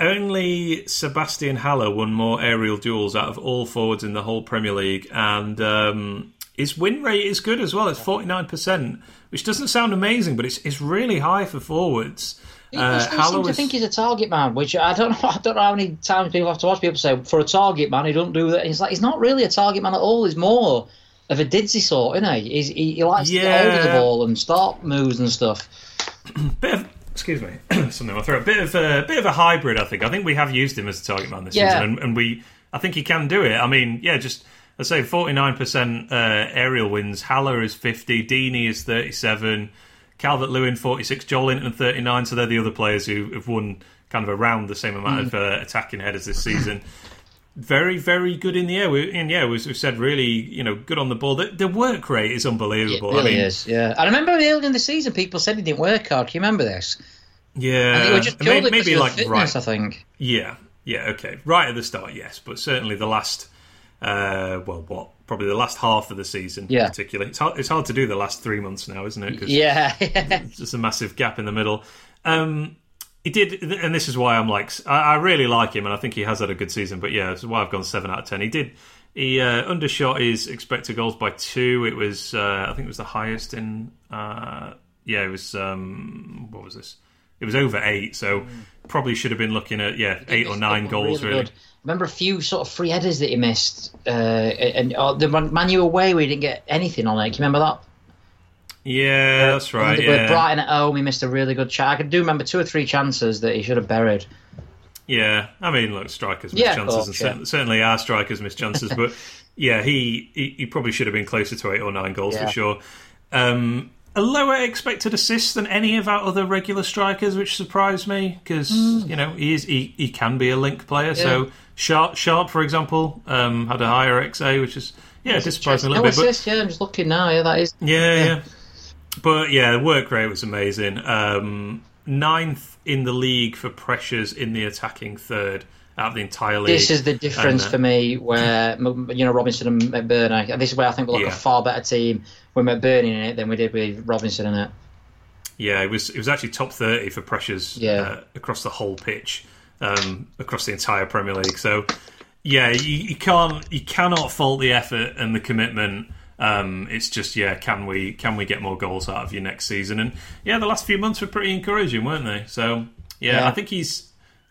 Only Sebastian Haller won more aerial duels out of all forwards in the whole Premier League, and um, his win rate is good as well. It's forty nine percent, which doesn't sound amazing, but it's it's really high for forwards. Uh, seem to think he's a target man, which I don't know. I don't know how many times people have to watch people say for a target man he don't do that. He's like he's not really a target man at all. He's more of a Didsy sort, isn't he? He's, he, he likes to get hold of the ball and start moves and stuff. bit of excuse me something in my throat. A bit of a bit of a hybrid. I think. I think we have used him as a target man this Yeah. season, and, and we I think he can do it. I mean, yeah, just I say forty nine percent uh, aerial wins. Haller is fifty. Deeney is thirty seven. Calvert Lewin forty six. Joelinton thirty nine. So they're the other players who have won kind of around the same amount of uh, attacking headers this season. Very, very good in the air. We, and yeah, as we've said, really, you know, good on the ball. The, the work rate is It unbelievable. really I mean, is. Yeah, I remember early in the season people said he didn't work hard. Can you remember this? yeah, I think we just And maybe, maybe like fitness. right, I think. Yeah, yeah, okay. Right at the start, yes, but certainly the last, uh, well, what? Probably the last half of the season, Yeah. particularly. It's hard, it's hard to do the last three months now, isn't it? 'Cause Yeah, it's just a massive gap in the middle. Um, he did, and this is why I'm like, I, I really like him, and I think he has had a good season. But yeah, this is why I've gone seven out of ten. He did. He uh, undershot his expected goals by two. It was, uh, I think, it was the highest in. Uh, yeah, it was. Um, what was this? It was over eight, so probably should have been looking at yeah eight or nine goals really. good. Remember a few sort of free headers that he missed, uh, and uh, the Man Man U away we didn't get anything on it. Can you remember that? Yeah, that's right. Yeah, Brighton at home, he missed a really good chance. I do remember two or three chances that he should have buried. Yeah, I mean, look, strikers miss Yeah, chances, course, and yeah. certainly our strikers miss chances. but yeah, he, he he probably should have been closer to eight or nine goals Yeah. for sure. Um, a lower expected assist than any of our other regular strikers, which surprised me because you know he is he, he can be a link player. So Sharp, Sharp, for example, um, had a higher XA, which is yeah, it did surprise me a No little bit. But assist, yeah. I'm just looking now. Yeah, that is. yeah, yeah. But yeah, the work rate was amazing. Um, ninth in the league for pressures in the attacking third out of the entire league. This is the difference And, uh, for me, where you know Robinson and McBurnie. This is where I think we look Yeah. a far better team with McBurnie in it than we did with Robinson in it. Yeah, it was it was actually top thirty for pressures Yeah. uh, across the whole pitch, um, across the entire Premier League. So yeah, you, you can't you cannot fault the effort and the commitment. Um, it's just yeah, can we can we get more goals out of you next season? And yeah, the last few months were pretty encouraging, weren't they? So yeah, Yeah. I think he's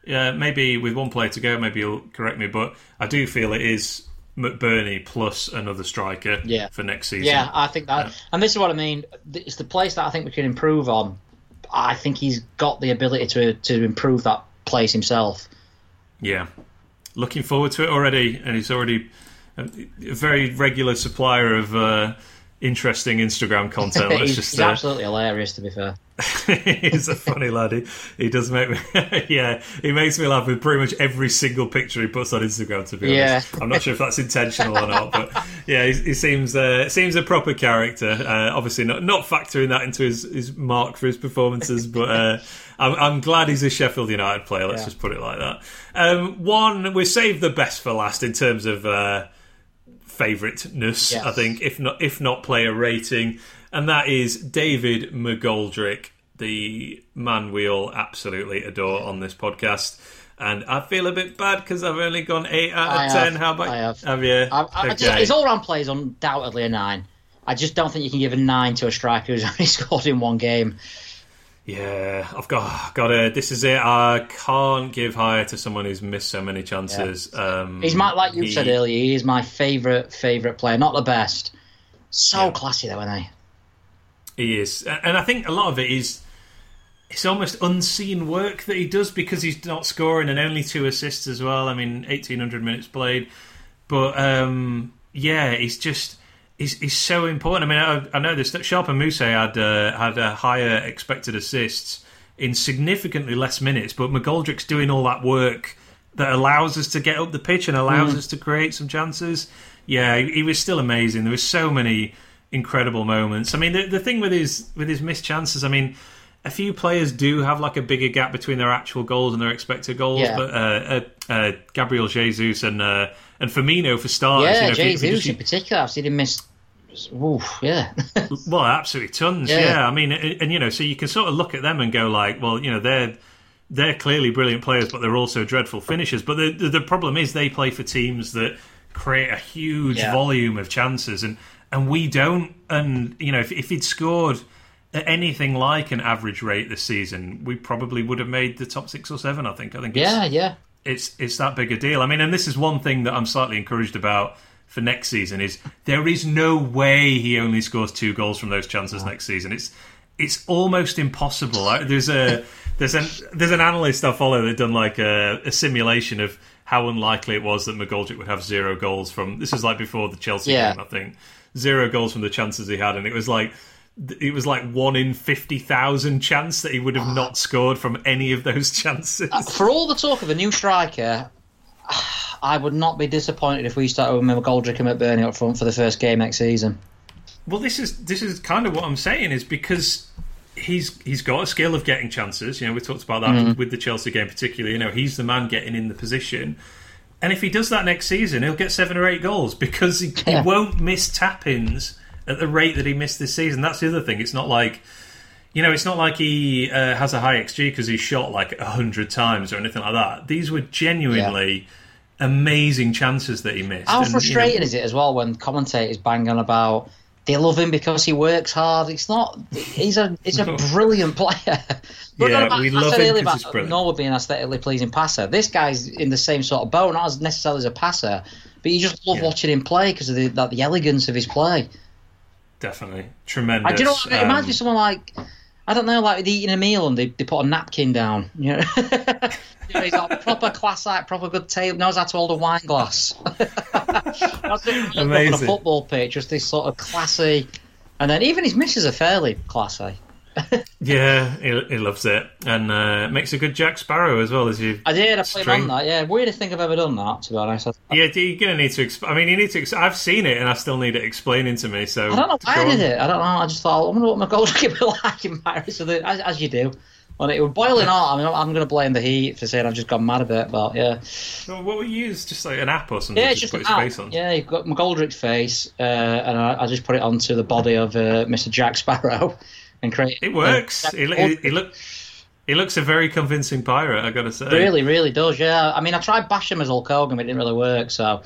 yeah maybe with one player to go, maybe you'll correct me, but I do feel it is McBurnie plus another striker Yeah. for next season. Yeah, I think that, and this is what I mean. It's the place that I think we can improve on. I think he's got the ability to to improve that place himself. Yeah, looking forward to it already, and he's already a, a very regular supplier of uh, interesting Instagram content. Let's he's just he's uh, absolutely hilarious, to be fair. he's a funny lad. He, he does make me, yeah, he makes me laugh with pretty much every single picture he puts on Instagram. To be Yeah. honest, I'm not sure if that's intentional or not, but yeah, he, he seems uh, seems a proper character. Uh, obviously, not not factoring that into his, his mark for his performances, but uh, I'm, I'm glad he's a Sheffield United player. Let's Yeah. just put it like that. Um, one, we saved the best for last in terms of. Favoriteness, Yes. I think, if not if not player rating, and that is David McGoldrick, the man we all absolutely adore on this podcast. And I feel a bit bad because I've only gone eight out of I ten. have, How about I have. you? I, I, okay. His all-round play is undoubtedly a nine. I just don't think you can give a nine to a striker who's only scored in one game. Yeah, I've got got to. This is it. I can't give higher to someone who's missed so many chances. Yeah. Um, He's my like you he, said earlier. He is my favorite favorite player. Not the best. So yeah. classy though, isn't he? He is, and I think a lot of it is. It's almost unseen work that he does because he's not scoring and only two assists as well. I mean, eighteen hundred minutes played, but um, yeah, he's just is is so important. I mean, I, I know this. Sharp and Mousset had uh, had a higher expected assists in significantly less minutes, but McGoldrick's doing all that work that allows us to get up the pitch and allows mm. us to create some chances. Yeah, he, he, was still amazing. There was so many incredible moments. I mean, the, the thing with his with his missed chances. I mean, a few players do have like a bigger gap between their actual goals and their expected goals, yeah. but uh, uh, uh, Gabriel Jesus and uh, and Firmino for starters. Yeah, you know, Jesus in particular. I've seen him miss. Oof, yeah. well, absolutely tons. Yeah. yeah. I mean, and, and you know, so you can sort of look at them and go like, well, you know, they're they're clearly brilliant players, but they're also dreadful finishers. But the the, the problem is they play for teams that create a huge yeah. volume of chances, and and we don't. And you know, if if he'd scored at anything like an average rate this season, we probably would have made the top six or seven. I think. I think. Yeah, yeah it's it's that big a deal. I mean, and this is one thing that I'm slightly encouraged about for next season is there is no way he only scores two goals from those chances next season. It's it's almost impossible. There's a there's an there's an analyst I follow that done like a, a simulation of how unlikely it was that McGoldrick would have zero goals from. This is like before the Chelsea yeah. game, I think. Zero goals from the chances he had, and it was like it was like one in 50,000 chance that he would have not scored from any of those chances. Uh, for all the talk of a new striker, I would not be disappointed if we started with McGoldrick and McBurnie up front for the first game next season. Well, this is this is kind of what I'm saying is because he's he's got a skill of getting chances. You know, we talked about that mm-hmm. with the Chelsea game particularly. You know, he's the man getting in the position. And if he does that next season, he'll get seven or eight goals because he, yeah. he won't miss tap-ins at the rate that he missed this season. That's the other thing. It's not like you know, it's not like he uh, has a high XG because he shot like a hundred times or anything like that. These were genuinely yeah. amazing chances that he missed. How and, frustrating you know, is it as well when commentators bang on about they love him because he works hard. It's not. He's a he's a brilliant player. But yeah, we love him because he's brilliant. Noah being an aesthetically pleasing passer. This guy's in the same sort of boat, not as necessarily as a passer, but you just love yeah. watching him play because of the, that, the elegance of his play. Definitely tremendous. I do you know. It um, reminds me of someone like I don't know, like eating a meal and they, they put a napkin down. You know, you know he's got proper class act, proper good table, knows how to hold a wine glass. Amazing. On a football pitch, just this sort of classy, and then even his misses are fairly classy. yeah, he, he, loves it, and uh, makes a good Jack Sparrow as well as you. I did. I played on that. Yeah, weirdest thing I've ever done that. To be honest. Yeah, you're gonna need to. Exp- I mean, you need to. Ex- I've seen it, and I still need it explaining to me. So I don't know why I did it. I don't know. I just thought, I wonder what my be like in Paris, so as, as you do. When it was boiling hot, I mean, I'm going to blame the heat for saying I've just gone mad a bit, but yeah. Well, what we use just like an app or something. Yeah, just, put his face on. Yeah, you've got McGoldrick's face, uh, and I, I, just put it onto the body of uh, Mr. Jack Sparrow and create. It works. Uh, he, he, he look. He looks a very convincing pirate, I gotta say. Really, really does. Yeah. I mean, I tried Basham as Hulk Hogan, but it didn't really work. So.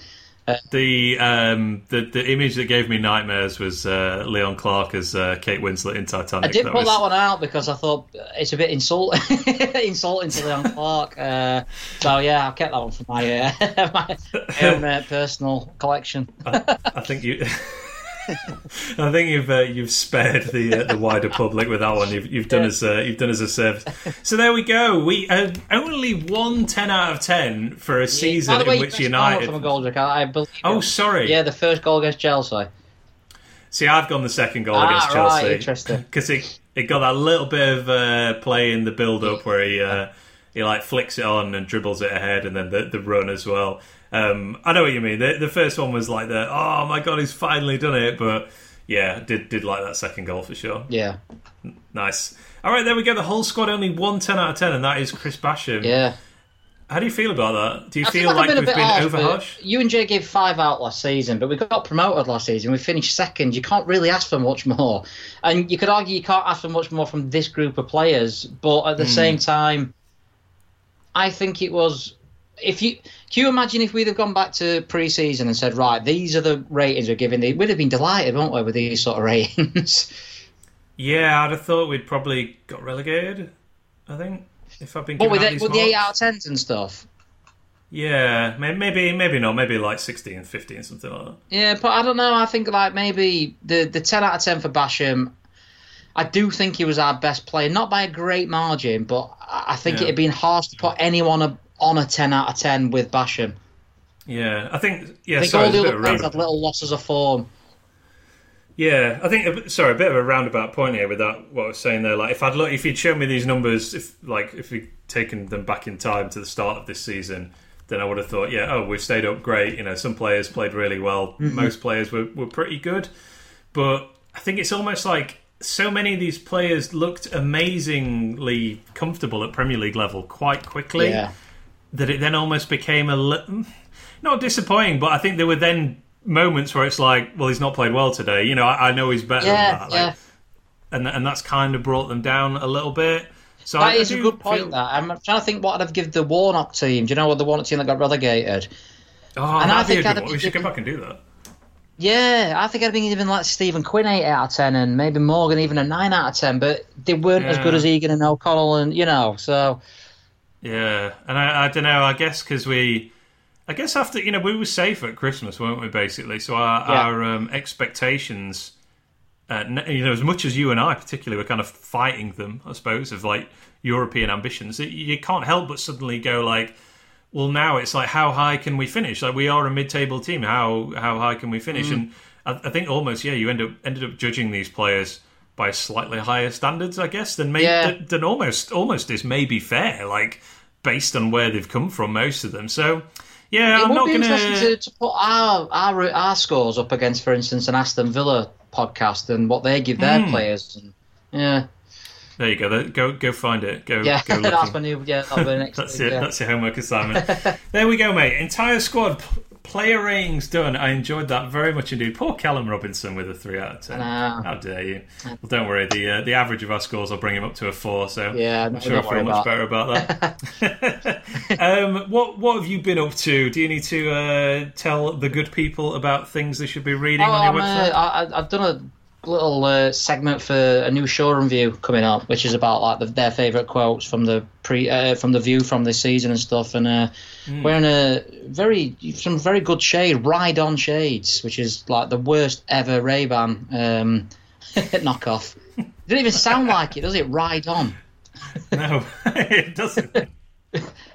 Uh, the um the the image that gave me nightmares was uh, Leon Clarke as uh, Kate Winslet in Titanic. I did that put was... that one out because I thought it's a bit insulting insulting to Leon Clarke. Uh, so yeah, I kept that one for my uh, my own uh, personal collection. I, I think you. I think you've uh, you've spared the uh, the wider public with that one. You've, you've done yeah. as uh, you've done as a service. So there we go. We uh, only one ten out of ten for a season yeah. way, in which United. From a goal, I believe. Oh, sorry. Yeah, the first goal against Chelsea. See, I've gone the second goal ah, against Chelsea. Right, interesting. Because it it got that little bit of uh, play in the build up where he uh, he like flicks it on and dribbles it ahead, and then the the run as well. Um, I know what you mean. The, the first one was like the oh my god, he's finally done it. But yeah, did did like that second goal for sure. Yeah, nice. All right, there we go. The whole squad only one ten out of ten, and that is Chris Basham. Yeah. How do you feel about that? Do you I feel like, like been we've been over harsh? You and Jay gave five out last season, but we got promoted last season. We finished second. You can't really ask for much more, and you could argue you can't ask for much more from this group of players. But at the mm. same time, I think it was if you can you imagine if we'd have gone back to pre-season and said, right, these are the ratings we're giving, we'd have been delighted, wouldn't we, with these sort of ratings? Yeah, I'd have thought we'd probably got relegated. I think if I've been What with, with the eight out of tens and stuff? Yeah, maybe maybe not. Maybe like 16, 15, something like that. Yeah, but I don't know. I think like maybe the the ten out of ten for Basham. I do think he was our best player, not by a great margin, but I think Yeah. it'd been harsh to put anyone a, on a ten out of ten with Basham. Yeah, I think yeah. I think sorry, all the other players had little losses of form. Yeah, I think sorry, a bit of a roundabout point here with that. What I was saying there, like if I'd look, if you'd shown me these numbers, if like if we'd taken them back in time to the start of this season, then I would have thought, yeah, oh, we've stayed up great. You know, some players played really well, mm-hmm. most players were were pretty good, but I think it's almost like so many of these players looked amazingly comfortable at Premier League level quite quickly Yeah. That it then almost became a li- mm, not disappointing, but I think there were then moments where it's like, well, he's not played well today. You know, I, I know he's better Yeah, than that, yeah. like, and and that's kind of brought them down a little bit. So I, That I is a good point. feel- That I'm trying to think what I'd have given the Warnock team. Do you know what the Warnock team that got relegated? Oh, And I think a I'd good have one. We should go given- back and do that. Yeah, I think I'd been even like Stephen Quinn eight out of ten, and maybe Morgan even a nine out of ten. But they weren't as good as Egan and O'Connell, and you know. So Yeah, and I, I don't know. I guess because we, I guess after you know we were safe at Christmas, weren't we? Basically, so our Yeah. our um, expectations, uh, you know, as much as you and I particularly were kind of fighting them, I suppose, of like European ambitions, it- you can't help but suddenly go like, well, now it's like, how high can we finish? Like we are a mid-table team. How how high can we finish? And I, I think almost yeah, you end up ended up judging these players by slightly higher standards, I guess, than maybe Yeah. than, than almost almost is maybe fair. Like based on where they've come from, most of them. So yeah, it I'm would not be gonna. interesting to, to put our, our our scores up against, for instance, an Aston Villa podcast and what they give their Hmm. players. And, yeah, There you go. Go go find it. Go yeah, go that's my new. Yeah, that'll be next. That's thing, it. yeah. That's your homework assignment. there we go, mate. Entire squad player ratings done. I enjoyed that very much indeed. Poor Callum Robinson with a three out of ten. know. How dare you? Well, don't worry. The uh, the average of our scores will bring him up to a four. So Yeah, I'm sure I feel much about better about that. um, what what have you been up to? Do you need to uh, tell the good people about things they should be reading Oh, on I'm, your uh, website? I, I've done a little uh, segment for a new showroom view coming up, which is about like the, their favourite quotes from the pre uh, from the view from this season and stuff. And uh, Hmm. wearing a very some very good shade, ride on shades, which is like the worst ever Ray Ban um, knockoff. It doesn't even sound like it, does it? Ride on. no, it doesn't.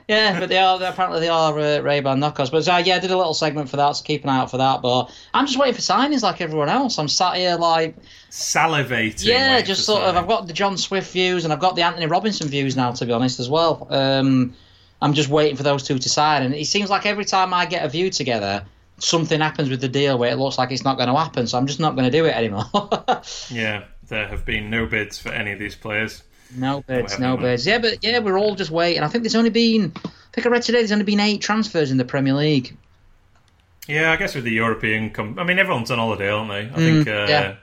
Yeah, but they are apparently they are uh, Ray Ban knockoffs. But uh, yeah, I did a little segment for that, so keep an eye out for that. But I'm just waiting for signings like everyone else. I'm sat here like Salivating. Yeah, just sort of. I've got the John Swift views and I've got the Antonee Robinson views now, to be honest, as well. Um, I'm just waiting for those two to sign, and it seems like every time I get a view together, something happens with the deal where it looks like it's not going to happen. So I'm just not going to do it anymore. Yeah, there have been no bids for any of these players. No bids, no bids. Yeah, but yeah, we're all just waiting. I think there's only been. I think I read today there's only been eight transfers in the Premier League. Yeah, I guess with the European, com- I mean, everyone's on holiday, aren't they? I Mm, think, uh, yeah.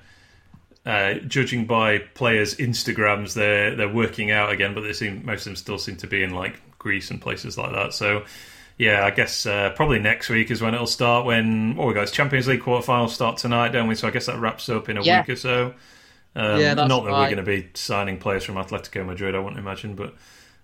uh, judging by players' Instagrams, they're they're working out again, but they seem most of them still seem to be in like Greece and places like that. So, yeah, I guess uh, probably next week is when it'll start. When oh, we guys, Champions League quarterfinals start tonight, don't we? So I guess that wraps up in a Yeah. week or so. Um, Yeah, that's not that right. we're going to be signing players from Atletico Madrid, I wouldn't imagine, but.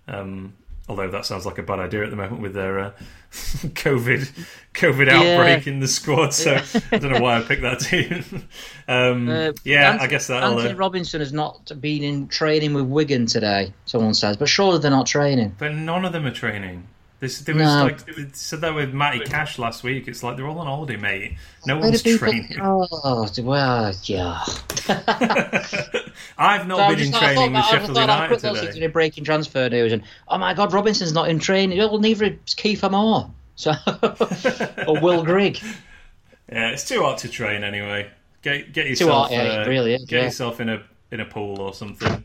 Um, Although that sounds like a bad idea at the moment with their uh, COVID COVID outbreak in the squad, so I don't know why I picked that team. um, Uh, yeah, Antonee, I guess that'll. Antonee Uh, Robinson has not been in training with Wigan today. Someone says, but surely they're not training. but none of them are training. This, there was No. like they said that with Matty Cash last week. It's like they're all on holiday, mate. No Where one's people- training. Oh, well, yeah. I've not So I been in training with I Sheffield I'd United those today. into the breaking transfer news, and oh my God, Robinson's not in training. Well, neither is Kieffer Moore. So, or Will Grigg. Yeah, it's too hot to train anyway. Get get yourself yeah, uh, really is, get yeah. yourself in a in a pool or something.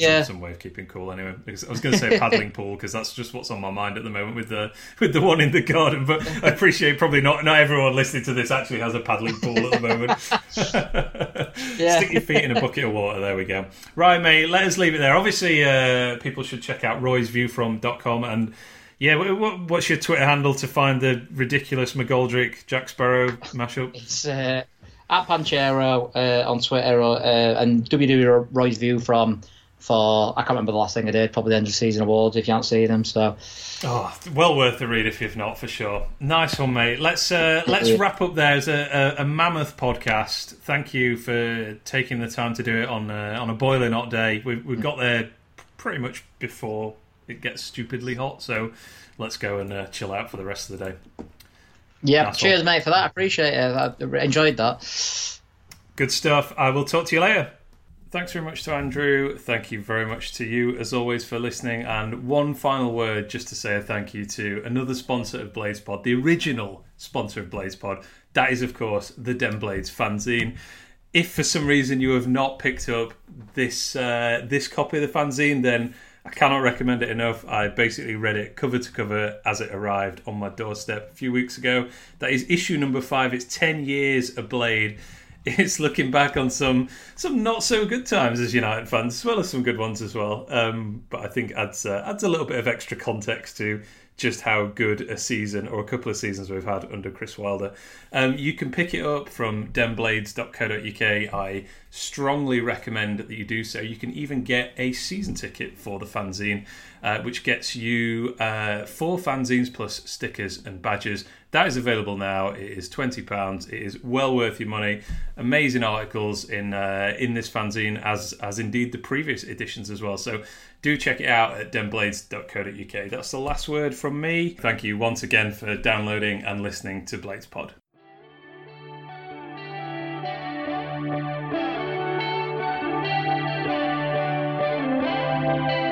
Yeah. some, some way of keeping cool anyway. Because I was going to say paddling pool because that's just what's on my mind at the moment with the with the one in the garden. But I appreciate probably not not everyone listening to this actually has a paddling pool at the moment. Yeah. Stick your feet in a bucket of water. There we go. Right, mate. Let us leave it there. Obviously, uh, people should check out roysviewfrom.com and Yeah, what's your Twitter handle to find the ridiculous McGoldrick Jack Sparrow mashup? It's uh, at Panchero uh, on Twitter uh, and WWE Roy's View from for I can't remember the last thing I did, probably the end of season awards if you haven't seen them. So, oh, well worth the read if you've not for sure. Nice one, mate. Let's uh, let's wrap up there as a, a, a, mammoth podcast. Thank you for taking the time to do it on uh, on a boiling hot day. We've we've got there pretty much before it gets stupidly hot, so let's go and uh, chill out for the rest of the day. Yeah, cheers, one. mate, for that. I appreciate it. I enjoyed that. Good stuff. I will talk to you later. Thanks very much to Andrew. Thank you very much to you, as always, for listening. And one final word just to say a thank you to another sponsor of Blades Pod, the original sponsor of Blades Pod. That is, of course, the Den Blades fanzine. If for some reason you have not picked up this uh, this copy of the fanzine, then I cannot recommend it enough. I basically read it cover to cover as it arrived on my doorstep a few weeks ago. That is issue number five. It's 10 years a Blade it's looking back on some some not so good times as United fans, as well as some good ones as well. Um, but I think adds uh, adds a little bit of extra context to just how good a season or a couple of seasons we've had under Chris Wilder. Um, you can pick it up from denblades.co.uk. I strongly recommend that you do so. You can even get a season ticket for the fanzine, uh, which gets you uh, four fanzines plus stickers and badges. That is available now. It is twenty pounds. It is well worth your money. Amazing articles in uh, in this fanzine, as as indeed the previous editions as well. So do check it out at denblades.co.uk. That's the last word from me. Thank you once again for downloading and listening to Blades Pod. Bye.